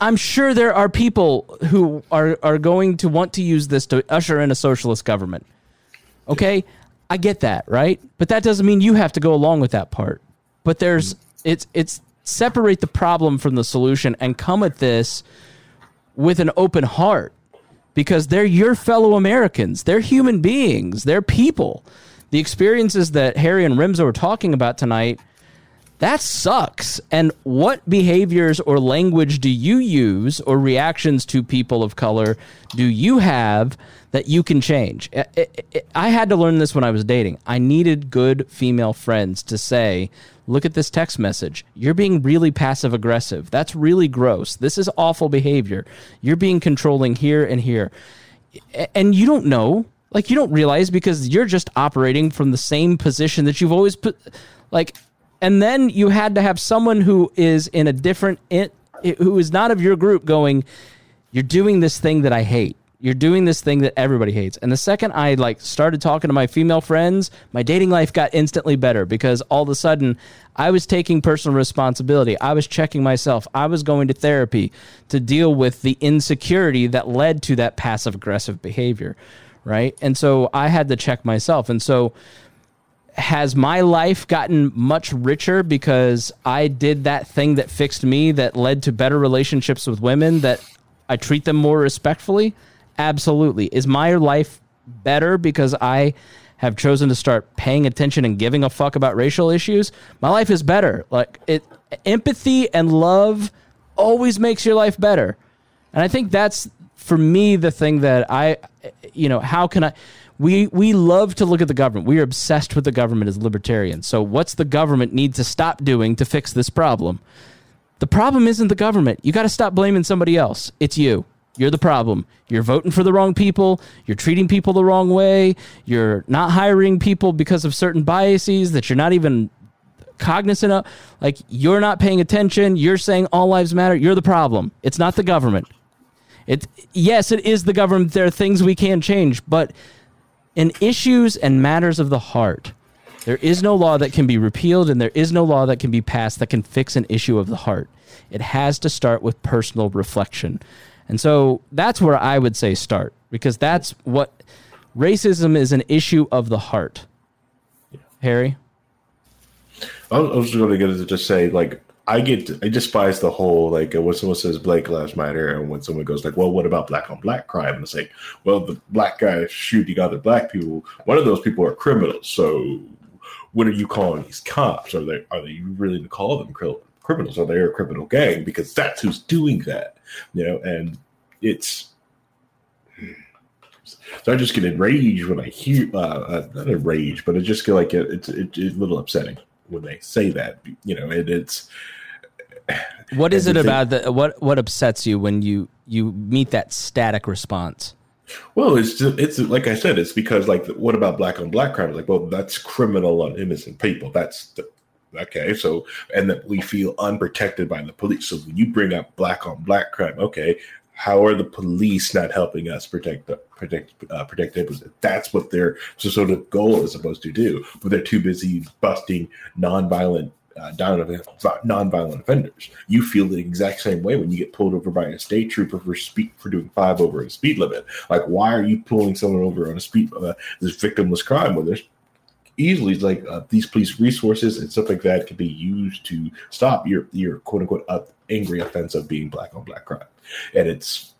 I'm sure there are people who are are going to want to use this to usher in a socialist government. Okay? I get that, right? But that doesn't mean you have to go along with that part. But there's it's it's separate the problem from the solution and come at this with an open heart because they're your fellow Americans. They're human beings. They're people. The experiences that Harry and Rimzo were talking about tonight that sucks. And what behaviors or language do you use or reactions to people of color do you have that you can change? I had to learn this when I was dating. I needed good female friends to say, look at this text message. You're being really passive aggressive. That's really gross. This is awful behavior. You're being controlling here and here. And you don't know. Like, you don't realize because you're just operating from the same position that you've always put. Like, and then you had to have someone who is in a different who is not of your group going you're doing this thing that i hate. You're doing this thing that everybody hates. And the second i like started talking to my female friends my dating life got instantly better because all of a sudden i was taking personal responsibility. I was checking myself. I was going to therapy to deal with the insecurity that led to that passive aggressive behavior right? And so i had to check myself. And so has my life gotten much richer because I did that thing that fixed me that led to better relationships with women that I treat them more respectfully? Absolutely. Is my life better because I have chosen to start paying attention and giving a fuck about racial issues? My life is better. Like it empathy and love always makes your life better. And I think that's for me the thing that I you know, how can I we we love to look at the government. We are obsessed with the government as libertarians. So what's the government need to stop doing to fix this problem? The problem isn't the government. You got to stop blaming somebody else. It's you. You're the problem. You're voting for the wrong people. You're treating people the wrong way. You're not hiring people because of certain biases that you're not even cognizant of. Like, you're not paying attention. You're saying all lives matter. You're the problem. It's not the government. It, yes, it is the government. There are things we can change, but in issues and matters of the heart, there is no law that can be repealed and there is no law that can be passed that can fix an issue of the heart. It has to start with personal reflection. And so that's where I would say start because that's what racism is an issue of the heart. Harry? I was going to get to just say, like, I get, I despise the whole, like, when someone says Black Lives Matter and when someone goes, like, well, what about black on black crime? And it's like, well, the black guy shooting other black people, one of those people are criminals. So what are you calling these cops? Are they, are they really to call them criminals? Are they a criminal gang? Because that's who's doing that you know, and it's so I just get enraged when I hear uh, uh not enraged, but I just get like it, it's it, it's a little upsetting when they say that, you know, and it's. What is it about that? What what upsets you when you you meet that static response? Well, it's just, it's like I said, it's because like what about black on black crime? Like, well, that's criminal on innocent people. That's the, Okay, so and that we feel unprotected by the police. So when you bring up black on black crime, okay, how are the police not helping us protect the protect uh, protect the That's what their so sort of goal is supposed to do, but they're too busy busting nonviolent uh, nonviolent offenders. You feel the exact same way when you get pulled over by a state trooper for speed for doing five over a speed limit. Like, why are you pulling someone over on a speed uh, this victimless crime when there's easily like uh, these police resources and stuff like that can be used to stop your your quote unquote angry offense of being black on black crime, and it's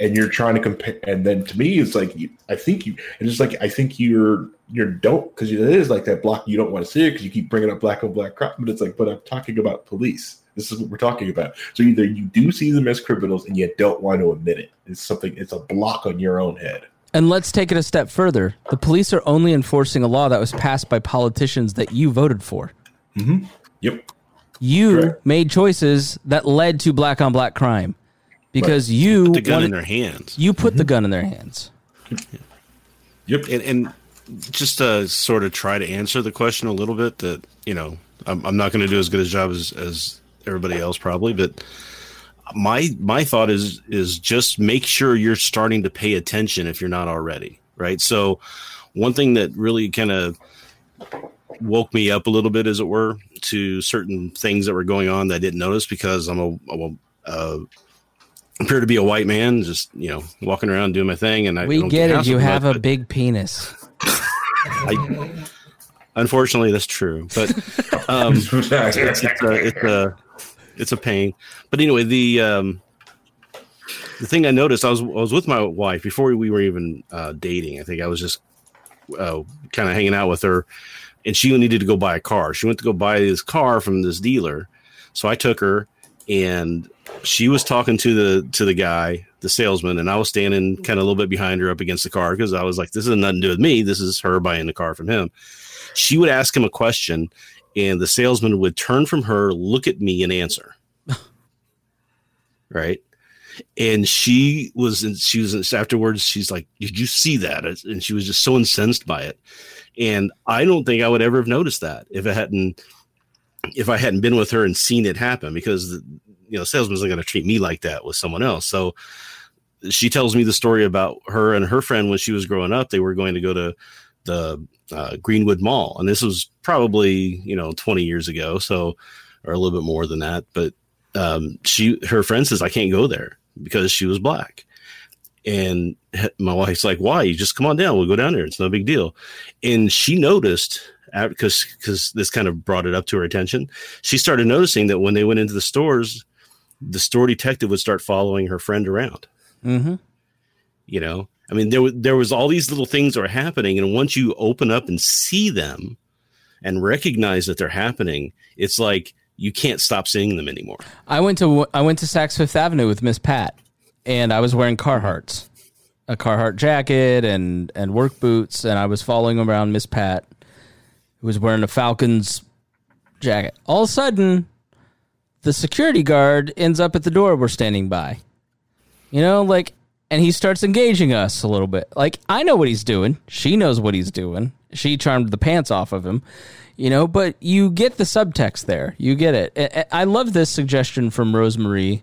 and you're trying to compare. And then to me, it's like you, I think you, and it's like I think you're you're don't because it is like that block you don't want to see it because you keep bringing up black on black crime, but it's like, but I'm talking about police. This is what we're talking about. So either you do see them as criminals and you don't want to admit it. It's something. It's a block on your own head. And let's take it a step further. The police are only enforcing a law that was passed by politicians that you voted for. Mm-hmm. Yep. You Correct. made choices that led to black on black crime because right. you put the gun wanted, in their hands. You put mm-hmm. the gun in their hands. Yep. And, and, just to sort of try to answer the question a little bit, that you know, I'm, I'm not going to do as good a job as, as everybody else probably, but my my thought is is just make sure you're starting to pay attention if you're not already right so one thing that really kind of woke me up a little bit as it were to certain things that were going on that i didn't notice because i'm a, a, a appear to be a white man just you know walking around doing my thing and i we get it you have a big penis I, unfortunately that's true but um it's, it's, it's, a, it's a it's a pain. But anyway, the um, the thing I noticed, I was I was with my wife before we were even uh, dating. I think I was just uh, kind of hanging out with her, and she needed to go buy a car. She went to go buy this car from this dealer, so I took her, and she was talking to the to the guy, the salesman, and I was standing kind of a little bit behind her up against the car because I was like, this is nothing to do with me. This is her buying the car from him. She would ask him a question, and the salesman would turn from her, look at me, and answer. right. And she was, she was afterwards, she's like, Did you see that? And she was just so incensed by it. And I don't think I would ever have noticed that if it hadn't, if I hadn't been with her and seen it happen because, you know, salesman's not going to treat me like that with someone else. So she tells me the story about her and her friend when she was growing up. They were going to go to the uh, Greenwood Mall, and this was probably you know 20 years ago, so or a little bit more than that. But um, she, her friend says, I can't go there because she was black. And my wife's like, "Why? You just come on down. We'll go down there. It's no big deal." And she noticed because because this kind of brought it up to her attention. She started noticing that when they went into the stores, the store detective would start following her friend around. Mm-hmm. You know, I mean, there there was all these little things that were happening, and once you open up and see them and recognize that they're happening, it's like you can't stop seeing them anymore. I went to I went to Saks Fifth Avenue with Miss Pat, and I was wearing Carhartts, a Carhartt jacket and and work boots, and I was following around Miss Pat, who was wearing a Falcons jacket. All of a sudden, the security guard ends up at the door we're standing by. You know, like, and he starts engaging us a little bit. Like, I know what he's doing. She knows what he's doing. She charmed the pants off of him, you know, but you get the subtext there. You get it. I love this suggestion from Rosemarie,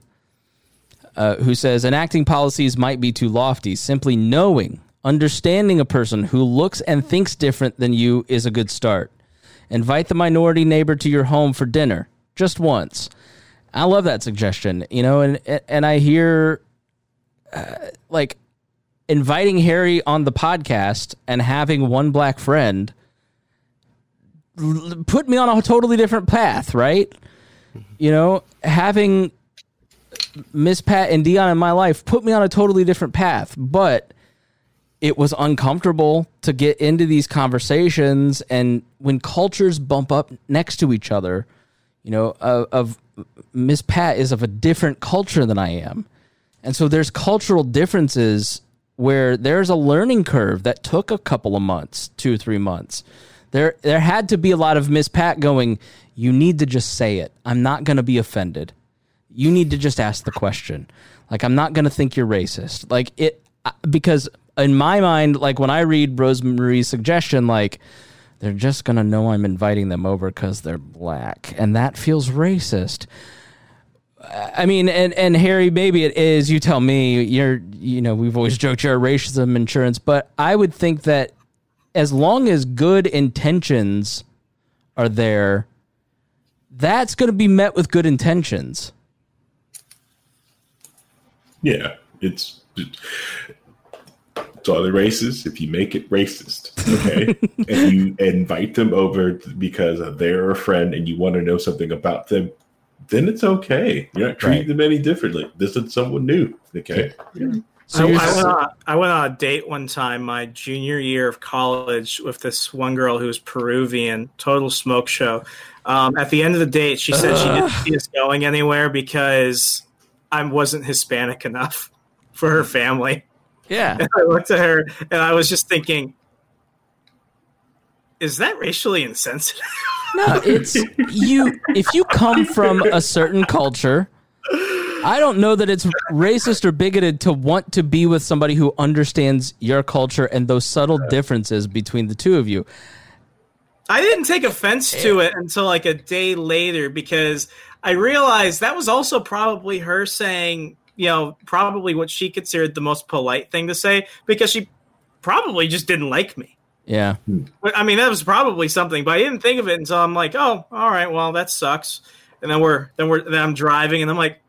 uh, who says enacting policies might be too lofty. Simply knowing, understanding a person who looks and thinks different than you is a good start. Invite the minority neighbor to your home for dinner just once. I love that suggestion, you know, and and I hear uh, like inviting Harry on the podcast and having one black friend put me on a totally different path, right? You know, having Miss Pat and Dion in my life put me on a totally different path, but it was uncomfortable to get into these conversations and when cultures bump up next to each other, you know, of, of Miss Pat is of a different culture than I am. And so there's cultural differences where there's a learning curve that took a couple of months, two three months. There there had to be a lot of Miss Pat going, you need to just say it. I'm not going to be offended. You need to just ask the question. Like I'm not going to think you're racist. Like it because in my mind, like when I read Rosemary's suggestion like they're just to know I'm inviting them over because they're black. And that feels racist. I mean, and, and Harry, maybe it is. You tell me. You're, you know, we've always joked you're a racism insurance, but I would think that as long as good intentions are there, that's going to be met with good intentions. Yeah, it's to other races if you make it racist, okay, and you invite them over because they're a friend and you want to know something about them, then it's okay. You're not treating right. them any differently. This is someone new, okay. So I, I, went on, I went on a date one time, my junior year of college, with this one girl who was Peruvian, total smoke show. Um, at the end of the date, she said uh. she didn't see us going anywhere because I wasn't Hispanic enough for her family. Yeah. And I looked at her and I was just thinking, is that racially insensitive? No, it's you. If you come from a certain culture, I don't know that it's racist or bigoted to want to be with somebody who understands your culture and those subtle differences between the two of you. I didn't take offense to it until like a day later because I realized that was also probably her saying, you know, probably what she considered the most polite thing to say because she probably just didn't like me. Yeah. I mean, that was probably something, but I didn't think of it until I'm like, oh, all right, well, that sucks. And then we're then we're then I'm driving and I'm like,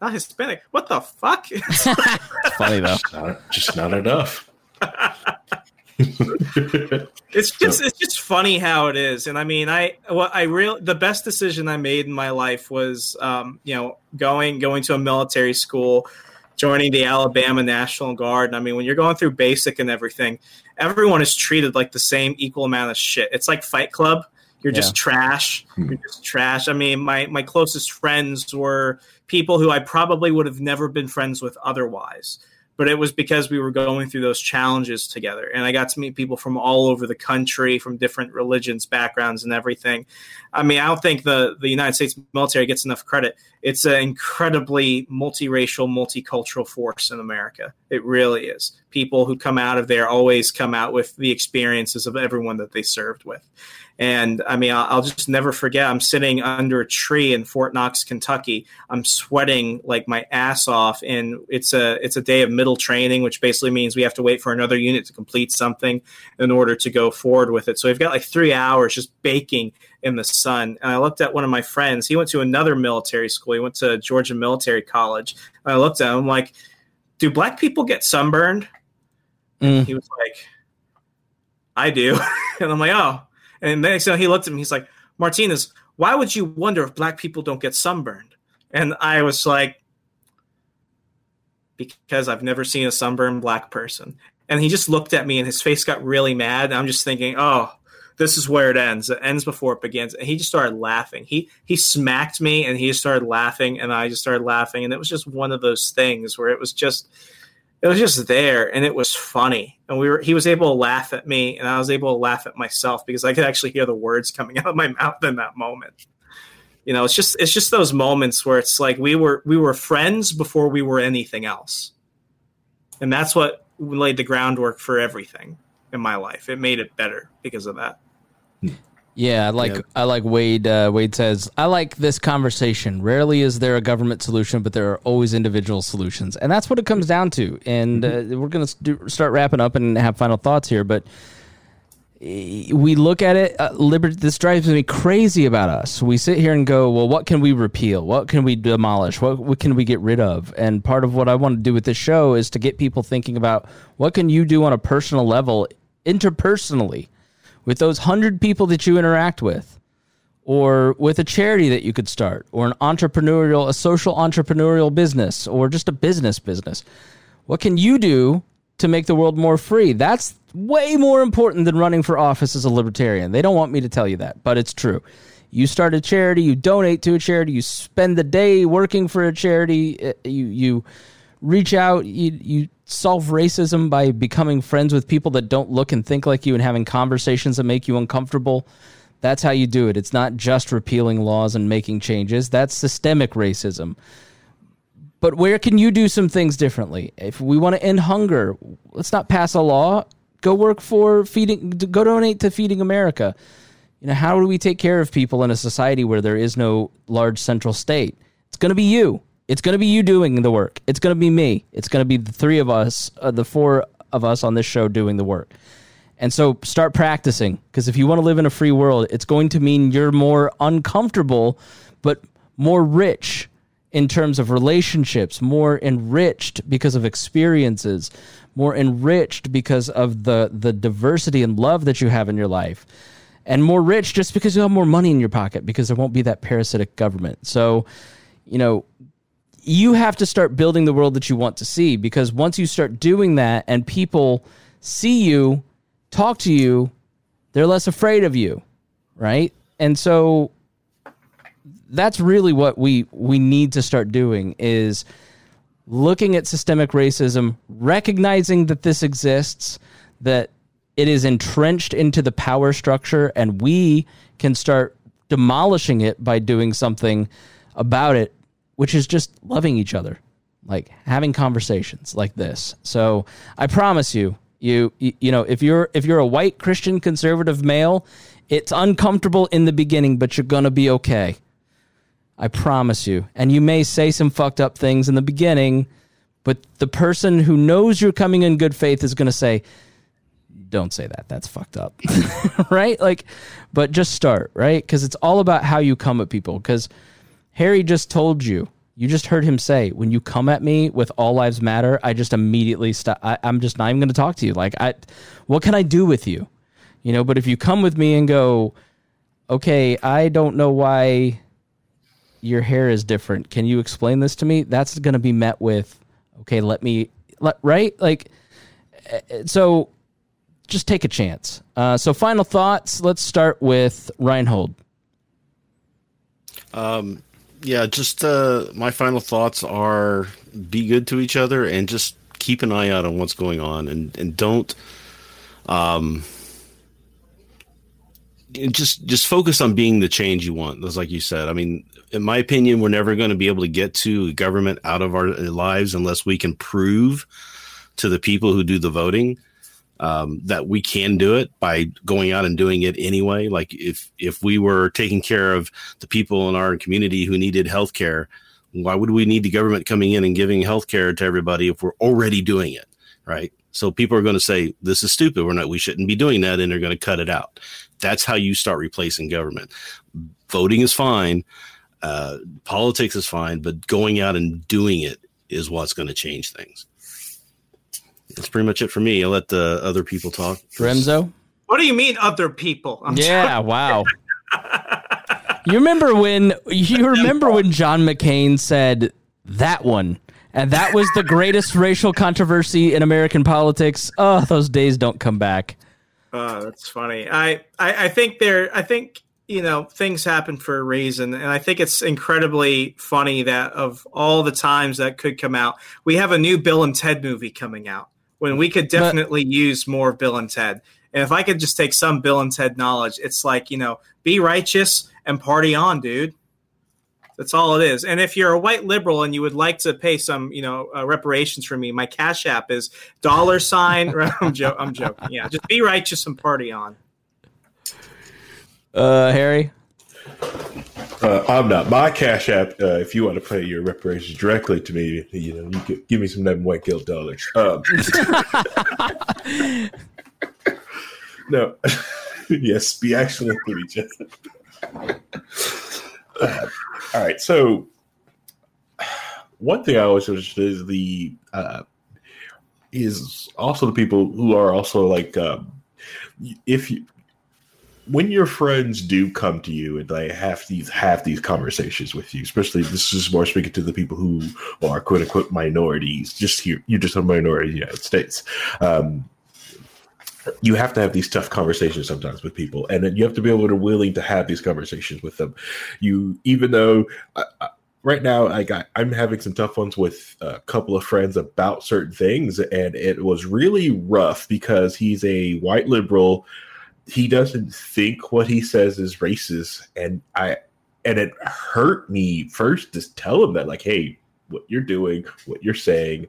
not Hispanic. What the fuck? funny though. Just not, just not enough. it's just it's just funny how it is, and I mean, I what I real the best decision I made in my life was, um, you know, going going to a military school, joining the Alabama National Guard. And I mean, when you're going through basic and everything, everyone is treated like the same equal amount of shit. It's like Fight Club. You're yeah. just trash. Hmm. You're just trash. I mean, my my closest friends were people who I probably would have never been friends with otherwise but it was because we were going through those challenges together. And i got to meet people from all over the country from different religions backgrounds and everything. I mean i don't think the, the united states military gets enough credit. It's an incredibly multiracial multicultural force in america. It really is. People who come out of there always come out with the experiences of everyone that they served with and I mean, I'll, I'll, just never forget. I'm sitting under a tree in Fort Knox, Kentucky. I'm sweating like my ass off, and it's a it's a day of middle training, which basically means we have to wait for another unit to complete something in order to go forward with it. So we've got like three hours just baking in the sun. And I looked at one of my friends. He went to another military school. He went to Georgia Military College. And I looked at him like, "Do black people get sunburned?" Mm. He was like, "I do," and I'm like, "Oh." And the next thing he looked at me, he's like, Martinez, why would you wonder if black people don't get sunburned? And I was like, because I've never seen a sunburned black person. And he just looked at me and his face got really mad. And I'm just thinking, oh, this is where it ends. It ends before it begins. And he just started laughing. He he smacked me and he started laughing and I just started laughing. And it was just one of those things where it was just it was just there and it was funny. And we were he was able to laugh at me and I was able to laugh at myself because I could actually hear the words coming out of my mouth in that moment. You know, it's just it's just those moments where it's like we were we were friends before we were anything else. And that's what laid the groundwork for everything in my life. It made it better because of that. Yeah, I like I like Wade. Uh, Wade says I like this conversation. Rarely is there a government solution, but there are always individual solutions, and that's what it comes down to. And uh, we're gonna st- start wrapping up and have final thoughts here, but eh, we look at it. Uh, liberty. This drives me crazy about us. We sit here and go, well, what can we repeal? What can we demolish? What, what can we get rid of? And part of what I want to do with this show is to get people thinking about what can you do on a personal level, interpersonally with those hundred people that you interact with, or with a charity that you could start, or an entrepreneurial, a social entrepreneurial business, or just a business business. What can you do to make the world more free? That's way more important than running for office as a libertarian. They don't want me to tell you that, but it's true. You start a charity, you donate to a charity, you spend the day working for a charity, uh, you you reach out, you you solve racism by becoming friends with people that don't look and think like you and having conversations that make you uncomfortable. That's how you do it. It's not just repealing laws and making changes. That's systemic racism. But where can you do some things differently? If we want to end hunger, let's not pass a law. Go work for feeding go donate to Feeding America. You know, how do we take care of people in a society where there is no large central state? It's going to be you. It's going to be you doing the work. It's going to be me. It's going to be the three of us, uh, the four of us on this show doing the work. And so start practicing because if you want to live in a free world, it's going to mean you're more uncomfortable, but more rich in terms of relationships, more enriched because of experiences, more enriched because of the, the diversity and love that you have in your life, and more rich just because you have more money in your pocket because there won't be that parasitic government. So, you know, you have to start building the world that you want to see because once you start doing that and people see you, talk to you, they're less afraid of you, right? And so that's really what we we need to start doing is looking at systemic racism, recognizing that this exists, that it is entrenched into the power structure and we can start demolishing it by doing something about it which is just loving each other, like having conversations like this. So I promise you, you you know, if you're if you're a white Christian conservative male, it's uncomfortable in the beginning, but you're gonna be okay. I promise you. And you may say some fucked up things in the beginning, but the person who knows you're coming in good faith is to say, don't say that. That's fucked up. right? Like, but just start, right? Because it's all about how you come at people. Because Harry just told you. You just heard him say, when you come at me with all lives matter, I just immediately stop. I, am just not even going to talk to you. Like, I, what can I do with you? You know, but if you come with me and go, okay, I don't know why your hair is different. Can you explain this to me? That's going to be met with, okay, let me, let, right? Like, eh, eh, so just take a chance. Uh, so, final thoughts. Let's start with Reinhold. Um, yeah, just uh, my final thoughts are be good to each other and just keep an eye out on what's going on and, and don't um just just focus on being the change you want. That's like you said. I mean, in my opinion, we're never going to be able to get to government out of our lives unless we can prove to the people who do the voting um, that we can do it by going out and doing it anyway. Like if if we were taking care of the people in our community who needed health care, why would we need the government coming in and giving health care to everybody if we're already doing it? Right. So people are going to say this is stupid. We're not. We shouldn't be doing that, and they're going to cut it out. That's how you start replacing government. Voting is fine. Uh, politics is fine, but going out and doing it is what's going to change things that's pretty much it for me. I'll let the other people talk. Remzo? What do you mean, other people? I'm yeah, wow. you remember when you remember when John McCain said that one, and that was the greatest racial controversy in American politics. Oh, those days don't come back. Oh, that's funny. I, I, I think there. I think you know things happen for a reason, and I think it's incredibly funny that of all the times that could come out, we have a new Bill and Ted movie coming out when we could definitely but, use more Bill and Ted. And if I could just take some Bill and Ted knowledge, it's like you know, be righteous and party on, dude. That's all it is. And if you're a white liberal and you would like to pay some, you know, uh, reparations for me, my cash app is dollar sign. I'm, jo- I'm joking. Yeah, just be righteous and party on. Uh, Harry. Uh, I'm not. My Cash App, uh, if you want to pay your reparations directly to me, you know, you give me some of white guilt dollars. Um, no. yes, be excellent with each other. All right. So, one thing I always noticed is the uh, is also the people who are also like um, if you when your friends do come to you and they have these have these conversations with you, especially this is more speaking to the people who are quote unquote minorities, just here you're just a minority in the United States. Um, you have to have these tough conversations sometimes with people, and you have to be able to willing to have these conversations with them. You, even though uh, uh, right now I got, I'm having some tough ones with a couple of friends about certain things, and it was really rough because he's a white liberal. He doesn't think what he says is racist, and I, and it hurt me first to tell him that, like, hey, what you're doing, what you're saying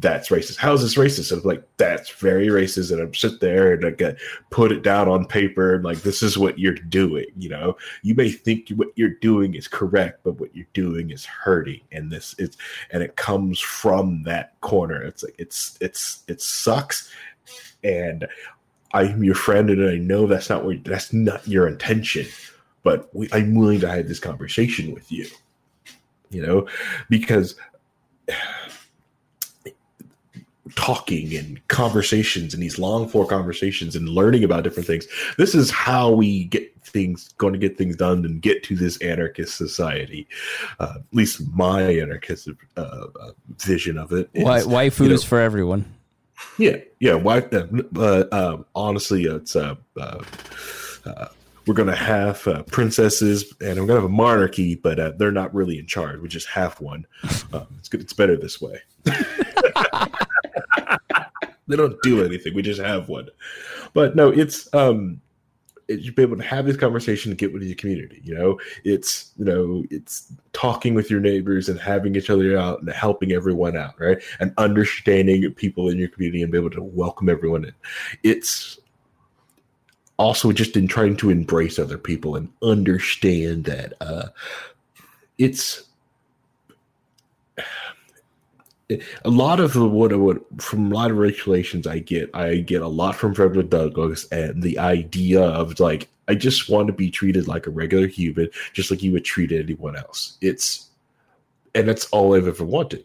that's racist. How is this racist? And I'm like, that's very racist. And I'm sit there and I get put it down on paper and like, this is what you're doing. You know, you may think what you're doing is correct, but what you're doing is hurting. And this is, and it comes from that corner. It's like, it's, it's, it sucks. And I'm your friend and I know that's not what, that's not your intention, but we, I'm willing to have this conversation with you, you know, because talking and conversations and these long form conversations and learning about different things. This is how we get things going to get things done and get to this anarchist society. Uh, at least my anarchist uh, uh, vision of it. Is, waifus you know, for everyone. Yeah, yeah. Why? Uh, honestly, it's uh, uh, we're going to have uh, princesses and we're to have a monarchy, but uh, they're not really in charge. We just have one. Um, it's good. It's better this way. they don't do anything. We just have one. But no, it's um it, you be able to have this conversation and get with your community. You know, it's you know, it's talking with your neighbors and having each other out and helping everyone out, right? And understanding people in your community and be able to welcome everyone in. It's also just in trying to embrace other people and understand that uh it's a lot of what what from a lot of regulations I get, I get a lot from Frederick Douglass and the idea of like I just want to be treated like a regular human, just like you would treat anyone else. It's and that's all I've ever wanted,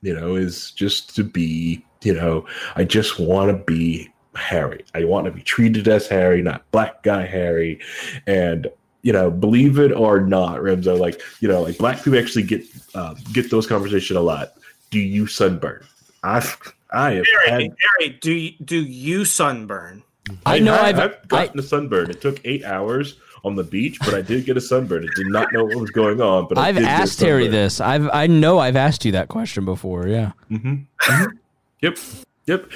you know, is just to be, you know, I just want to be Harry. I want to be treated as Harry, not black guy Harry, and you know, believe it or not, Remzo, like you know, like black people actually get um, get those conversations a lot do you sunburn? I've I have Harry, had, Harry, do you, do you sunburn? I know I, have I've gotten I, a sunburn. It took eight hours on the beach, but I did get a sunburn. I did not know what was going on, but I've asked Harry this. I've I know I've asked you that question before. Yeah. Mm-hmm. Mm-hmm. Yep. Yep.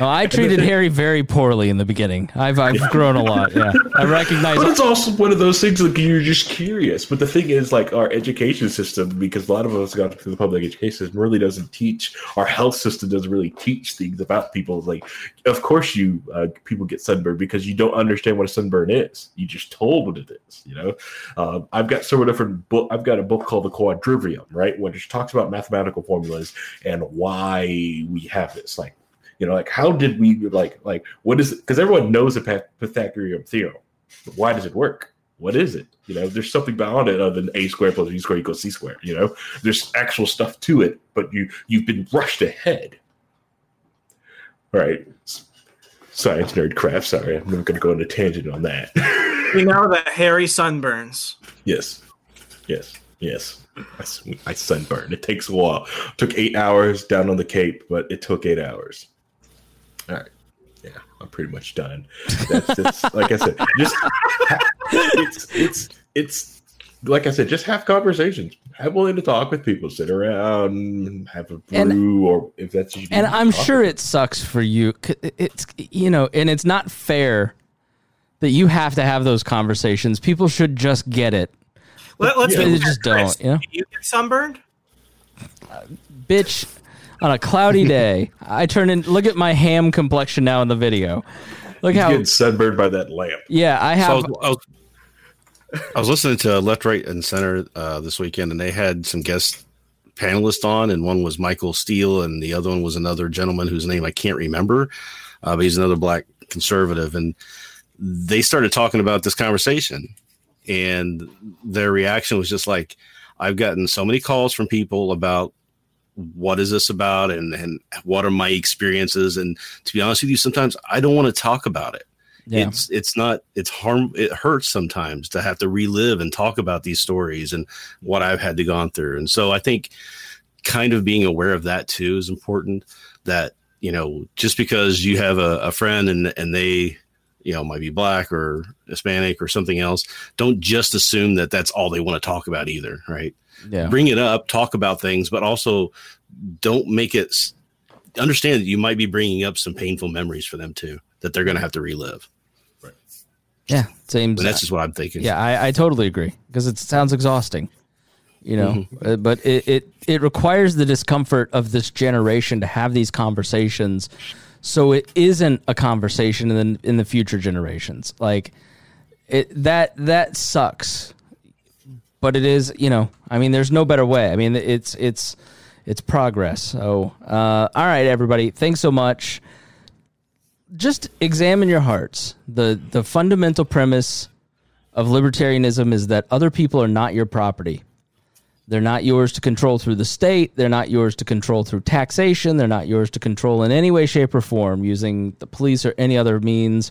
No, I treated Harry very poorly in the beginning. I've I've grown a lot. Yeah, I recognize. But it's also one of those things like you're just curious. But the thing is, like our education system, because a lot of us got through the public education system, really doesn't teach. Our health system doesn't really teach things about people. Like, of course, you uh, people get sunburned because you don't understand what a sunburn is. You just told what it is. You know, uh, I've got several different book. I've got a book called the Quadrivium, right, which talks about mathematical formulas and why we have this. Like you know, like how did we like like what is it? Because everyone knows the Pythagorean theorem. But why does it work? What is it? You know, there's something beyond it other than a squared plus b squared equals c squared. You know, there's actual stuff to it, but you you've been rushed ahead. All right, science nerd craft. Sorry, I'm not going to go on a tangent on that. we know that Harry sunburns. Yes, yes, yes. I, I sunburned. It takes a while. It took eight hours down on the Cape, but it took eight hours. All right. Yeah. I'm pretty much done. That's just like I said, just ha- it's it's it's like I said, just have conversations. Have willing to talk with people. Sit around, have a brew, And- or if that's what you And I'm talk sure it sucks for you. 'Cause It's you know, and it's not fair that you have to have those conversations. People should just get it. Let, us Yeah. just don't, Chris. you know? You get sunburned? Bitch, on a cloudy day, I turn in. Look at my ham complexion now in the video. Look He's how. getting sunburned by that lamp. Yeah, I So I have. was, I, was, I was listening to Left, Right, and Center uh, this weekend, and they had some guest panelists on, and one was Michael Steele, and the other one was another gentleman whose name I can't remember, uh, but he's another black conservative, and they started talking about this conversation, and their reaction was just like, "I've gotten so many calls from people about." What is this about, and and what are my experiences? And to be honest with you, sometimes I don't want to talk about it Yeah. it's it's not it's harm it hurts sometimes to have to relive and talk about these stories and what I've had to gone through. And so I think kind of being aware of that too is important that you know just because you have a, a friend and and they you know might be black or Hispanic or something else don't just assume that that's all they want to talk about either right Yeah. bring it up talk about things but also don't make it understand that you might be bringing up some painful memories for them too that they're going to have to relive Yeah. Same. and that's just what I'm thinking. Yeah, I, I totally agree because it sounds exhausting, you know. Mm-hmm. Uh, but it, it it requires the discomfort of this generation to have these conversations, so it isn't a conversation in the, in the future generations. Like it that that sucks, but it is you know. I mean, there's no better way. I mean, it's it's it's progress. So, uh, all right, everybody, thanks so much just examine your hearts. The the fundamental premise of libertarianism is that other people are not your property. They're not yours to control through the state. They're not yours to control through taxation. They're not yours to control in any way, shape, or form using the police or any other means.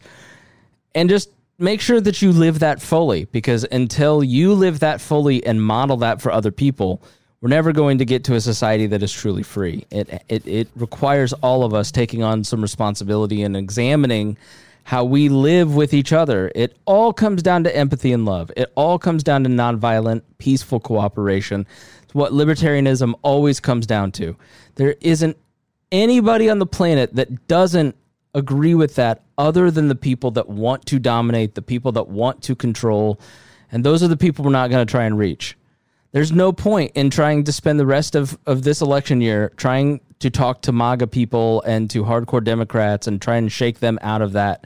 And just make sure that you live that fully because until you live that fully and model that for other people, we're never going to get to a society that is truly free. It, it, it requires all of us taking on some responsibility and examining how we live with each other. It all comes down to empathy and love. It all comes down to nonviolent, peaceful cooperation. It's what libertarianism always comes down to. There isn't anybody on the planet that doesn't agree with that other than the people that want to dominate, the people that want to control. And those are the people we're not going to try and reach. There's no point in trying to spend the rest of, of this election year trying to talk to MAGA people and to hardcore Democrats and try and shake them out of that.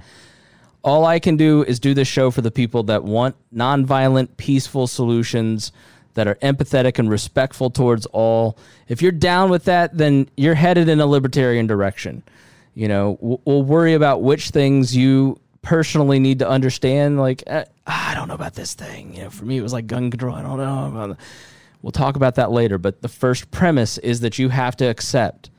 All I can do is do this show for the people that want nonviolent, peaceful solutions that are empathetic and respectful towards all. If you're down with that, then you're headed in a libertarian direction. You know, we'll- worry about which things you personally need to understand. Like, uh, I don't know about this thing. You know, for me, it was like gun control. I don't know. About We'll talk about that later. But the first premise is that you have to accept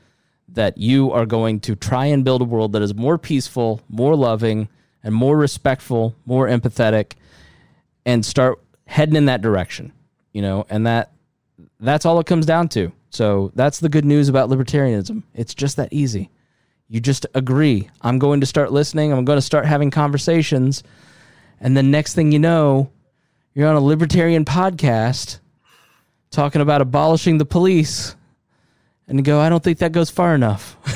that you are going to try and build a world that is more peaceful, more loving, and more respectful, more empathetic, and start heading in that direction. You know, and that that's all it comes down to. So that's the good news about libertarianism. It's just that easy. You just agree. I'm going to start listening. I'm going to start having conversations. And then next thing you know, you're on a libertarian podcast talking about abolishing the police. And you go, I don't think that goes far enough.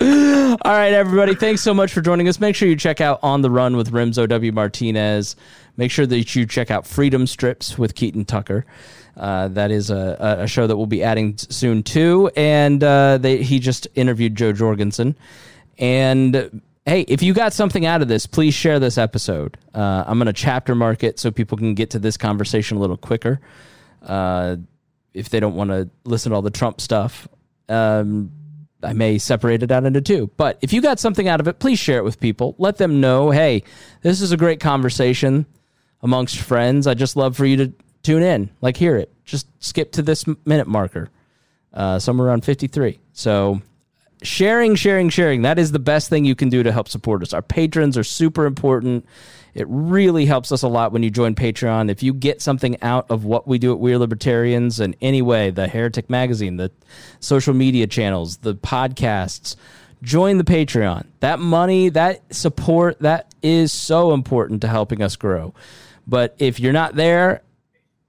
All right, everybody. Thanks so much for joining us. Make sure you check out On the Run with Remzo W. Martinez. Make sure that you check out Freedom Strips with Keaton Tucker. Uh, that is a, a show that we'll be adding soon too. And uh, they, he just interviewed Jo Jorgensen. And hey, if you got something out of this, please share this episode. Uh, I'm going to chapter mark it so people can get to this conversation a little quicker. Uh, if they don't want to listen to all the Trump stuff, um, I may separate it out into two. But if you got something out of it, please share it with people. Let them know, hey, this is a great conversation amongst friends. I just love for you to tune in, like hear it. Just skip to this minute marker, uh, somewhere around 53. So sharing, sharing, sharing. That is the best thing you can do to help support us. Our patrons are super important. It really helps us a lot when you join Patreon. If you get something out of what we do at We're Libertarians in any way, the Heretic Magazine, the social media channels, the podcasts, join the Patreon. That money, that support, that is so important to helping us grow. But if you're not there,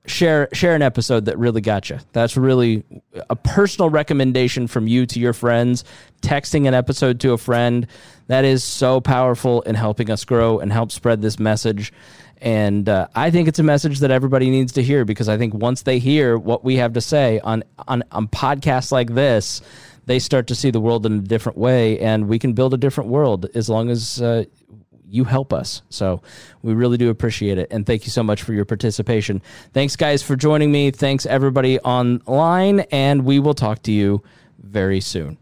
share share an episode that really got you. That's really a personal recommendation from you to your friends. Texting an episode to a friend that is so powerful in helping us grow and help spread this message. And uh, I think it's a message that everybody needs to hear because I think once they hear what we have to say on on, on podcasts like this, they start to see the world in a different way, and we can build a different world as long as uh, you help us. So we really do appreciate it. And thank you so much for your participation. Thanks, guys, for joining me. Thanks, everybody online. And we will talk to you very soon.